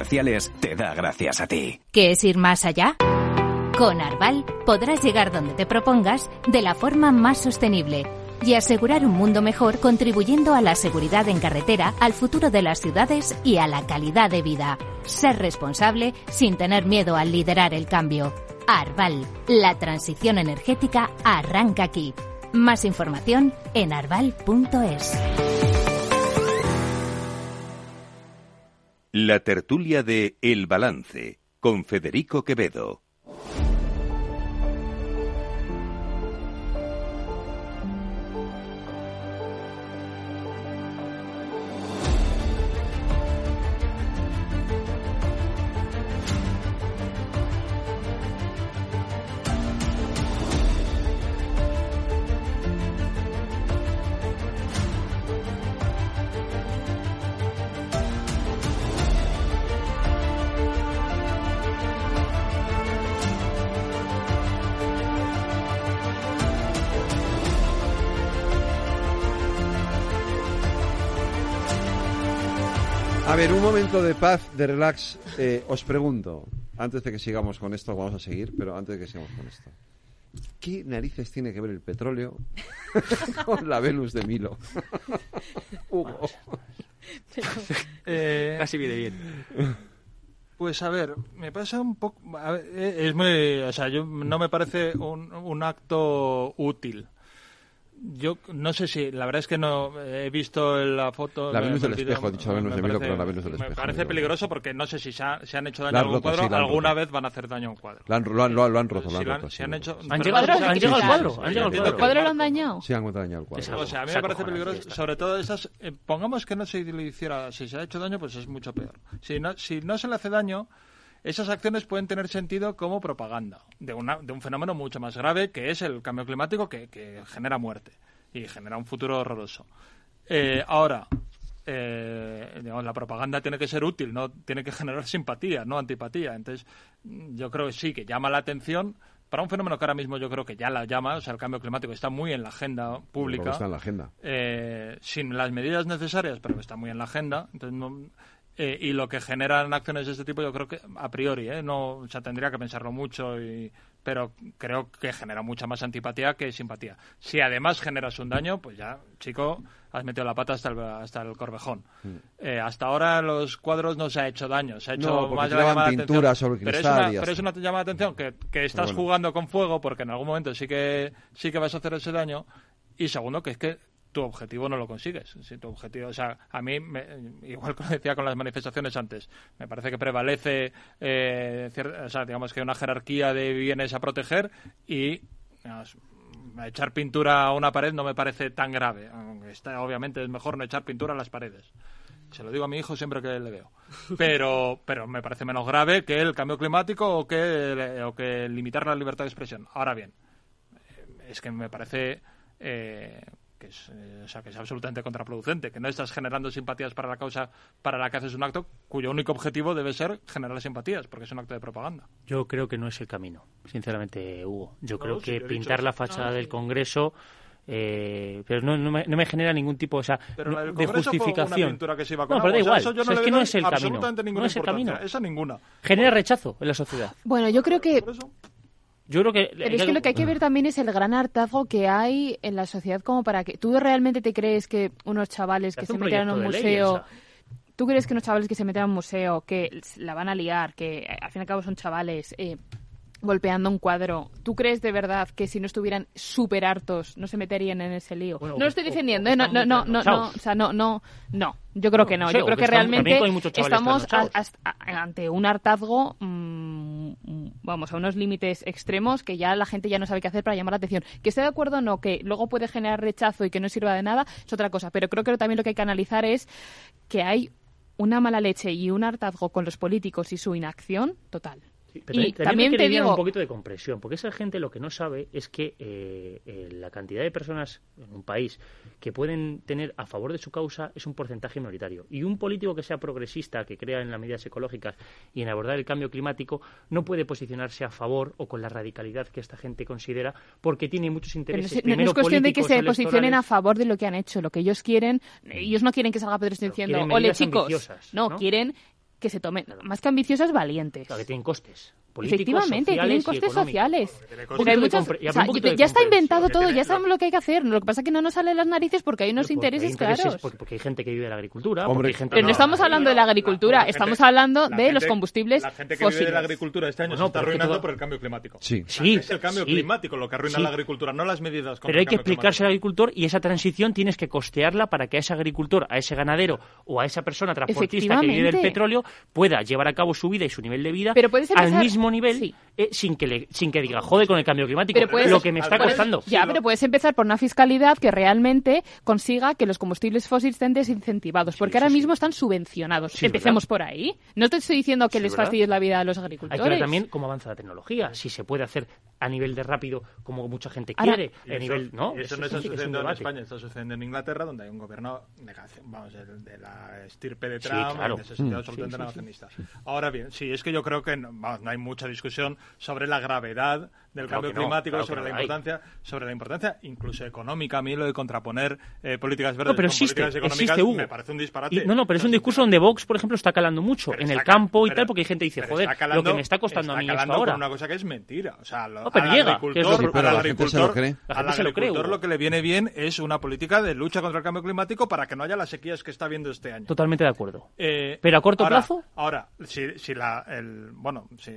te da gracias a ti. ¿Qué es ir más allá? Con Arval podrás llegar donde te propongas de la forma más sostenible. y asegurar un mundo mejor contribuyendo a la seguridad en carretera, al futuro de las ciudades y a la calidad de vida. Ser responsable sin tener miedo al liderar el cambio. Arval, la transición energética arranca aquí. Más información en arval.es. La tertulia de El Balance con Federico Quevedo. Ver, un momento de paz, de relax. Eh, os pregunto, antes de que sigamos con esto, vamos a seguir, pero antes de que sigamos con esto. ¿Qué narices tiene que ver el petróleo con la Venus de Milo? Hugo. Eh, Casi viene bien. Pues a ver, me pasa un poco. ver, eh, es muy, o sea, yo no me parece un, un acto útil. Yo no sé si, la verdad es que no he visto la foto. La me- Venus me del espejo, he dicho Venus me de Milo, parece- pero la Venus del Me espejo, parece digo. peligroso porque no sé si se, ha- se han hecho daño La a han algún roto, cuadro, sí, la han alguna roto. vez van a hacer daño a un cuadro. Lo han, lo han- lo han- lo han roto, lo han Si lo roto. si han hecho, Han llegado- han al sí, cuadro, sí, han llegado al cuadro. que ¿Cuadro el lo han dañado? Sí, han dañado el cuadro. o sea, a mí me parece peligroso, sobre todo esas, eh, pongamos que no se le hiciera, si se ha hecho daño, pues es mucho peor. Si no, si no se le hace daño, esas acciones pueden tener sentido como propaganda de, una, de un fenómeno mucho más grave que es el cambio climático que, que genera muerte y genera un futuro horroroso. Eh, ahora, eh, digamos, la propaganda tiene que ser útil, no tiene que generar simpatía, no antipatía. Entonces, yo creo que sí, que llama la atención para un fenómeno que ahora mismo yo creo que ya la llama, o sea, el cambio climático está muy en la agenda pública. está en la agenda. Eh, sin las medidas necesarias, pero está muy en la agenda. Entonces, no- eh, y lo que generan acciones de este tipo, yo creo que a priori, ¿eh? no, o sea, tendría que pensarlo mucho, y, pero creo que genera mucha más antipatía que simpatía. Si además generas un daño, pues ya, chico, has metido la pata hasta el, hasta el corvejón. Eh, hasta ahora los cuadros no se ha hecho daño, se ha hecho. No, más tiraban llamada pintura atención. sobre el pero es cristal una, pero es una llamada de atención que, que estás bueno. jugando con fuego porque en algún momento sí que sí que vas a hacer ese daño y segundo que es que tu objetivo no lo consigues. Si tu objetivo, o sea, a mí, me- igual que decía con las manifestaciones antes, me parece que prevalece, eh, cier- o sea, digamos que una jerarquía de bienes a proteger y echar pintura a una pared no me parece tan grave. Está, obviamente es mejor no echar pintura a las paredes. Se lo digo a mi hijo siempre que le veo. Pero, pero me parece menos grave que el cambio climático o que, o que limitar la libertad de expresión. Ahora bien, es que me parece eh, que, es, eh, o sea, que es absolutamente contraproducente, que no estás generando simpatías para la causa para la que haces un acto cuyo único objetivo debe ser generar simpatías, porque es un acto de propaganda. Yo creo que no es el camino, sinceramente, Hugo. Yo No, creo sí, que pintar dicho. la fachada No, del. Congreso, eh, pero no, no, me, no me genera ningún tipo o sea, Pero no- la del de fue justificación. una pintura que se iba con no, pero da o sea, igual. eso yo o sea, no es que no es el camino. No es el camino. Esa ninguna. Genera rechazo en la sociedad. Bueno, yo creo que Yo creo que... Pero es que lo que hay que ver también es el gran hartazgo que hay en la sociedad como para que... ¿Tú realmente te crees que unos chavales que se metieran en un museo... ¿Tú crees que unos chavales que se metan en un museo, que la van a liar, que eh, al fin y al cabo son chavales eh, golpeando un cuadro, ¿tú crees de verdad que si no estuvieran súper hartos no se meterían en ese lío? Bueno, no lo estoy defendiendo, o ¿eh? No, no, no, no, no, o sea, no, no, no. Yo creo que no. Yo creo que realmente estamos a- trasnochados. a- ante un hartazgo, mm, vamos, a unos límites extremos que ya la gente ya no sabe qué hacer para llamar la atención. Que esté de acuerdo o no, que luego puede generar rechazo y que no sirva de nada, es otra cosa. Pero creo que también lo que hay que analizar es que hay una mala leche y un hartazgo con los políticos y su inacción total. Pero y también también te digo, un poquito de compresión, porque esa gente lo que no sabe es que eh, eh, la cantidad de personas en un país que pueden tener a favor de su causa es un porcentaje minoritario. Y un político que sea progresista, que crea en las medidas ecológicas y en abordar el cambio climático, no puede posicionarse a favor o con la radicalidad que esta gente considera, porque tiene muchos pero no, intereses. es- no- no primero es cuestión de que se posicionen a favor de lo que han hecho. Lo que ellos quieren, ellos no quieren que salga Pedro diciendo, ole chicos, no, ¿no? quieren que se tomen, más que ambiciosas, valientes. Claro, que tienen costes. Efectivamente, tienen costes sociales. Pero hay muchas, ya está inventado todo, ya sabemos lo que hay que hacer. Lo que pasa es que no nos salen las narices porque hay unos porque intereses, hay claros. Porque, hay gente que vive de la agricultura. Hombre, pero eh, no, estamos hablando de la agricultura, estamos hablando de los combustibles fósiles. La gente que vive de la agricultura este año se está arruinando por el cambio climático. Sí, sí. Es el cambio climático lo que arruina la agricultura, no las medidas. Pero hay que explicarse al agricultor y esa transición tienes que costearla para que a ese agricultor, a ese ganadero o a esa persona transportista que vive del petróleo pueda llevar a cabo su vida y su nivel de vida al mismo mismo nivel eh, sin, que le, sin que diga, jode con el cambio climático, lo que me está costando. Ya, pero puedes empezar por una fiscalidad que realmente consiga que los combustibles fósiles estén desincentivados, porque ahora mismo están subvencionados. Empecemos por ahí. No te estoy diciendo que les fastidies la vida a los agricultores. Hay que ver también cómo avanza la tecnología, si se puede hacer a nivel de rápido como mucha gente quiere. A eso, nivel, ¿no? Eso, no está sucediendo en España, está sucediendo en Inglaterra, donde hay un gobierno vamos, de, de la estirpe de Trump, sí, claro. de ese sentido, mm, absolutamente nacionalista. Ahora bien, sí, es que yo creo que no, vamos, no hay mucha discusión sobre la gravedad del cambio climático, sobre la importancia, sobre la importancia incluso económica, a mí lo de contraponer eh, políticas verdes no, con existe, políticas económicas existe, Hugo. me parece un disparate. No, no, pero es un discurso donde Vox, por ejemplo, está calando mucho en el campo y tal, porque hay gente que dice, joder, lo que me está costando a mí esto ahora. una cosa que es mentira, o sea, lo, no, pero llega, que es que al agricultor, agricultor lo que le viene bien es una política de lucha contra el cambio climático para que no haya las sequías que está viendo este año. Totalmente de acuerdo. Eh, pero a corto plazo. Ahora, si, si la, bueno, si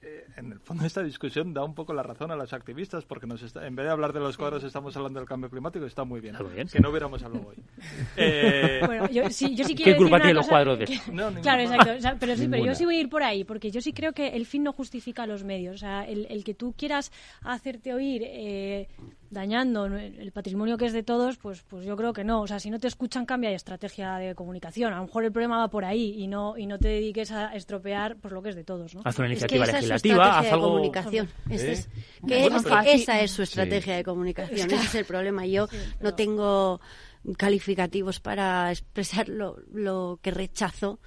eh, en el fondo esta discusión da un poco la razón a los activistas, porque nos está, en vez de hablar de los cuadros estamos hablando del cambio climático, está muy bien. bien que no hubiéramos hablado hoy. Eh... Bueno, yo, sí, yo sí quiero ¿Qué decir culpa tiene los cuadros de que... no, Claro, exacto. O sea, pero, sí, pero yo sí voy a ir por ahí, porque yo sí creo que el fin no justifica los medios. O sea, el, el que tú quieras hacerte oír eh, dañando el patrimonio que es de todos, pues, pues yo creo que no. O sea, si no te escuchan, cambia de estrategia de comunicación. A lo mejor el problema va por ahí y no, y no te dediques a estropear pues lo que es de todos. ¿no? Haz una iniciativa es que legislativa, haz algo. De comunicación. Es, esa es su estrategia de comunicación. Ese es el problema. Yo no tengo calificativos para expresar lo, lo que rechazo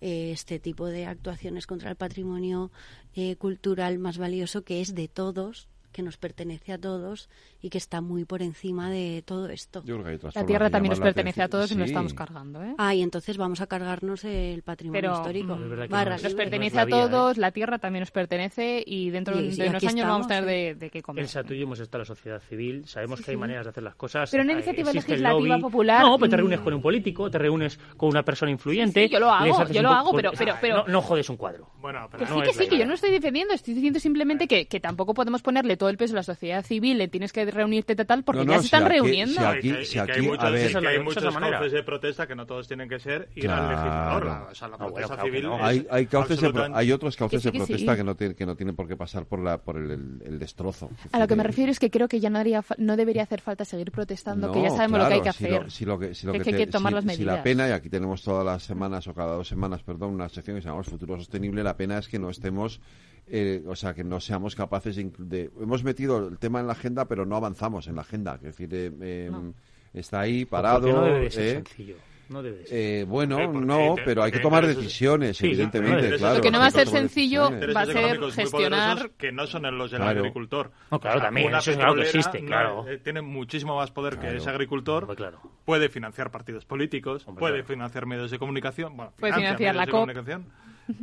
eh, este tipo de actuaciones contra el patrimonio eh, cultural más valioso que es de todos, que nos pertenece a todos y que está muy por encima de todo esto. Yo creo que hay la Tierra también nos pertenece a todos sí. y nos estamos cargando. ¿eh? Ah, y entonces vamos a cargarnos el patrimonio Pero, histórico. Mm, no, nos pertenece a ¿eh? todos, ¿eh? la Tierra también nos pertenece y dentro de unos años estamos, vamos a tener de, de qué comer. Pensatuyemos está la sociedad civil, sabemos sí, que hay maneras de hacer las cosas. Pero una iniciativa legislativa popular... No, pues te reúnes con un político, te reúnes con una persona influyente... yo lo hago, yo lo hago, pues, pero... pero, ah, no, jodes un cuadro. Bueno, pero sí, que sí, que yo no estoy defendiendo, estoy diciendo simplemente que, que tampoco podemos ponerle todo el peso a la sociedad civil, le tienes que reunirte tal, porque no, no, ya se si están aquí, reuniendo. Si aquí, si aquí, hay muchos, a ver, que hay muchos cauces de protesta que no todos tienen que ser ir claro. al legislador. O sea, la protesta civil hay, otros cauces de protesta que, no tienen, que no por qué pasar por, la, por el, el, el destrozo. A lo que me refiero es que creo que ya no, haría, no debería hacer falta seguir protestando, que ya sabemos claro, lo que hay que hacer. Lo, si lo que, si lo que, hay que tomar las medidas. Si la pena, y aquí tenemos todas las semanas o cada dos semanas, perdón, una sección que se llama Futuro Sostenible, la pena es que no estemos eh, o sea, que no seamos capaces de, de, Hemos metido el tema en la agenda, pero no avanzamos en la agenda. Es decir, eh, eh, no. está ahí pues parado. No debe ser eh. sencillo. No debe ser. Eh, bueno, no, pero hay que tomar decisiones, sí, evidentemente. Claro, lo que no va a ser sencillo va a ser gestionar. Que no son los del claro. agricultor. No, claro, también. Una eso es algo que existe, claro. Eh, tiene muchísimo más poder claro. que ese agricultor. claro. Puede financiar partidos políticos, Hombre, puede financiar medios de comunicación. Bueno, puede financiar la COP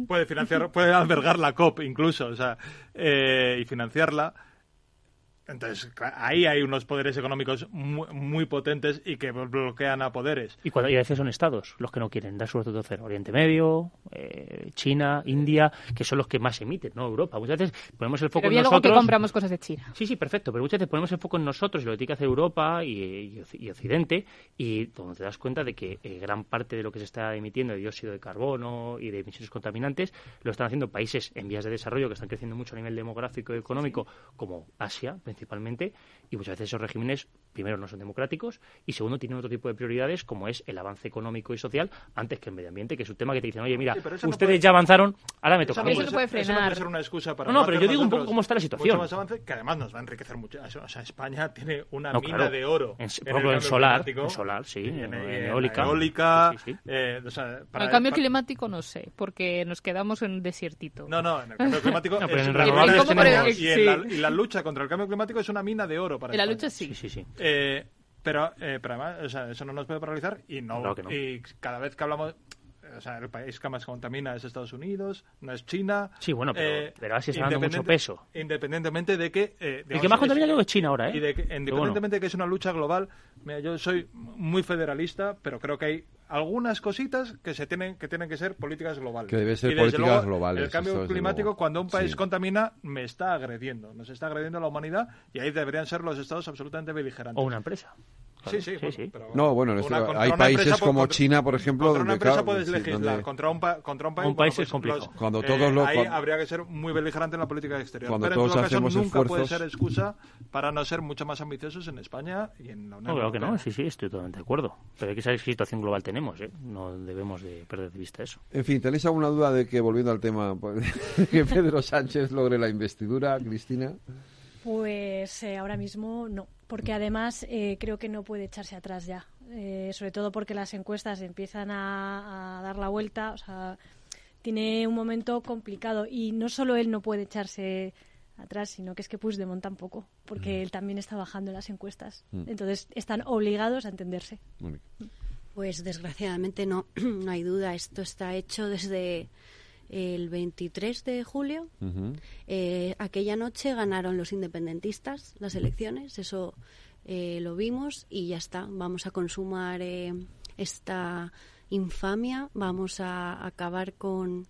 puede financiar, puede albergar la COP incluso, o sea, eh, y financiarla. Entonces, ahí hay unos poderes económicos muy, muy, potentes y que bloquean a poderes. Y, cuando, y a veces son estados los que no quieren dar su voto tercero. Oriente Medio, eh, China, India, que son los que más emiten, ¿no? Europa. Muchas veces ponemos el foco en nosotros. Que compramos cosas de China. Sí, sí, perfecto. Pero muchas veces ponemos el foco en nosotros y lo que hace Europa y, Occidente. Y donde te das cuenta de que eh, gran parte de lo que se está emitiendo de dióxido de carbono y de emisiones contaminantes lo están haciendo países en vías de desarrollo que están creciendo mucho a nivel demográfico y económico, como Asia, principalmente, y muchas veces esos regímenes, primero, no son democráticos y, segundo, tienen otro tipo de prioridades como es el avance económico y social antes que el medio ambiente, que es un tema que te dicen, oye, mira, sí, ustedes no puede... ya avanzaron, ahora me toca. Eso, no puede, eso puede frenar. No puede ser una excusa para. No, no, pero yo digo un poco cómo está la situación. Más avance, que además nos va a enriquecer mucho. O sea, España tiene una no, mina claro. de oro. En, por ejemplo, en solar, en solar, sí, en, en, en eólica. eólica sí, sí, eh, o sea, para, el cambio para... climático no sé, porque nos quedamos en un desiertito. No, no, en el cambio climático. no, pero en renovables tenemos... y, la, y la lucha contra el cambio climático es una mina de oro para En la España. lucha sí. Sí, sí. Eh, pero, eh, pero además, o sea, eso no nos puede paralizar y no, Claro que no. y cada vez que hablamos o sea, el país que más contamina es Estados Unidos, no es China. Sí, bueno, pero, Eh, pero Asia está dando mucho peso. Independientemente de que... eh, El que digamos, más contamina es- creo que es China ahora, ¿eh? y de que, independientemente bueno. de que es una lucha global, mira, yo soy muy federalista, pero creo que hay algunas cositas que se tienen que tienen que ser políticas globales. Que deben ser Y desde políticas luego, globales, El cambio climático, luego. cuando un país Sí. contamina, me está agrediendo, nos está agrediendo a la humanidad y ahí deberían ser los estados absolutamente beligerantes. O una empresa. Sí, sí, Sí, sí. pero No, bueno, contra hay una países empresa, por- como contra- China, por ejemplo, Contra una donde, empresa claro, puedes sí, legislar, donde- contra, un pa- contra un país... Un país bueno, es complejo. los- Cuando eh, todos lo- ahí cuando- habría que ser muy beligerante en la política exterior. Cuando pero todos en todo caso, hacemos nunca puede esfuerzos- ser excusa para no ser mucho más ambiciosos en España y en la Unión No, claro que Europea. no, sí, sí, estoy totalmente de acuerdo. Pero hay que saber qué situación global tenemos, ¿eh? No debemos de perder de vista eso. En fin, ¿tenéis alguna duda de que, volviendo al tema, pues, que Pedro Sánchez logre la investidura, Cristina? Pues eh, ahora mismo no, porque además eh, creo que no puede echarse atrás ya, Eh, sobre todo porque las encuestas empiezan a, a dar la vuelta, o sea, tiene un momento complicado y no solo él no puede echarse atrás, sino que es que Puigdemont tampoco, porque él también está bajando en las encuestas. Mm. Entonces están obligados a entenderse. Pues desgraciadamente no, no hay duda. Esto está hecho desde el 23 de julio. Eh, aquella noche ganaron los independentistas las elecciones, eso eh, lo vimos y ya está. Vamos a consumar eh, esta infamia, vamos a acabar con,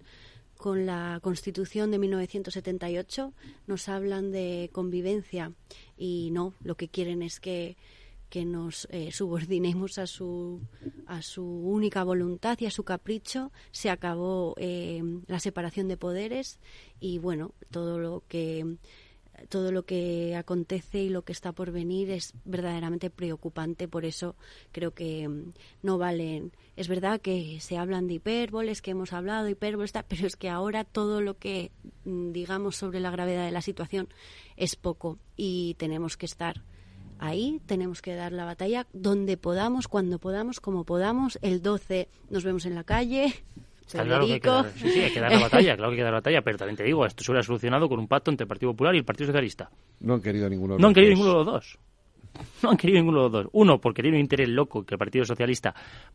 con la Constitución de 1978. Nos hablan de convivencia y no, lo que quieren es que que nos eh, subordinemos a su a su única voluntad y a su capricho se acabó eh, la separación de poderes y bueno todo lo que todo lo que acontece y lo que está por venir es verdaderamente preocupante. Por eso creo que mm, no valen. Es verdad que se hablan de hipérboles que hemos hablado hipérboles pero es que ahora todo lo que mm, digamos sobre la gravedad de la situación es poco y tenemos que estar ahí tenemos que dar la batalla donde podamos, cuando podamos, como podamos. El 12 nos vemos en la calle. Está claro que hay que, Federico. dar, sí, sí, hay que dar la batalla, claro que hay que dar la batalla, pero también te digo, esto se hubiera solucionado con un pacto entre el Partido Popular y el Partido Socialista. No han querido ninguno de No han los querido dos. ninguno de los dos. No han querido ninguno de los dos. Uno, porque tiene un interés loco que el Partido Socialista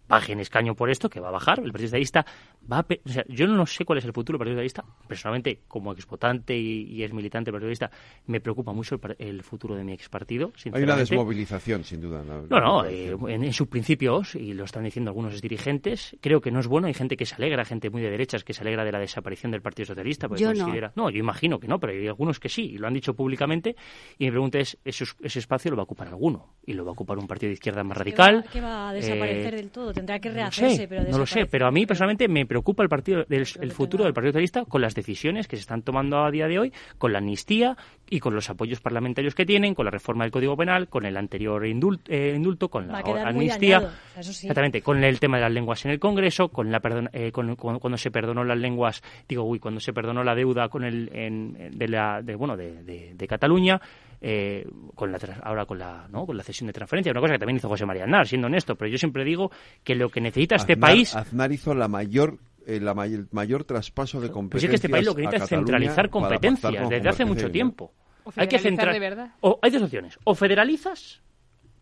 baje en escaño por esto, que va a bajar. El Partido Socialista va a... O sea, yo no sé cuál es el futuro del Partido Socialista. Personalmente, como expotante y, y ex militante del Partido Socialista, me preocupa mucho el, par- el futuro de mi ex partido, Hay una desmovilización, sin duda. la- No, no, eh, en, en sus principios, y lo están diciendo algunos dirigentes, creo que no es bueno. Hay gente que se alegra, gente muy de derechas que se alegra de la desaparición del Partido Socialista. Porque Yo no. considera... no. yo imagino que no, pero hay algunos que sí, y lo han dicho públicamente. Y mi pregunta es, ¿ese, ese espacio lo va a ocupar alguno? ¿Y lo va a ocupar un partido de izquierda más radical? Que va, a desaparecer Eh, del todo, tendrá que no lo rehacerse, sé, pero no lo sé, pero a mí personalmente me preocupa el partido del, el futuro del Partido Socialista con las decisiones que se están tomando a día de hoy, con la amnistía y con los apoyos parlamentarios que tienen, con la reforma del Código Penal, con el anterior indul- eh, indulto, con Va la amnistía, dañado, o sea, eso sí. exactamente, con el tema de las lenguas en el Congreso, con la perdon- eh, con- con- cuando se perdonó las lenguas, digo, uy, cuando se perdonó la deuda con el en- de la de, bueno de, de- de Cataluña. Eh, con la tras- ahora con la ¿no? con la cesión de transferencia una cosa que también hizo José María Aznar siendo honesto pero yo siempre digo que lo que necesita este país Aznar hizo la mayor eh, la may- el mayor traspaso de Pues competencias es que este país lo que necesita es centralizar competencias desde hace mucho tiempo. O Hay que centrar. de verdad. O hay dos opciones: o federalizas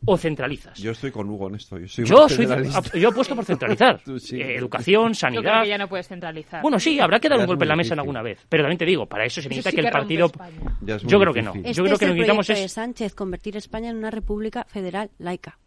o centralizas. Yo estoy con Hugo en esto. Yo, soy Yo soy federalista. yo apuesto por centralizar. Tú sí. Eh, educación, Yo creo sanidad. que ya no puedes centralizar. Bueno, sí, habrá que dar Ya un golpe en la mesa en alguna vez. Pero también te digo, para eso se necesita sí que el que partido. Yo creo que difícil. no. Este Yo creo es que lo que necesitamos de es. Sánchez, convertir España en una república federal laica.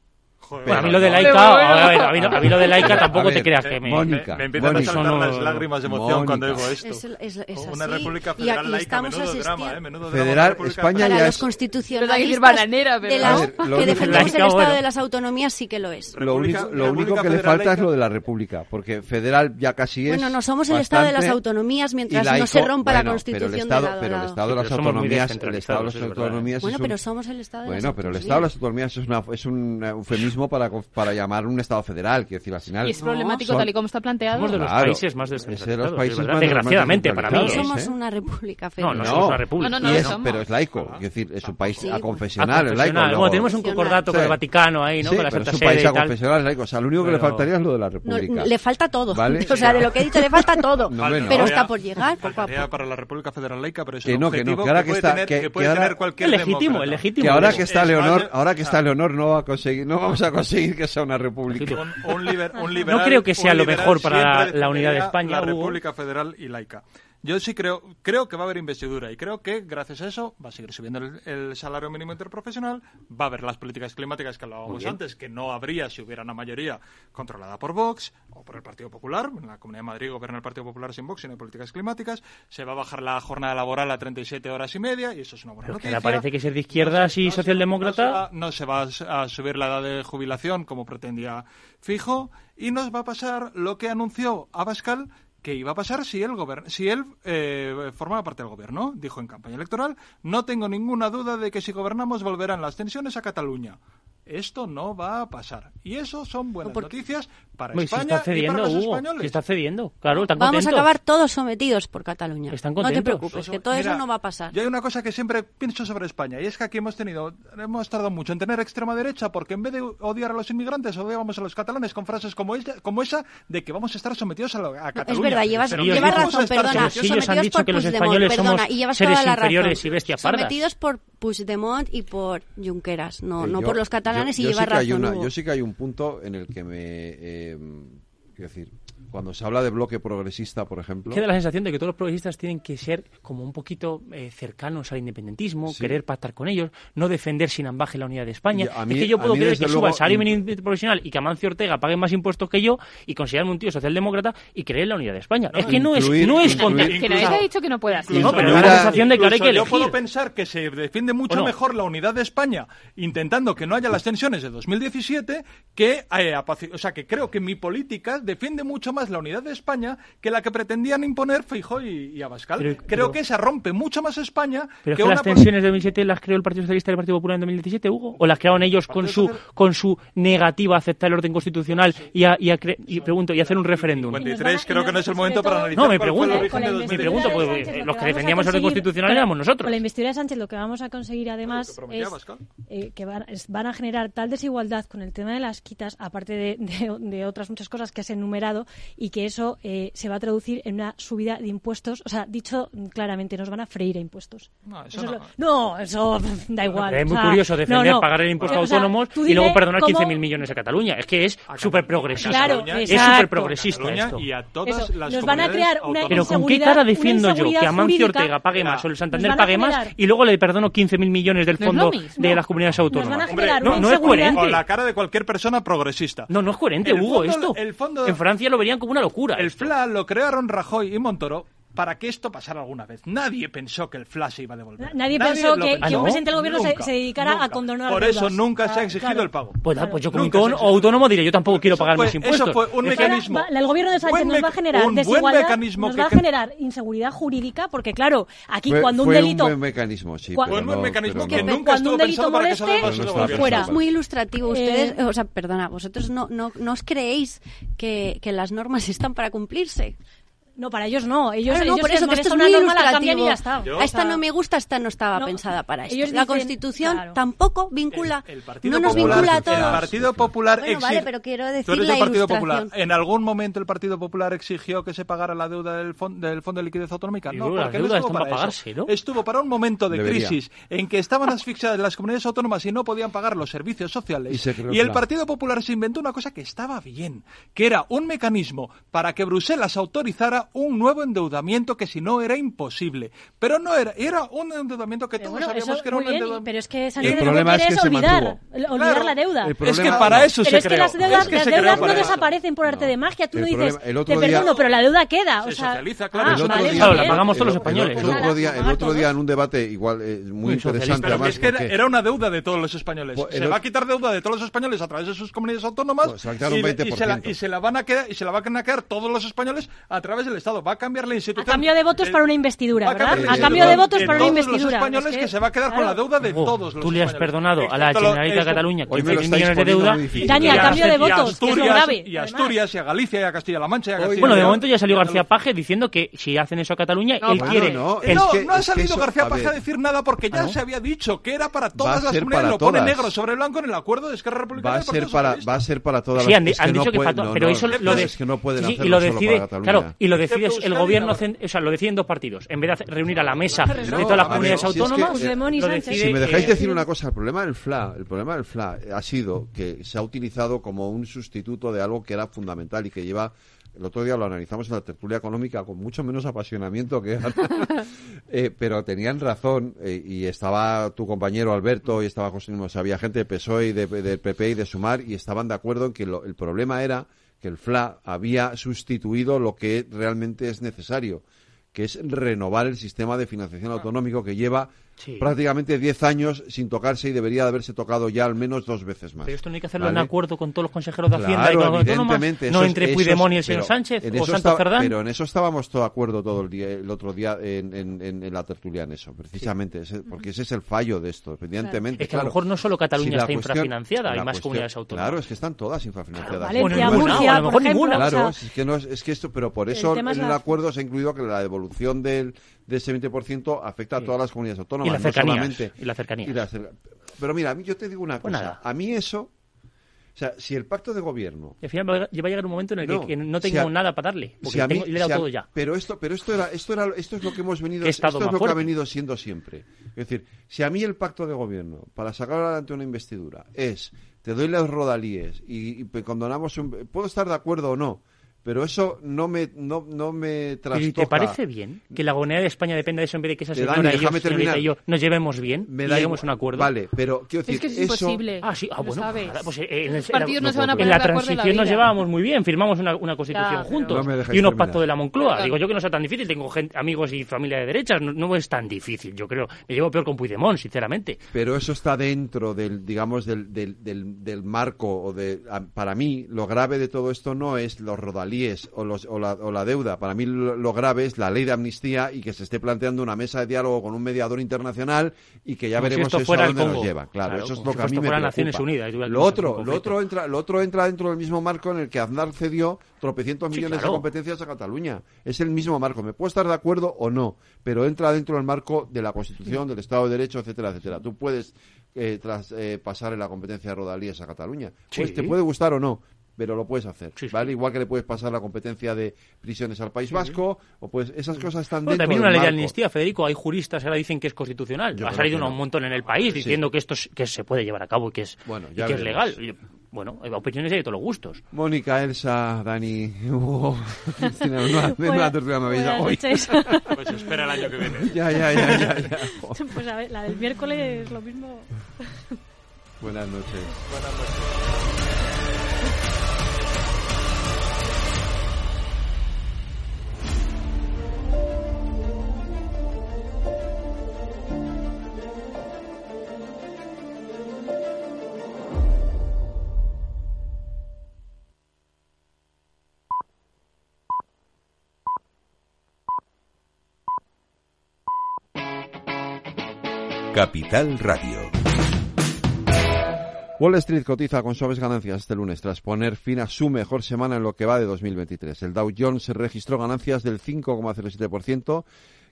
Bueno, a mí lo de laica, bueno. a ver, a mí, lo- a mí lo de laica tampoco A te ver, creas eh, que me. Mónica, Me empiezan Mónica. a saltar las lágrimas de emoción cuando Mónica. digo esto. Es, es- es una así. república Y federal aquí laica, estamos menudo drama, asistiendo- ¿eh? Menudo drama, Federal, república España ya Para es- los constitucionalistas bananera, de A las- ver, lo que defendemos el Laica, Estado bueno. de las autonomías sí que lo es. Lo único, lo único que le falta es laica. lo de la República, porque federal ya casi es. Bueno, no somos el Estado de las autonomías mientras y laico, no se rompa la Constitución pero el Estado, de lado a pero el. Estado de las autonomías, el Estado de descentralizados, las es verdad. autonomías Bueno, pero somos el Estado de las Bueno, pero el autonomías. Estado de las autonomías es un eufemismo para, para llamar un Estado federal, quiero decir, al final. Y es problemático son- tal y como está planteado. Somos de los Claro, países más es de los descentralizados. países es verdad, más- desgraciadamente para mí. No descentralizados. ¿eh? somos una república No, federal. no somos una república. No, no, no es- somos. pero es laico, es decir, es un país Sí, a bueno. confesional, Ah, es laico. confesional. luego- Bueno, tenemos un concordato con Sí. el Vaticano ahí, ¿no? Sí, con la pero Santa es un país y a tal. confesional, es laico. O sea, lo único que le Pero- faltaría es lo de la No, República. le falta todo. ¿Vale? O sea, de lo que he dicho, le falta todo. No, no. pero está por llegar a para la República Federal Laica, pero es Que un no, que no, objetivo que ahora que puede está- a conseguir que sea una república. Un, un liber, un liberal, no creo que sea lo mejor para la, la unidad de España. La República Hugo. Federal y laica. Yo sí creo, creo que va a haber investidura y creo que gracias a eso va a seguir subiendo el, salario mínimo interprofesional, va a haber las políticas climáticas que hablábamos antes, que no habría si hubiera una mayoría controlada por Vox o por el Partido Popular. En la Comunidad de Madrid gobierna el Partido Popular sin Vox y no hay políticas climáticas. Se va a bajar la jornada laboral a 37 horas y media y eso es una buena noticia. Que parece que ser de izquierdas no, y socialdemócrata. No se, va, no se va a subir la edad de jubilación como pretendía Fijo y nos va a pasar lo que anunció Abascal ¿Qué iba a pasar si él, si él eh, formaba parte del gobierno? Dijo en campaña electoral, no tengo ninguna duda de que si gobernamos volverán las tensiones a Cataluña. Esto no va a pasar. Y eso son buenas noticias para pues España está cediendo, para los Hugo, españoles. está cediendo, claro, están Vamos a acabar todos sometidos por Cataluña. Están no te preocupes, que todo eso no va a pasar. Yo hay una cosa que siempre pienso sobre España, y es que aquí hemos tenido, hemos tardado mucho en tener extrema derecha, porque en vez de odiar a los inmigrantes, odiábamos a los catalanes con frases como, ella, como esa de que vamos a estar sometidos a, la, a Cataluña. Es verdad, llevas, llevas razón, perdona. Si ellos los españoles somos y llevas seres inferiores razón. y. Sometidos por Puigdemont y por Junqueras, no, eh, no por los catalanes yo, yo sí yo sí que hay un punto en el que me. Eh, quiero decir, cuando se habla de bloque progresista, por ejemplo. Queda la sensación de que todos los progresistas tienen que ser como un poquito eh, cercanos al independentismo, querer pactar con ellos, no defender sin ambaje la unidad de España. Es que yo puedo querer que luego, suba el salario mínimo profesional y que Amancio Ortega pague más impuestos que yo y considerarme un tío socialdemócrata y creer en la unidad de España. Es que no es, no es contra. Que nadie ha dicho que no puede hacer. No, pero la sensación de que ahora hay que elegir. Yo puedo pensar que se defiende mucho mejor la unidad de España intentando que no haya las tensiones de 2017 que, eh, o sea, que creo que mi política defiende mucho más la unidad de España que la que pretendían imponer Feijó y, Abascal. Creo que esa rompe mucho más España pero que las tensiones de 2007 las creó el Partido Socialista y el Partido Popular en 2017, Hugo, o las crearon ellos con su con su negativa a aceptar el orden constitucional y, a, y, a cre... y pregunto y hacer un referéndum. 53 creo que no es el momento para analizar. No, me pregunto, los que defendíamos el orden constitucional éramos nosotros. Con la investidura de Sánchez lo que vamos a conseguir además es eh, que van, es, van, a generar tal desigualdad con el tema de las quitas, aparte de otras muchas cosas que has enumerado, y que eso eh, se va a traducir en una subida de impuestos. O sea, dicho claramente, nos van a freír a impuestos. No, eso, da igual. es muy curioso defender pagar el impuesto o a autónomos y luego perdonar cómo... 15.000 millones a Cataluña. Es que es súper progresista. Claro, es súper progresista esto. Y a todas las nos van a crear una Pero ¿con qué cara defiendo yo que Amancio Ortega pague más o el Santander pague más y luego le perdono 15.000 millones del fondo de las comunidades autónomas? no, no es coherente. Con la cara de cualquier persona progresista. No, no es coherente, Hugo, esto. En Francia lo verían como una locura. El. FLA lo crearon Rajoy y Montoro para que esto pasara alguna vez. Nadie pensó que el Flash se iba a devolver. Nadie, pensó que, un ah, presidente del gobierno se, se, dedicara nunca. a condonar Por eso nunca se ha exigido el pago. Pues, claro. pues yo como autónomo diré, yo tampoco quiero pagar fue, mis impuestos. Eso fue un mecanismo. El gobierno de Sánchez nos va a generar desigualdad, mecanismo nos va a generar inseguridad jurídica, porque claro, aquí cuando un delito... Fue un buen mecanismo, sí. Fue un buen mecanismo que fuera. Muy ilustrativo. Eh, Ustedes, o sea, perdona, vosotros no os creéis que las normas están para cumplirse. No, para ellos no. Ellos, no, por eso que esto es muy norma, la a esta no me gusta, esta no estaba pensada para esto. Ellos la Constitución tampoco vincula, el, no nos vincula a todos. El Partido Popular bueno, vale, pero quiero decir Partido Popular. ¿En algún momento el Partido Popular exigió que se pagara la deuda del, del Fondo de Liquidez Autonómica? No, porque no estuvo para pagarse, ¿no? Estuvo para un momento de crisis en que estaban asfixiadas las comunidades autónomas y no podían pagar los servicios sociales. Y el Partido Popular se inventó una cosa que estaba bien, que era un mecanismo para que Bruselas autorizara un nuevo endeudamiento que si no era imposible. Pero no era, era un endeudamiento que todos bueno, sabíamos que era un bien, endeudamiento. Pero es que Sánchez el problema es olvidar, olvidar la deuda. Es que para eso pero se es creó. Que las deudas, es que las deudas no desaparecen por arte de magia. Tú no dices, problema, te día, perdono, pero la deuda queda. O sea, socializa, claro. Ah, la pagamos todos los españoles. El, otro día, el otro día en un debate igual eh, muy, interesante. Es que era, una deuda de todos los españoles. Pues, se va a quitar deuda de todos los españoles a través de sus comunidades autónomas pues, y, se la, y, se la, van a quedar, y se la van a quedar todos los españoles a través de del Estado. Va a cambiar la institución. A cambio de votos eh, para una investidura, ¿verdad? A, cambio de votos para una investidura. Españoles que, se va a quedar con la deuda de todos los Tú le has perdonado a la Generalitat de Cataluña 15 millones de deuda. Dani, a cambio de votos, que es lo grave. Y a Asturias, y a Galicia, y a Castilla-La Mancha, y a Castilla Bueno, de momento ya salió García Paje diciendo que si hacen eso a Cataluña, él quiere... No, no ha salido García Paje a decir nada porque ya ah, se había dicho que era para todas las comunidades. Lo pone negro sobre blanco en el acuerdo de Esquerra Republicana. Va a ser para todas las... Sí, han dicho que pero eso lo lo decide, claro, y lo decide el gobierno, o sea, lo deciden dos partidos. En vez de reunir a la mesa No, de todas las comunidades ver, si es que, autónomas, lo decide, Si me dejáis eh, decir una cosa, el problema del FLA, el problema del FLA ha sido que se ha utilizado como un sustituto de algo que era fundamental y que lleva el otro día lo analizamos en la tertulia económica con mucho menos apasionamiento que ahora. Eh, pero tenían razón eh, y estaba tu compañero Alberto y estaba José Luis, había gente de PSOE y de, del PP y de Sumar y estaban de acuerdo en que lo- el problema era que el FLA había sustituido lo que realmente es necesario, que es renovar el sistema de financiación autonómico que lleva Sí. prácticamente 10 años sin tocarse y debería de haberse tocado ya al menos dos veces más. Pero esto no hay que hacerlo en acuerdo con todos los consejeros de Hacienda y Claro, con las autónomas, evidentemente, no entre eso Puigdemont y el señor Sánchez en o estaba- Cerdán. Pero en eso estábamos todo de acuerdo todo el día, el otro día en, en- en- en la tertulia en eso, precisamente, ese- porque ese es el fallo de esto, evidentemente. Es que a lo claro. mejor no solo Cataluña Si está cuestión- infrafinanciada, hay más cuestión- comunidades autónomas. Claro, es que están todas infrafinanciadas. Valencia, Bueno, Murcia, a lo mejor ninguna. Claro, o sea, es que no es, es que esto, pero por eso en el acuerdo se ha incluido que la devolución del, de ese 20% afecta a todas las comunidades autónomas. Y las no cercanías, solamente- y las cercanías. y las cer- pero mira, a mí yo te digo una Pues cosa. nada. A mí eso, o sea, si el pacto de gobierno Y al final va a llegar un momento en el que- No, que no si tengo a- nada para darle, porque si a mí- le he dado si a- todo ya. Pero esto, pero esto era, esto era, esto es lo que hemos venido, esto es lo que ha venido siendo siempre. Es decir, si a mí el pacto de gobierno para sacar adelante una investidura es te doy los rodalíes y, y pe- condonamos un, puedo estar de acuerdo o no, pero eso no me no, no me ¿Y te parece bien que la moneda de España dependa de eso en vez de que esa señora Dani, y yo, déjame señorita terminar. y yo nos llevemos bien Me y lleguemos a un acuerdo? Vale, pero quiero decir, Es que es eso imposible. Ah, sí, ah, bueno, pues, eh, en, el- partidos no la, se van a en la de en la transición nos llevábamos muy bien, firmamos una, una constitución pero- juntos No y unos terminar. pactos de la Moncloa. Digo yo que no sea tan difícil, tengo gente, amigos y familia de derechas, no, no es tan difícil, yo creo. Me llevo peor con Puigdemont, sinceramente. pero eso está dentro del digamos del, del, del, del marco o de para mí lo grave de todo esto no es los rodalíes o los o la, o la deuda. Para mí lo, lo grave es la ley de amnistía y que se esté planteando una mesa de diálogo con un mediador internacional y que ya Como si veremos eso a dónde nos lleva. Claro, Claro, eso es lo si que a mí me preocupa Naciones Unidas, lo otro lo otro entra lo otro entra dentro del mismo marco en el que Aznar cedió tropecientos Sí, millones claro. de competencias a Cataluña. Es el mismo marco. Me puedo estar de acuerdo o no pero entra dentro del marco de la Constitución del Estado de Derecho etcétera etcétera. Tú puedes eh, tras eh, pasar en la competencia de rodalías a Cataluña. Pues Sí. te puede gustar o no, pero lo puedes hacer, ¿vale? Igual que le puedes pasar la competencia de prisiones al País Vasco, o pues esas cosas están Bueno, dentro también del una ley de marco. amnistía, Federico. Hay juristas que ahora dicen que es constitucional. Yo ha salido que un no. montón en el país Sí. diciendo que esto es- que se puede llevar a cabo y que es, Bueno, y que es legal. Y, bueno, opiniones hay de todos los gustos. Mónica, Elsa, Dani, Hugo, Cristina, menuda- menuda tertulia me habéis dado hoy. Buenas noches. Pues espera el año que viene. Ya, ya, ya, ya, ya. Pues a ver, la del miércoles es lo mismo. Buenas noches. Capital Radio. Wall Street cotiza con suaves ganancias este lunes tras poner fin a su mejor semana en lo que va de 2023. El Dow Jones registró ganancias del 5,07%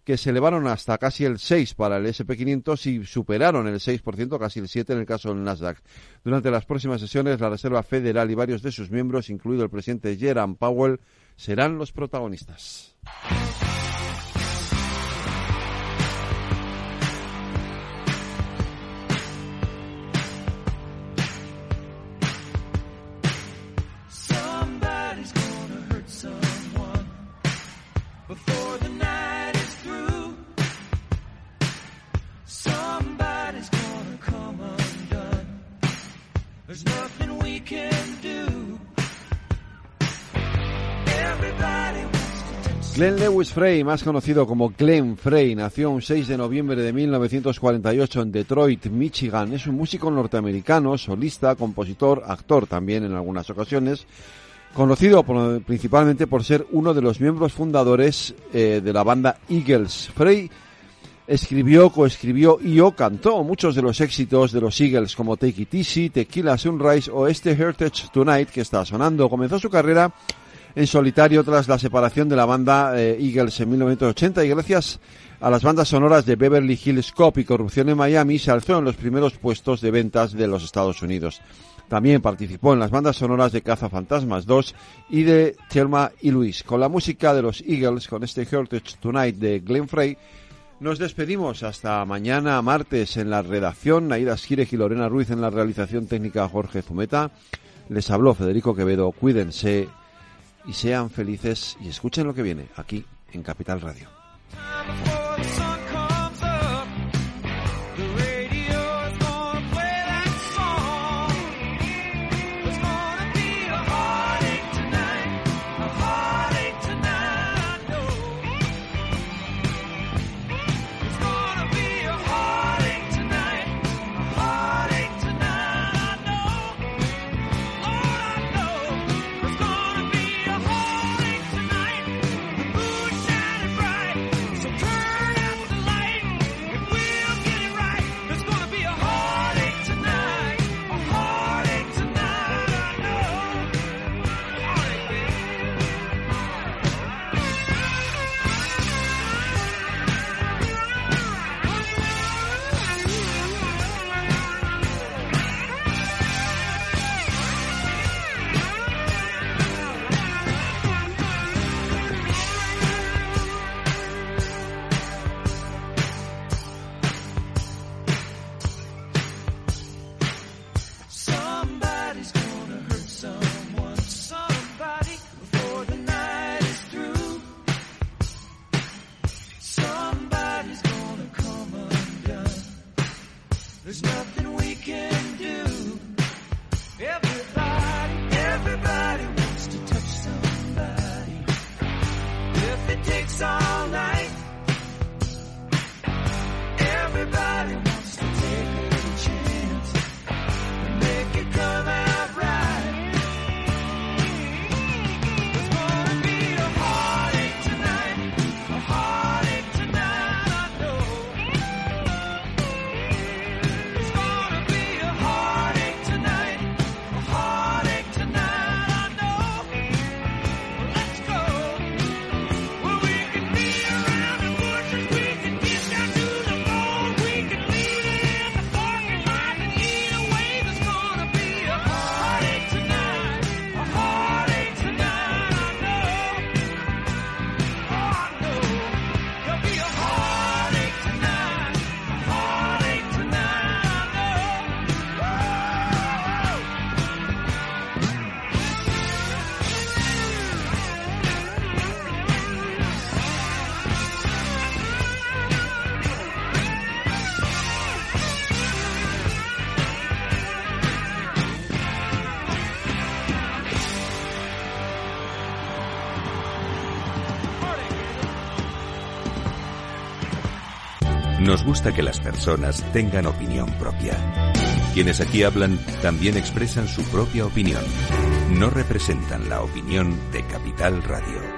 que se elevaron hasta casi el 6 para el SP500 y superaron el 6%, casi el 7 en el caso del Nasdaq. Durante las próximas sesiones, la Reserva Federal y varios de sus miembros, incluido el presidente Jerome Powell, serán los protagonistas. There's Glenn Lewis Frey, más conocido como Glenn Frey, nació un 6 de noviembre de 1948 en Detroit, Michigan. Es un músico norteamericano, solista, compositor, actor también en algunas ocasiones, conocido por- principalmente por ser uno de los miembros fundadores eh, de la banda Eagles. Frey escribió, coescribió y o cantó muchos de los éxitos de los Eagles como Take It Easy, Tequila Sunrise o este Heritage Tonight que está sonando. Comenzó su carrera en solitario tras la separación de la banda eh, Eagles en 1980 y gracias a las bandas sonoras de Beverly Hills Cop y Corrupción en Miami se alzó en los primeros puestos de ventas de los Estados Unidos. También participó en las bandas sonoras de Cazafantasmas 2 y de Thelma y Luis. Con la música de los Eagles, con este Heritage Tonight de Glenn Frey, nos despedimos hasta mañana martes en la redacción. Naida Sireg y Lorena Ruiz en la realización técnica Jorge Zumeta. Les habló Federico Quevedo. Cuídense y sean felices y escuchen lo que viene aquí en Capital Radio. que las personas tengan opinión propia. Quienes aquí hablan también expresan su propia opinión. No representan la opinión de Capital Radio.